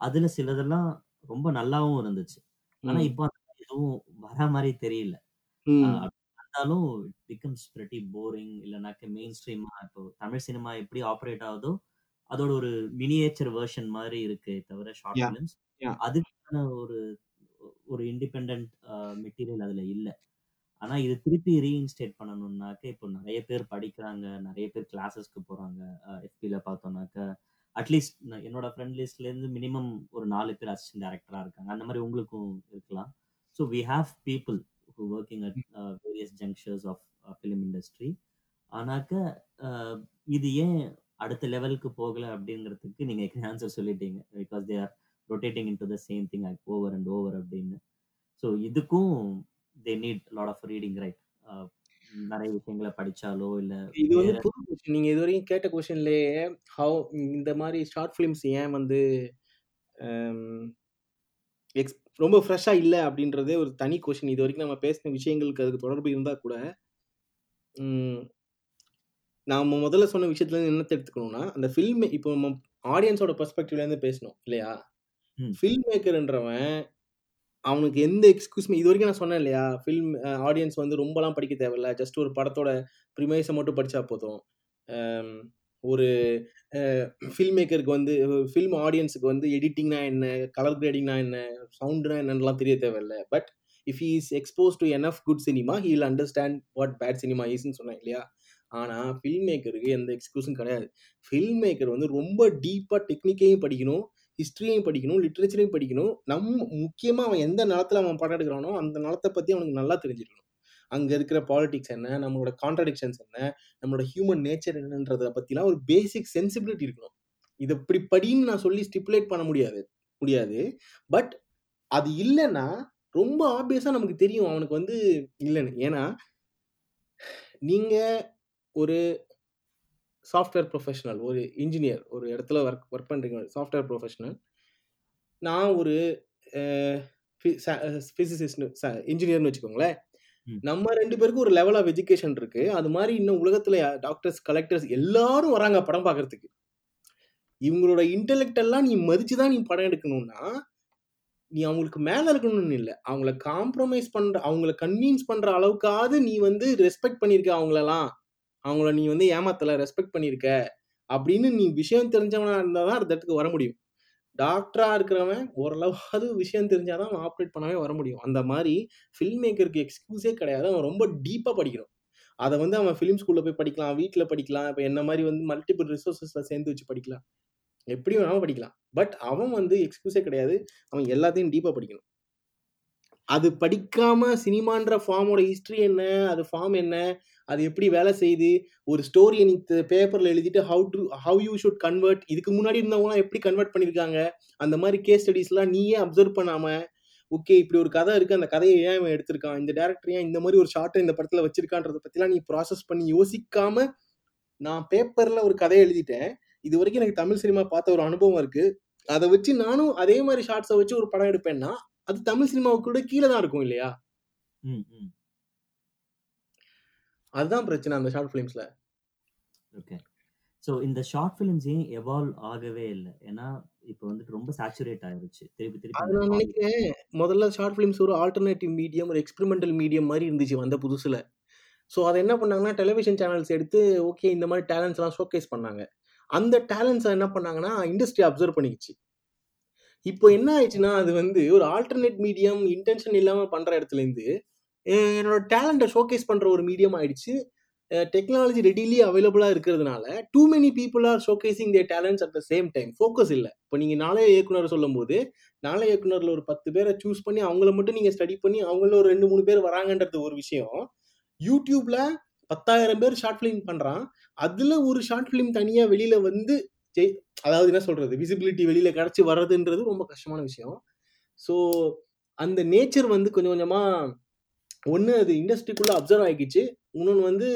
அதுல சிலதெல்லாம் ரொம்ப நல்லாவும் இருந்துச்சு ஆனா. இப்போ எதுவும் வர மாதிரி தெரியல ம். ஆஹ் அப்படி வந்தாலும் இட் பிகம்ஸ் pretty போரிங் இல்லைனாக்க மெயின் ஸ்ட்ரீமா இப்போ தமிழ் சினிமா எப்படி ஆப்ரேட் ஆகுதோ அதோட ஒரு மினியேச்சர் வெர்ஷன் மாதிரி இருக்கு தவிர ஷார்ட். ஃபிலிம்ஸ். அதுக்கான ஒரு ஒரு இண்டிபெண்ட் மெட்டீரியல் அதுல இல்ல ஆனா இது திருப்பி ரீஇன்ஸ்டேட் பண்ணணும்னாக்க இப்போ நிறைய பேர் படிக்கிறாங்க நிறைய பேர் கிளாஸஸ்க்கு போறாங்க எஃபில பார்த்தோம்னாக்க அட்லீஸ்ட் என்னோட ஃப்ரெண்ட் லிஸ்ட்ல இருந்து மினிமம் ஒரு நாலு பேர் அசிஸ்டன்ட் டைரக்டரா இருக்காங்க. அந்த மாதிரி உங்களுக்கும் இருக்கலாம். So we have people at uh, various junctures of uh, film industry. ஆனாக்க uh, இது ஏன் அடுத்த லெவலுக்கு போகல அப்படிங்கிறதுக்கு நீங்க ஆன்சர் சொல்லிட்டீங்க. Because they are rotating into the same thing over and over அப்படின்னு. ஸோ இதுக்கும் they need lot of reading right நிறைய விஷயங்களை படிச்சாலோ இல்ல இது வந்து வேற புது கொஸ்டின் நீங்க இது வரைக்கும் கேட்ட கொஸ்டின்லயே ஹவு இந்த மாதிரி ஷார்ட் ஃபிலிம்ஸ் ஏன் வந்து ஹம், ex- ரொம்ப ஃப்ரெஷ்ஷா இல்லை அப்படின்றதே ஒரு தனி கொஸ்டின் இது வரைக்கும் நம்ம பேசின விஷயங்களுக்கு அதுக்கு தொடர்பு இருந்தா கூட ம், நாம முதல்ல சொன்ன விஷயத்துல இருந்து என்ன எடுத்துக்கணும்னா அந்த ஃபில்ம் இப்போ நம்ம ஆடியன்ஸோட பெர்ஸ்பெக்டிவ்ல இருந்து பேசணும் இல்லையா? ம். ஃபில்ம் மேக்கர்ன்றவன் அவனுக்கு எந்த எக்ஸ்கியூஸ்மே இது வரைக்கும் நான் சொன்னேன் இல்லையா? ஃபில்ம் ஆடியன்ஸ் வந்து ரொம்பலாம் படிக்க தேவையில்ல. ஜஸ்ட் ஒரு படத்தோட ப்ரிமைஸை மட்டும் படித்தா போதும். ஒரு ஃபில்ம் மேக்கருக்கு வந்து ஃபில்ம் ஆடியன்ஸுக்கு வந்து எடிட்டிங்னா என்ன? கலர் கிரேடிங்னா என்ன? சவுண்டுனா என்னன்னுலாம் தெரிய தேவையில்ல. But if he is expose to enough good cinema he will understand what bad cinema ஈஸ்ன்னு சொன்னேன் இல்லையா? ஆனால் ஃபில்ம் மேக்கருக்கு எந்த எக்ஸ்கியூஸும் கிடையாது. ஃபில்ம் மேக்கர் வந்து ரொம்ப டீப்பாக டெக்னிக்கையும் படிக்கணும். ஹிஸ்ட்ரியையும் படிக்கணும் லிட்ரேச்சரையும் படிக்கணும். நம்ம முக்கியமாக அவன் எந்த நிலத்தில் அவன் படம் எடுக்கிறானோ அந்த நிலத்தை பற்றி அவனுக்கு நல்லா தெரிஞ்சிருக்கணும். அங்கே இருக்கிற பாலிடிக்ஸ் என்ன நம்மளோட கான்ட்ரடிக்ஷன்ஸ் என்ன நம்மளோட ஹியூமன் நேச்சர் என்னன்றத பற்றிலாம் ஒரு பேசிக் சென்சிபிலிட்டி இருக்கணும். இதை இப்படி படின்னு நான் சொல்லி ஸ்டிப்புலேட் பண்ண முடியாது முடியாது. பட் அது இல்லைன்னா ரொம்ப ஆப்வியஸாக நமக்கு தெரியும் அவனுக்கு வந்து இல்லைன்னு. ஏன்னா நீங்கள் ஒரு சாஃப்ட்வேர் ப்ரொஃபஷனல் ஒரு இன்ஜினியர் ஒரு இடத்துல ஒர்க் ஒர்க் பண்ணுறீங்க சாஃப்ட்வேர் ப்ரொஃபஷனல் நான் ஒரு பிசிசிஸ்ட் இன்ஜினியர்னு வச்சுக்கோங்களேன். நம்ம ரெண்டு பேருக்கும் ஒரு லெவல் ஆஃப் எஜுகேஷன் இருக்கு. அது மாதிரி இன்னும் உலகத்துல டாக்டர்ஸ் கலெக்டர்ஸ் எல்லாரும் வராங்க படம் பார்க்கறதுக்கு இவங்களோட இன்டெலெக்ட் எல்லாம் நீ மதிச்சு தான் நீ படம் எடுக்கணும்னா நீ அவங்களுக்கு மேல இருக்கணும்னு இல்லை. அவங்கள காம்ப்ரமைஸ் பண்ற அவங்கள கன்வின்ஸ் பண்ற அளவுக்காவது நீ வந்து ரெஸ்பெக்ட் பண்ணிருக்க அவங்களெல்லாம் அவங்கள நீ வந்து ஏமாத்தல ரெஸ்பெக்ட் பண்ணியிருக்க அப்படின்னு நீ விஷயம் தெரிஞ்சவனா இருந்தால் தான் அந்த இடத்துக்கு வர முடியும். டாக்டராக இருக்கிறவன் ஓரளவாவது விஷயம் தெரிஞ்சால் தான் அவன் ஆப்ரேட் பண்ணாவே வர முடியும். அந்த மாதிரி ஃபில்ம் மேக்கருக்கு எக்ஸ்கியூஸே கிடையாது. அவன் ரொம்ப டீப்பாக படிக்கணும் அதை வந்து அவன் ஃபிலிம் ஸ்கூலில் போய் படிக்கலாம் வீட்டில் படிக்கலாம் இப்போ என்ன மாதிரி வந்து மல்டிபிள் ரிசோர்ஸஸில் சேர்ந்து வச்சு படிக்கலாம். எப்படி வேணாலும் படிக்கலாம். பட் அவன் வந்து எக்ஸ்கியூஸே கிடையாது. அவன் எல்லாத்தையும் டீப்பாக படிக்கணும். அது படிக்காம சினிமான்ற ஃபார்மோட ஹிஸ்ட்ரி என்ன? அது ஃபார்ம் என்ன? அது எப்படி வேலை செய்யுது? ஒரு ஸ்டோரியை நீ பேப்பர்ல எழுதிட்டு how to how you should convert இதுக்கு முன்னாடி இருந்தவங்களாம் எப்படி கன்வெர்ட் பண்ணியிருக்காங்க அந்த மாதிரி கேஸ் ஸ்டடிஸ்லாம் நீயே அப்சர்வ் பண்ணாம ஓகே இப்படி ஒரு கதை இருக்கு அந்த கதையை ஏன் இவன் எடுத்திருக்கான்? இந்த டேரக்டர் ஏன் இந்த மாதிரி ஒரு ஷார்ட்டை இந்த படத்துல வச்சிருக்கான்றத பத்திலாம் நீ ப்ராசஸ் பண்ணி யோசிக்காம நான் பேப்பர்ல ஒரு கதையை எழுதிட்டேன். இது வரைக்கும் எனக்கு தமிழ் சினிமா பார்த்த ஒரு அனுபவம் இருக்கு. அதை வச்சு நானும் அதே மாதிரி ஷார்ட்ஸை வச்சு ஒரு படம் எடுப்பேன்னா அது தமிழ் சினிமாவுக்கு கூட கீழே தான் இருக்கும் இல்லையா? அதுதான் பிரச்சனை அந்த ஷார்ட் ஃபிலிம்ஸ்ல ஓகே. ஸோ இந்த ஷார்ட் ஃபிலிம்ஸ் ஏன் எவால்வ் ஆகவே இல்லை? ஏன்னா இப்போ வந்துட்டு ரொம்ப சேச்சுரேட் ஆயிருச்சு. திருப்பி திருப்பி நான் நினைக்கிறேன் முதல்ல ஷார்ட் ஃபிலிம்ஸ் ஒரு ஆல்டர்னேட்டிவ் மீடியம் ஒரு எக்ஸ்பெரிமெண்டல் மீடியம் மாதிரி இருந்துச்சு வந்த புதுசுல. ஸோ அதை என்ன பண்ணாங்கன்னா டெலிவிஷன் சேனல்ஸ் எடுத்து ஓகே இந்த மாதிரி டேலண்ட்ஸ் எல்லாம் ஷோகேஸ் பண்ணாங்க. அந்த டேலண்ட்ஸை என்ன பண்ணாங்கன்னா இண்டஸ்ட்ரி அப்சர்வ் பண்ணிக்கிச்சு. இப்போ என்ன ஆயிடுச்சுன்னா அது வந்து ஒரு ஆல்டர்னேட் மீடியம் இன்டென்ஷன் இல்லாம பண்ற இடத்துல இருந்து அஹ் என்னோட டேலண்ட்டை ஷோகேஸ் பண்ற ஒரு மீடியம் ஆயிடுச்சு. டெக்னாலஜி ரெடிலி அவைலபிளாக இருக்கிறதுனால too many people are showcasing their talents at the same time focus இல்லை. இப்போ நீங்கள் நாளைய இயக்குனர் சொல்லும் போது நாளைய இயக்குனரில் ஒரு பத்து பேரை சூஸ் பண்ணி அவங்கள மட்டும் நீங்கள் ஸ்டடி பண்ணி அவங்கள ஒரு ரெண்டு மூணு பேர் வராங்கன்றது ஒரு விஷயம். யூடியூப்ல பத்தாயிரம் பேர் ஷார்ட் ஃபிலிம் பண்ணுறான் அதில் ஒரு ஷார்ட் ஃபிலிம் தனியாக வெளியில் வந்து ஜெய் அதாவது என்ன சொல்றது? விசிபிலிட்டி வெளியில கிடைச்சி வர்றதுன்றது ரொம்ப கஷ்டமான விஷயம். ஸோ அந்த நேச்சர் வந்து கொஞ்சம் கொஞ்சமா ஒன்று அது இண்டஸ்ட்ரிக்குள்ள அப்சர்வ் ஆகிக்கிச்சு. இன்னொன்று வந்து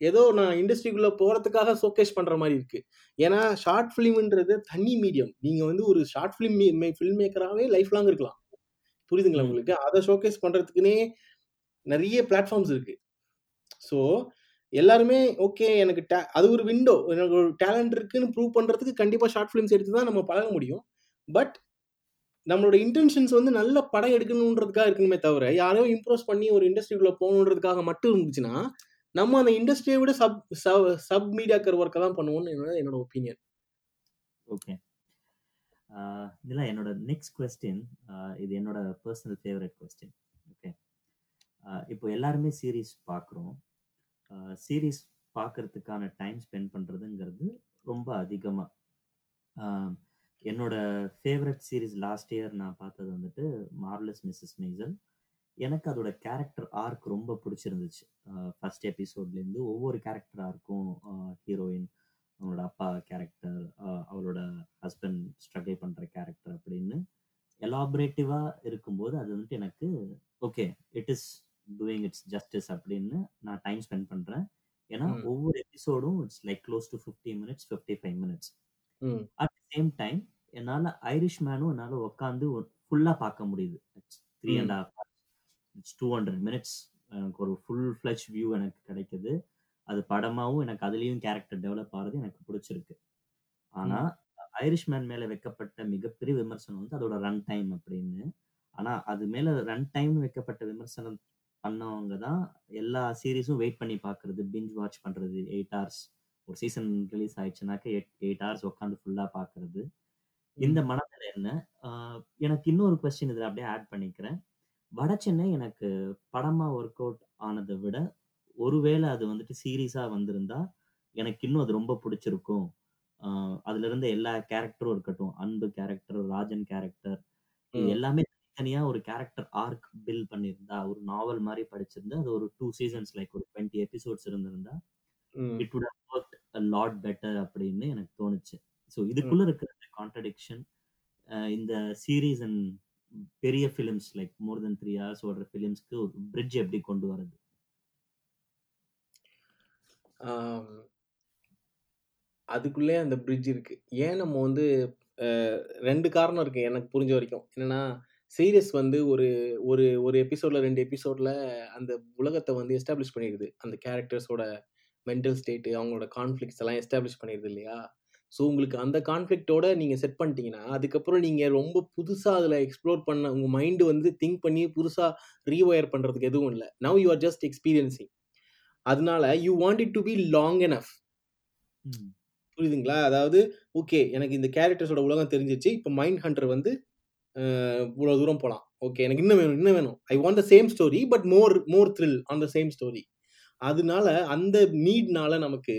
ஏதோ நான் இண்டஸ்ட்ரிக்குள்ள போறதுக்காக ஷோகேஸ் பண்ற மாதிரி இருக்கு. ஏன்னா ஷார்ட் ஃபிலிம்ன்றது தனி மீடியம் நீங்க வந்து ஒரு ஷார்ட் ஃபிலிம் ஃபில்ம் மேக்கராகவே லைஃப் லாங் இருக்கலாம். புரியுதுங்களா ம். உங்களுக்கு? அதை ஷோகேஸ் பண்றதுக்குன்னே நிறைய பிளாட்ஃபார்ம்ஸ் இருக்கு. ஸோ எல்லாருமே ஓகே எனக்கு டே அது ஒரு விண்டோ எனக்கு ஒரு டேலண்ட் இருக்குன்னு ப்ரூவ் பண்ணுறதுக்கு கண்டிப்பாக ஷார்ட் ஃபிலிம்ஸ் எடுத்து தான் நம்ம பழக முடியும். பட் நம்மளோட இன்டென்ஷன்ஸ் வந்து நல்ல படம் எடுக்கணுன்றதுக்காக இருக்கணுமே தவிர யாரையும் இம்ப்ரெஸ் பண்ணி ஒரு இண்டஸ்ட்ரிக்குள்ளே போகணுன்றதுக்காக மட்டும் இருந்துச்சுன்னா நம்ம அந்த இண்டஸ்ட்ரியை விட சப் சப் மீடியாக்கர் ஒர்க்கை தான் பண்ணுவோம்னு என்னோட என்னோட ஒப்பீனியன் ஓகே இதெல்லாம் என்னோட நெக்ஸ்ட் கொஸ்டின் இது என்னோட பர்சனல் ஃபேவரட் கொஸ்டின் ஓகே இப்போ எல்லாருமே சீரீஸ் பார்க்குறோம். சீரீஸ் பார்க்கறதுக்கான டைம் ஸ்பெண்ட் பண்ணுறதுங்கிறது ரொம்ப அதிகமாக என்னோட ஃபேவரட் சீரீஸ் லாஸ்ட் இயர் நான் பார்த்தது வந்துட்டு மார்லஸ் மிஸ்ஸஸ் மெய்சல் எனக்கு அதோட கேரக்டர் ஆர்க் ரொம்ப பிடிச்சிருந்துச்சு. ஃபர்ஸ்ட் எபிசோட்லேருந்து ஒவ்வொரு கேரக்டர் ஆர்க்கும் ஹீரோயின் அவங்களோட அப்பா கேரக்டர் அவளோட ஹஸ்பண்ட் ஸ்ட்ரகிள் பண்ணுற கேரக்டர் அப்படின்னு எலாபரேட்டிவாக இருக்கும்போது அது வந்துட்டு எனக்கு okay it is doing its justice அப்படின்னு நான் டைம் ஸ்பெண்ட் பண்ணுறேன் ஏன்னா. ஒவ்வொரு எபிசோடும் it's like close to fifty minutes fifty five minutes at same time என்னால் ஐரிஷ் மேனும் என்னால் உட்காந்து ஃபுல்லாக பார்க்க முடியுது. Three and. Half it's two hundred minutes எனக்கு ஒரு ஃபுல் ஃப்ளஷ் வியூ எனக்கு கிடைக்குது. அது படமாவும் எனக்கு அதுலேயும் கேரக்டர் டெவலப் ஆகிறது எனக்கு பிடிச்சிருக்கு. ஆனால் ஐரிஷ் மேன் மேலே வைக்கப்பட்ட மிகப்பெரிய விமர்சனம் வந்து அதோட ரன் டைம் அப்படின்னு. ஆனால் அது மேலே ரன் டைம் வைக்கப்பட்ட விமர்சனம் பண்ணவங்க தான் எல்லா சீரீஸும் வெயிட் பண்ணி பார்க்கறது பிஞ்ச் வாட்ச் பண்ணுறது எயிட் ஹவர்ஸ் ஒரு சீசன் ரிலீஸ் ஆயிடுச்சுனாக்க எயிட் எயிட் ஹவர்ஸ் உட்காந்து ஃபுல்லாக பார்க்கறது இந்த மனநிலை என்ன? எனக்கு இன்னொரு கொஸ்டின் இதில் அப்படியே ஆட் பண்ணிக்கிறேன். வட சென்னை எனக்கு படமா ஒர்க் அவுட் ஆனதை விட ஒருவேளை அது வந்துட்டு சீரியஸா வந்திருந்தா எனக்கு இன்னும் அது ரொம்ப பிடிச்சிருக்கும். அதுல இருந்த எல்லா கேரக்டரும் இருக்கட்டும். அன்பு கேரக்டர் ராஜன் கேரக்டர். எல்லாமே தனித்தனியா ஒரு கேரக்டர் ஆர்க் பில் பண்ணியிருந்தா ஒரு நாவல் மாதிரி படிச்சிருந்தா அது ஒரு டூ சீசன்ஸ் லைக் ஒரு டுவெண்ட்டி எபிசோட்ஸ் இருந்திருந்தா ம். It worked a lot better அப்படின்னு எனக்கு தோணுச்சு. ஸோ இதுக்குள்ள இருக்கிற கான்ட்ரடிக்ஷன் இந்த சீரீஸ் அண்ட் பெரிய films like more then three hours ஓடுற ஃபிலிம்ஸ்க்கு ஒரு பிரிட்ஜ் எப்படி கொண்டு வரது ஆம். அதுக்குள்ளே அந்த பிரிட்ஜ் இருக்கு. ஏன் நம்ம வந்து ரெண்டு காரணம் இருக்கு எனக்கு புரிஞ்ச வரைக்கும். என்னன்னா சீரியஸ் வந்து ஒரு ஒரு ஒரு எபிசோட்ல ரெண்டு எபிசோட்ல அந்த உலகத்தை வந்து எஸ்டாப்ளிஷ் பண்ணிடுது அந்த கேரக்டர்ஸோட மென்டல் ஸ்டேட்டு அவங்களோட கான்ஃப்ளிக்ஸ் எல்லாம் எஸ்டாப்ளிஷ் பண்ணிடுது இல்லையா? ஸோ உங்களுக்கு அந்த கான்ஃப்ளிக்டோட நீங்கள் செட் பண்ணிட்டீங்கன்னா அதுக்கப்புறம் நீங்கள் ரொம்ப புதுசாக அதில் எக்ஸ்ப்ளோர் பண்ண உங்கள் மைண்டு வந்து திங்க் பண்ணி புதுசாக ரீவயர் பண்ணுறதுக்கு எதுவும் இல்லை. Now you are just experiencing. அதனால you want it to be long enough. புரியுதுங்களா? அதாவது ஓகே எனக்கு இந்த கேரக்டர்ஸோட உலகம் தெரிஞ்சிச்சு. இப்போ மைண்ட் ஹண்டர் வந்து இவ்வளோ தூரம் போகலாம் ஓகே எனக்கு இன்னும் வேணும் இன்னும் வேணும். I want the same story but more more thrill on the same story அதனால அந்த நீட்னால நமக்கு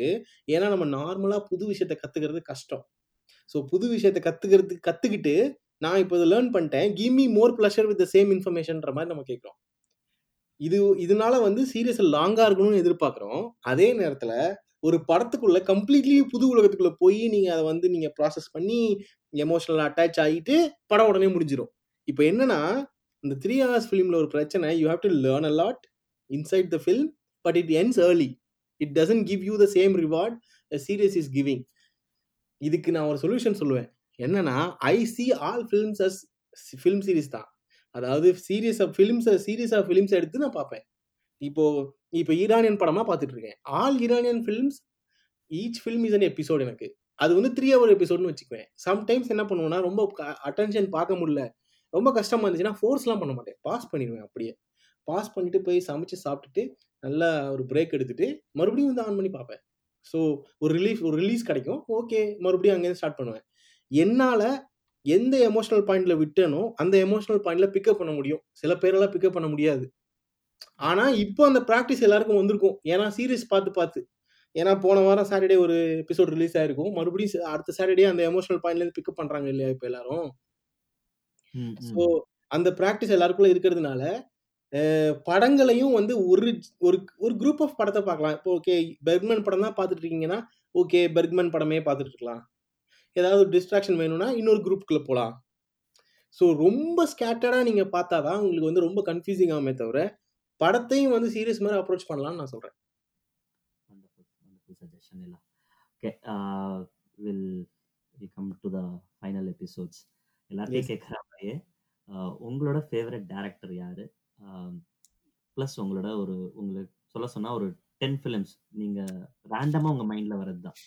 ஏன்னா நம்ம நார்மலாக புது விஷயத்த கற்றுக்கிறது கஷ்டம். ஸோ புது விஷயத்த கற்றுக்கிறது கற்றுக்கிட்டு நான் இப்போ இதை லேர்ன் பண்ணிட்டேன். Give me more pleasure with the same இன்ஃபர்மேஷன்ற மாதிரி நம்ம கேட்குறோம். இது இதனால வந்து சீரியஸ் லாங்காக இருக்கணும்னு எதிர்பார்க்குறோம். அதே நேரத்தில் ஒரு படத்துக்குள்ள கம்ப்ளீட்லி புது உலகத்துக்குள்ள போய் நீங்க அதை வந்து நீங்க ப்ராசஸ் பண்ணி எமோஷனல் அட்டாச் ஆகிட்டு படம் உடனே முடிஞ்சிடும் இப்போ என்னன்னா இந்த த்ரீ ஹவர்ஸ் ஃபிலிமில் ஒரு பிரச்சனை you have to learn a lot inside the film but it ends early it doesn't give you the same reward series is giving இதுக்கு நான் ஒரு சொல்யூஷன் சொல்லுவேன். என்னன்னா I see all films as film series தான். அதாவது series of films series of films எடுத்து நான் பார்ப்பேன். இப்போது இப்போ ஈரானியன் படமாக பார்த்துட்டு இருக்கேன் all Iranian films each film is an episode எனக்கு. அது வந்து த்ரீ ஹவர் எபிசோட்னு வச்சுக்குவேன். சம்டைம்ஸ் என்ன பண்ணுவேன்னா ரொம்ப அட்டென்ஷன் பார்க்க முடியல. ரொம்ப கஷ்டமாக இருந்துச்சுன்னா ஃபோர்ஸ்லாம் பண்ண மாட்டேன். பாஸ் பண்ணிடுவேன் அப்படியே. பாஸ் பண்ணிட்டு போய் சமைச்சு சாப்பிட்டுட்டு நல்லா ஒரு பிரேக் எடுத்துட்டு மறுபடியும் வந்து ஆன் பண்ணி பார்ப்பேன். ஸோ ஒரு ரிலீஃப் ஒரு ரிலீஸ் கிடைக்கும். ஓகே மறுபடியும் அங்கேருந்து ஸ்டார்ட் பண்ணுவேன். என்னால் எந்த எமோஷனல் பாயிண்டில் விட்டேனோ அந்த எமோஷனல் பாயிண்டில் பிக்கப் பண்ண முடியும். சில பேரெல்லாம் பிக்கப் பண்ண முடியாது. ஆனா இப்போ அந்த ப்ராக்டிஸ் எல்லாருக்கும் வந்திருக்கும். ஏன்னா சீரியஸ் பார்த்து பார்த்து. ஏன்னா போன வாரம் சாட்டர்டே ஒரு எபிசோட் ரிலீஸ் ஆயிருக்கும். மறுபடியும் அடுத்த சாட்டர்டே அந்த எமோஷனல் பாயிண்ட்ல இருந்து பிக்கப் பண்றாங்க இல்லையா இப்போ எல்லாரும்? ஸோ அந்த ப்ராக்டிஸ் எல்லாருக்குள்ள இருக்கிறதுனால படங்களையும் வந்து ஒரு ஒரு ஒரு குரூப் ஆஃப் படத்தை பார்க்கலாம். இப்போ ஓகே பெர்க்மன் படம் தான் பார்த்துட்டு இருக்கீங்கன்னா ஓகே பெர்க்மன் படமே பார்த்துட்டு இருக்கலாம். ஏதாவது டிஸ்ட்ராக்ஷன் வேணும்னா இன்னொரு குரூப்புக்குள்ள போகலாம் ஸோ ரொம்ப ஸ்கேட்டர்டாக நீங்கள் பார்த்தா தான் உங்களுக்கு வந்து ரொம்ப கன்ஃபியூசிங் ஆகுமே தவிர படத்தையும் வந்து சீரியஸ் மாதிரி அப்ரோச் பண்ணலாம்னு நான் சொல்கிறேன் எல்லாம் okay will we come to the final episodes எல்லாத்தையும் கேட்குற மாதிரியே உங்களோட ஃபேவரட் டேரக்டர் யாரு? ப்ளஸ் உங்களோட ஒரு உங்களுக்கு சொல்ல சொன்னால் ஒரு டென் ஃபிலிம்ஸ் நீங்கள் ரேண்டமாக உங்கள் மைண்டில் வர்றது தான்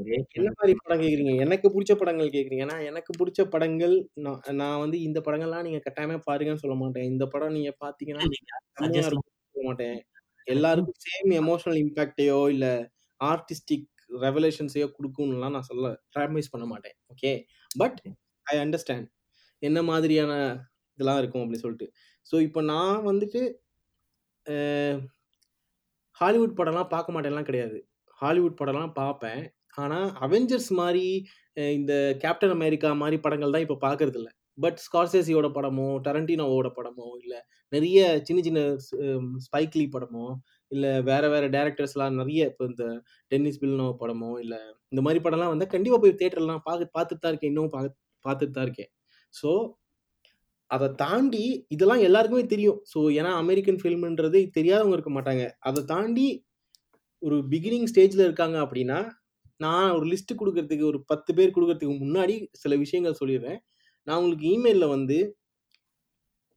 ஒரே என்ன மாதிரி படம் கேட்குறீங்க எனக்கு பிடிச்ச படங்கள் கேட்குறீங்க ஏன்னா எனக்கு பிடிச்ச படங்கள் நான் நான் வந்து இந்த படங்கள்லாம் நீங்கள் கட்டாயமே பாருங்கன்னு சொல்ல மாட்டேன். இந்த படம் நீங்கள் பார்த்தீங்கன்னா செம்மையா இருக்கும்னு சொல்ல மாட்டேன். எல்லாருக்கும் சேம் எமோஷனல் இம்பாக்டையோ இல்லை ஆர்டிஸ்டிக் ரெவலேஷன்ஸையோ கொடுக்கும்லாம் நான் சொல்ல ப்ராமிஸ் பண்ண மாட்டேன். ஓகே பட் ஐ அண்டர்ஸ்டாண்ட் என்ன மாதிரியான இதெல்லாம் இருக்கும் அப்படின்னு சொல்லிட்டு. ஸோ இப்போ நான் வந்துட்டு ஹாலிவுட் படம்லாம் பார்க்க மாட்டேன்லாம் கிடையாது. ஹாலிவுட் படம்லாம் பார்ப்பேன். ஆனால் அவெஞ்சர்ஸ் மாதிரி இந்த கேப்டன் அமெரிக்கா மாதிரி படங்கள் தான் இப்போ பார்க்கறது இல்லை பட் ஸ்கார்சேசியோட படமோ டரண்டினோவோட படமோ இல்லை நிறைய சின்ன சின்ன ஸ்பைக்லி படமோ இல்லை வேற வேற டேரக்டர்ஸ்லாம் நிறைய இப்போ இந்த டென்னிஸ் பில்னோ படமோ இல்லை இந்த மாதிரி படம்லாம் வந்து கண்டிப்பாக போய் தேட்டர்லாம் பார்க்க பார்த்துட்டு தான் இருக்கேன். இன்னும் பார்த்து பார்த்துட்டு தான் இருக்கேன். ஸோ அதை தாண்டி இதெல்லாம் எல்லாருக்குமே தெரியும். ஸோ ஏன்னா அமெரிக்கன் ஃபில்ம்ன்றது தெரியாதவங்க இருக்க மாட்டாங்க. அதை தாண்டி ஒரு பிகினிங் ஸ்டேஜில் இருக்காங்க அப்படின்னா நான் ஒரு லிஸ்ட் கொடுக்கறதுக்கு ஒரு பத்து பேர் கொடுக்கறதுக்கு முன்னாடி சில விஷயங்கள் சொல்லிடுறேன். நான் உங்களுக்கு இமெயிலில் வந்து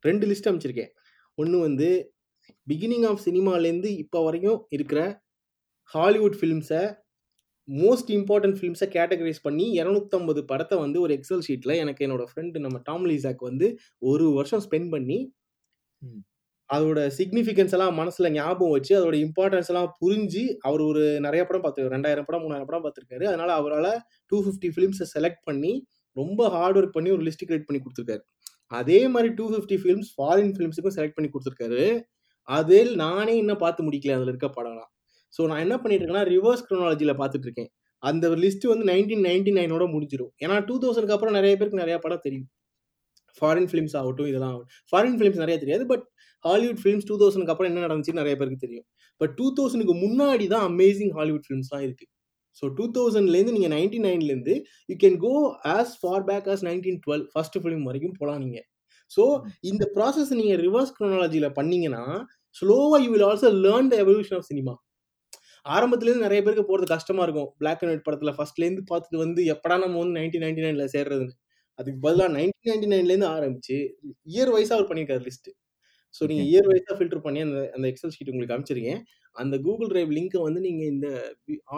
ரெண்டு லிஸ்ட் அமைச்சிருக்கேன் ஒன்று வந்து பிகினிங் ஆஃப் சினிமாலேருந்து இப்போ வரைக்கும் இருக்கிற ஹாலிவுட் ஃபிலிம்ஸை மோஸ்ட் இம்பார்ட்டன்ட் ஃபிலிம்ஸை கேட்டகரைஸ் பண்ணி இரநூத்தம்பது படத்தை வந்து ஒரு எக்ஸல் ஷீட்டில் எனக்கு என்னோட ஃப்ரெண்டு நம்ம டாம்லிசாக் வந்து ஒரு வருஷம் ஸ்பெண்ட் பண்ணி அதோட சிக்னிஃபிகன்ஸ் எல்லாம் மனசில் ஞாபகம் வச்சு அதோட இம்பார்ட்டன்ஸ் எல்லாம் புரிஞ்சு அவர் ஒரு நிறைய படம் பார்த்துருக்காரு. ரெண்டாயிரம் படம் மூணாயிரம் படம் பார்த்துருக்காரு. அதனால அவரால் டூ ஃபிஃப்டி ஃபிலிம்ஸை செலக்ட் பண்ணி ரொம்ப ஹார்ட் ஒர்க் பண்ணி ஒரு லிஸ்ட் கிரியேட் பண்ணி கொடுத்துருக்காரு. அதே மாதிரி டூ ஃபிஃப்டி ஃபிலிம்ஸ் ஃபாரின் ஃபிலிம்ஸுக்கும் செலக்ட் பண்ணி கொடுத்துருக்காரு. அதில் நானே இன்னும் பார்த்து முடிக்கல அதில் இருக்க படம்லாம். ஸோ நான் என்ன பண்ணிட்டு இருக்கேன்னா ரிவர்ஸ் க்ரோனாலஜியில் பார்த்துட்டு இருக்கேன். அந்த லிஸ்ட் வந்து நைன்டீன் நைன்டி நைனோட முடிஞ்சிடும் ஏன்னா டூ தௌசண்ட்க்கு அப்புறம் நிறைய பேருக்கு நிறைய படம் தெரியும். ஃபாரின் ஃபிலிம்ஸ் ஆகட்டும் இதெல்லாம் ஆகட்டும். ஃபாரின் ஃபிலிம்ஸ் நிறைய தெரியாது பட் ஹாலிவுட் ஃபிலிம்ஸ் டூ தௌசண்ட்க்கு அப்புறம் என்ன நடந்துச்சுன்னு நிறைய பேருக்கு தெரியும். பட் டூ தௌசண்ட்க்கு முன்னாடி தான் அமேசிங் ஹாலிவுட் ஃபிலிம்ஸ்லாம் இருக்கு. ஸோ டூ தௌசண்ட்லேருந்து நீங்கள் ninety நைன்லேருந்து you can go as far back as nineteen twelve first film வரைக்கும் போகலாம் நீங்கள் ஸோ இந்த ப்ராசஸ் நீங்கள் ரிவர்ஸ் க்ரோனாலஜியில் பண்ணீங்கன்னா ஸ்லோவாக you will also learn the evolution of cinema ஆரம்பத்துலேருந்து நிறைய பேருக்கு போகிறது கஷ்டமாக இருக்கும். பிளாக் அண்ட் ஒயிட் படத்தில் ஃபர்ஸ்ட்லேருந்து பார்த்துட்டு வந்து எப்படா நம்ம வந்து நைன்டீன் நைன்டி நைனில் சேர்றதுன்னு. அதுக்கு பதிலாக நைன்டீன் நைன்டி நைன்லேருந்து ஆரம்பிச்சு இயர் வைஸாக அவர் பண்ணியிருக்காரு லிஸ்ட்டு ஸோ நீங்கள் ஓகே. இயர் வைஸாக ஃபில்டர் பண்ணி அந்த அந்த எக்ஸல் ஷீட் உங்களுக்கு அனுப்பிச்சிருக்கேன். அந்த கூகுள் டிரைவ் லிங்க்கை வந்து நீங்கள் இந்த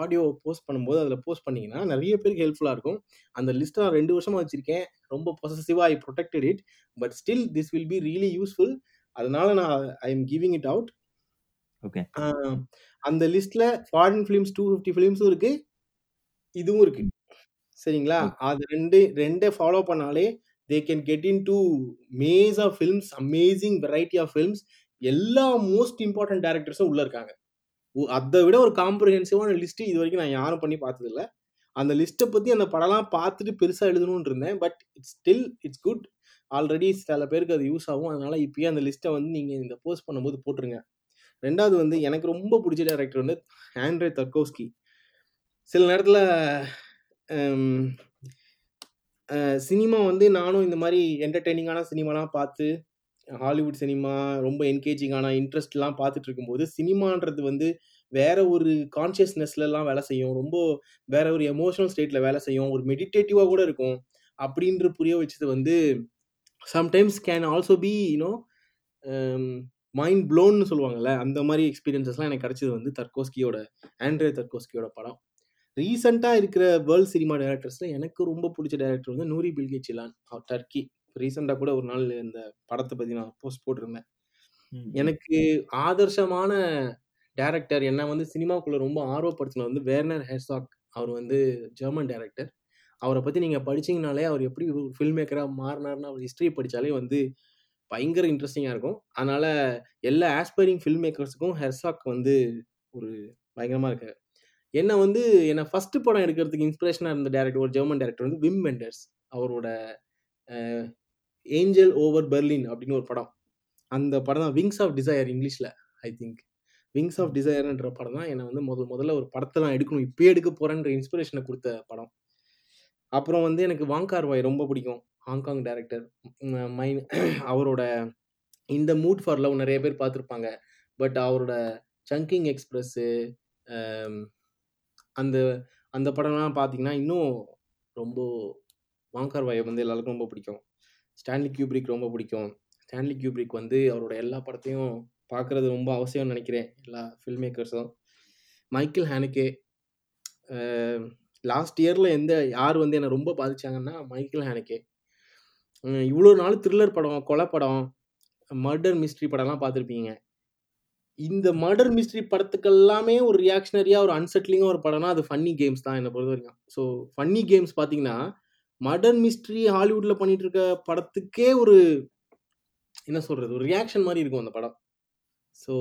ஆடியோ போஸ்ட் பண்ணும்போது அதில் போஸ்ட் பண்ணீங்கன்னா நிறைய பேருக்கு ஹெல்ப்ஃபுல்லாக இருக்கும். அந்த லிஸ்ட்டை நான் ரெண்டு வருஷமாக வச்சுருக்கேன். ரொம்ப பொசசிவாக I protected it but still this will be really useful அதனால நான் I am giving it out okay. அந்த லிஸ்ட்டில் ஃபாரின் ஃபிலிம்ஸ் டூ ஃபிஃப்டி ஃபிலிம்ஸும் இருக்குது இதுவும் இருக்குது சரிங்களா? அது ரெண்டு ரெண்டே ஃபாலோ பண்ணாலே they can get into maze of films amazing variety of films எல்லா மோஸ்ட் இம்பார்ட்டன்ட் டேரக்டர்ஸும் உள்ளே இருக்காங்க. அதை விட ஒரு காம்ப்ரிஹென்சிவான லிஸ்ட்டு இது வரைக்கும் நான் யாரும் பண்ணி பார்த்ததில்ல. அந்த லிஸ்ட்டை பற்றி அந்த படம்லாம் பார்த்துட்டு பெருசாக எழுதணும்னு இருந்தேன். But it's still it's good already சில பேருக்கு அது யூஸ் ஆகும். அதனால் இப்பயே அந்த லிஸ்ட்டை வந்து நீங்கள் இந்த போஸ்ட் பண்ணும்போது போட்டுருங்க. ரெண்டாவது வந்து எனக்கு ரொம்ப பிடிச்ச டேரக்டர் வந்து ஆண்ட்ரே தர்கோஸ்கி சில நேரத்தில் சினிமா வந்து நானும் இந்த மாதிரி என்டர்டெய்னிங்கான சினிமாலாம் பார்த்து ஹாலிவுட் சினிமா ரொம்ப என்கேஜிங்கான இன்ட்ரெஸ்ட்லாம் பார்த்துட்டு இருக்கும்போது சினிமான்றது வந்து வேற ஒரு கான்ஷியஸ்னஸ்லலாம் வேலை செய்யும். ரொம்ப வேற ஒரு எமோஷனல் ஸ்டேட்டில் வேலை செய்யும். ஒரு மெடிடேட்டிவாக கூட இருக்கும். அப்படின்ற புரிய வச்சது வந்து sometimes can also be you know mind ப்ளோன்னு சொல்லுவாங்கல்ல அந்த மாதிரி எக்ஸ்பீரியன்சஸ்லாம் எனக்கு கிடச்சது வந்து தர்கோஸ்கியோட ஆண்ட்ரே தர்கோஸ்கியோட படம். ரீசெண்டாக இருக்கிற வேர்ல்ட் சினிமா டைரக்டர்ஸில் எனக்கு ரொம்ப பிடிச்ச டைரக்டர் வந்து நூரி பில்கி சிலான் டர்க்கி. ரீசெண்டாக கூட ஒரு நாள் இந்த படத்தை பற்றி நான் போஸ்ட் போட்டிருந்தேன். எனக்கு ஆதர்சமான டேரக்டர் என்ன வந்து சினிமாக்குள்ளே ரொம்ப ஆர்வப்படுத்தின வந்து வேர்னர் ஹெர்சாக் அவர் வந்து ஜெர்மன் டேரக்டர் அவரை பற்றி நீங்கள் படிச்சீங்கனாலே அவர் எப்படி ஒரு ஃபில்ம் மேக்கராக மாறினார்னு அவர் ஹிஸ்ட்ரி படித்தாலே வந்து பயங்கர இன்ட்ரெஸ்டிங்காக இருக்கும். அதனால் எல்லா ஆஸ்பைரிங் ஃபில்ம் மேக்கர்ஸுக்கும் ஹெர்சாக் வந்து ஒரு பயங்கரமாக இருக்காரு. என்ன வந்து என்னை ஃபர்ஸ்ட் படம் எடுக்கிறதுக்கு இன்ஸ்பிரேஷனாக இருந்த டேரக்டர் ஒரு ஜெர்மன் டேரக்டர் வந்து விம் வெண்டர்ஸ் அவரோட ஏஞ்சல் ஓவர் பெர்லின் அப்படின்னு ஒரு படம். அந்த படம் தான் விங்ஸ் ஆஃப் டிசையர் இங்கிலீஷில் ஐ திங்க் விங்ஸ் ஆஃப் டிசையர்ன்ற படம் தான் என்னை வந்து முதல் முதல்ல ஒரு படத்தை நான் எடுக்கணும் இப்பயே எடுக்க போகிறேன்ற இன்ஸ்பிரேஷனை கொடுத்த படம். அப்புறம் வந்து எனக்கு வாங்கார் வாய் ரொம்ப பிடிக்கும். ஹாங்காங் டேரக்டர் மை அவரோட இந்த மூட் ஃபார் லவ் நிறைய பேர் பார்த்துருப்பாங்க. பட் அவரோட சங்கிங் எக்ஸ்பிரஸ்ஸு அந்த அந்த படம்லாம் பார்த்தீங்கன்னா இன்னும் ரொம்ப வாங்கர் வாயை வந்து எல்லாருக்கும் ரொம்ப பிடிக்கும். ஸ்டான்லி கியூப்ரிக் ரொம்ப பிடிக்கும். ஸ்டான்லி கியூப்ரிக் வந்து அவரோட எல்லா படத்தையும் பார்க்குறது ரொம்ப அவசியம்னு நினைக்கிறேன். எல்லா ஃபில்ம் மேக்கர்ஸும் மைக்கேல் ஹேனுக்கே லாஸ்ட் இயரில் எந்த யார் வந்து என்னை ரொம்ப பாதித்தாங்கன்னா மைக்கேல் ஹேனுக்கே. இவ்வளோ நாள் த்ரில்லர் படம் கொலை படம் மர்டர் மிஸ்ட்ரி படம்லாம் பார்த்துருப்பீங்க இந்த மர்டர் மிஸ்ட்ரி படத்துக்கு எல்லாமே ஒரு ரியாக்ஷனரியாக ஒரு அன்செட்லிங்காக ஒரு படம்னா அது ஃபன்னி கேம்ஸ் தான் என்னை பொறுத்த வரைக்கும். ஸோ ஃபன்னி கேம்ஸ் பார்த்தீங்கன்னா மர்டர் மிஸ்ட்ரி ஹாலிவுட்டில் பண்ணிட்டு இருக்க படத்துக்கே ஒரு என்ன சொல்கிறது ஒரு ரியாக்ஷன் மாதிரி இருக்கும் அந்த படம். ஸோ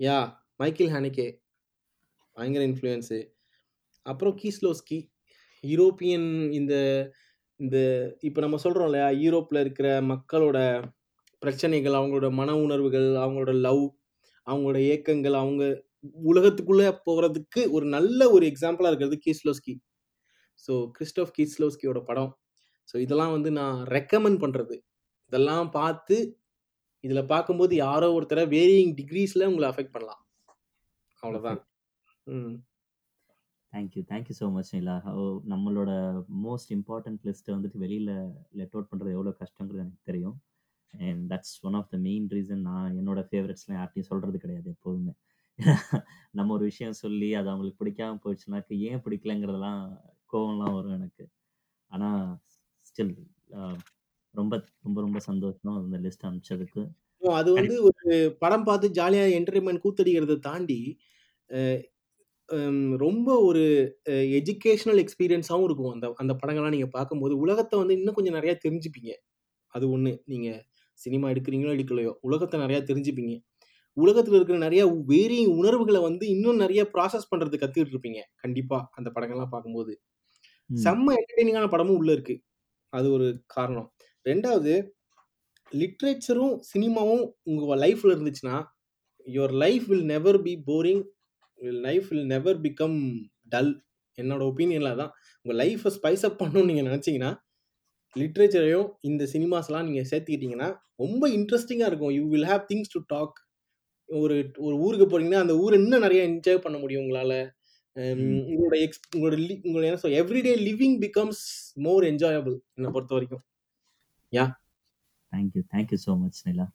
யா மைக்கேல் ஹானிகே பயங்கர இன்ஃப்ளூயன்ஸு அப்புறம் கீஸ்லோஸ்கி யூரோப்பியன் இந்த இந்த இப்போ நம்ம சொல்கிறோம் இல்லையா யூரோப்பில் இருக்கிற மக்களோட பிரச்சனைகள் அவங்களோட மன உணர்வுகள் அவங்களோட லவ் அவங்களோட ஏக்கங்கள் அவங்க உலகத்துக்குள்ளே போகிறதுக்கு ஒரு நல்ல ஒரு எக்ஸாம்பிளாக இருக்கிறது கீஸ்லோஸ்கி ஸோ கிறிஸ்டோஃப் கீஸ்லோஸ்கியோட படம். ஸோ இதெல்லாம் வந்து நான் ரெக்கமெண்ட் பண்ணுறது இதெல்லாம் பார்த்து இதில் பார்க்கும்போது யாரோ ஒருத்தரை வேரியிங் டிகிரீஸில் உங்களை அஃபெக்ட் பண்ணலாம். அவ்வளோதான் ம். Thank you thank you so much Nila நம்மளோட மோஸ்ட் இம்பார்ட்டன்ட் லிஸ்ட்டை வந்துட்டு வெளியில் லெட் அவுட் பண்ணுறது எவ்வளோ கஷ்டங்கிறது எனக்கு தெரியும். And that's one of the main reason நான் என்னோட ஃபேவரட்ஸ்லாம் யார்ட்டையும் சொல்கிறது கிடையாது எப்போதுமே. நம்ம ஒரு விஷயம் சொல்லி அது அவங்களுக்கு பிடிக்காம போயிடுச்சுனாக்க ஏன் பிடிக்கலங்கிறதெல்லாம் கோவம்லாம் வரும் எனக்கு. ஆனால் ஸ்டில் ரொம்ப ரொம்ப ரொம்ப சந்தோஷம் அந்த லிஸ்ட் அனுப்பிச்சதுக்கு. அது வந்து ஒரு படம் பார்த்து ஜாலியாக என்டர்டைன்மெண்ட் கூத்தடிக்கிறத தாண்டி ரொம்ப ஒரு எஜுகேஷனல் எக்ஸ்பீரியன்ஸாகவும் இருக்கும் அந்த அந்த படங்கள்லாம் நீங்கள் பார்க்கும்போது. உலகத்தை வந்து இன்னும் கொஞ்சம் நிறையா தெரிஞ்சுப்பீங்க. அது ஒன்று நீங்கள் சினிமா எடுக்கிறீங்களோ எடுக்கலையோ உலகத்தை நிறையா தெரிஞ்சுப்பீங்க. உலகத்தில் இருக்கிற நிறைய வேறிய உணர்வுகளை வந்து இன்னும் நிறைய ப்ராசஸ் பண்ணுறது கற்றுக்கிட்டு இருப்பீங்க கண்டிப்பாக அந்த படங்கள்லாம் பார்க்கும்போது. செம்ம என்டர்டெய்னிங்கான படமும் உள்ளே இருக்குது அது ஒரு காரணம். ரெண்டாவது லிட்ரேச்சரும் சினிமாவும் உங்கள் லைஃப்பில் இருந்துச்சுன்னா your life will never be boring life will never become dull என்னோட ஒப்பீனியனில் தான் உங்கள் லைஃப்பை ஸ்பைஸ் அப் பண்ணணும்னு நீங்கள் நினச்சிங்கன்னா லிட்ரேச்சரையும் இந்த சினிமாஸ்லாம் நீங்கள் சேர்த்துக்கிட்டிங்கன்னா ரொம்ப இன்ட்ரெஸ்டிங்காக இருக்கும் you will have things to talk ஒரு ஒரு ஊருக்கு போறீங்கன்னா, அந்த ஊர இன்னும் நெறைய என்ஜாய் பண்ண முடியும் உங்களால. ம். உங்களோட எக்ஸ் உங்களோட உங்களோட என்ன சொல்ல everyday living becomes more enjoyable என்ன பொறுத்தவரைக்கும். Yeah. Thank you. Thank you so much, Nila.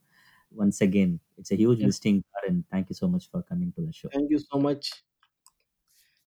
Once again, it's a huge Yeah. visiting card, and thank you so much for coming to the show. Thank you so much.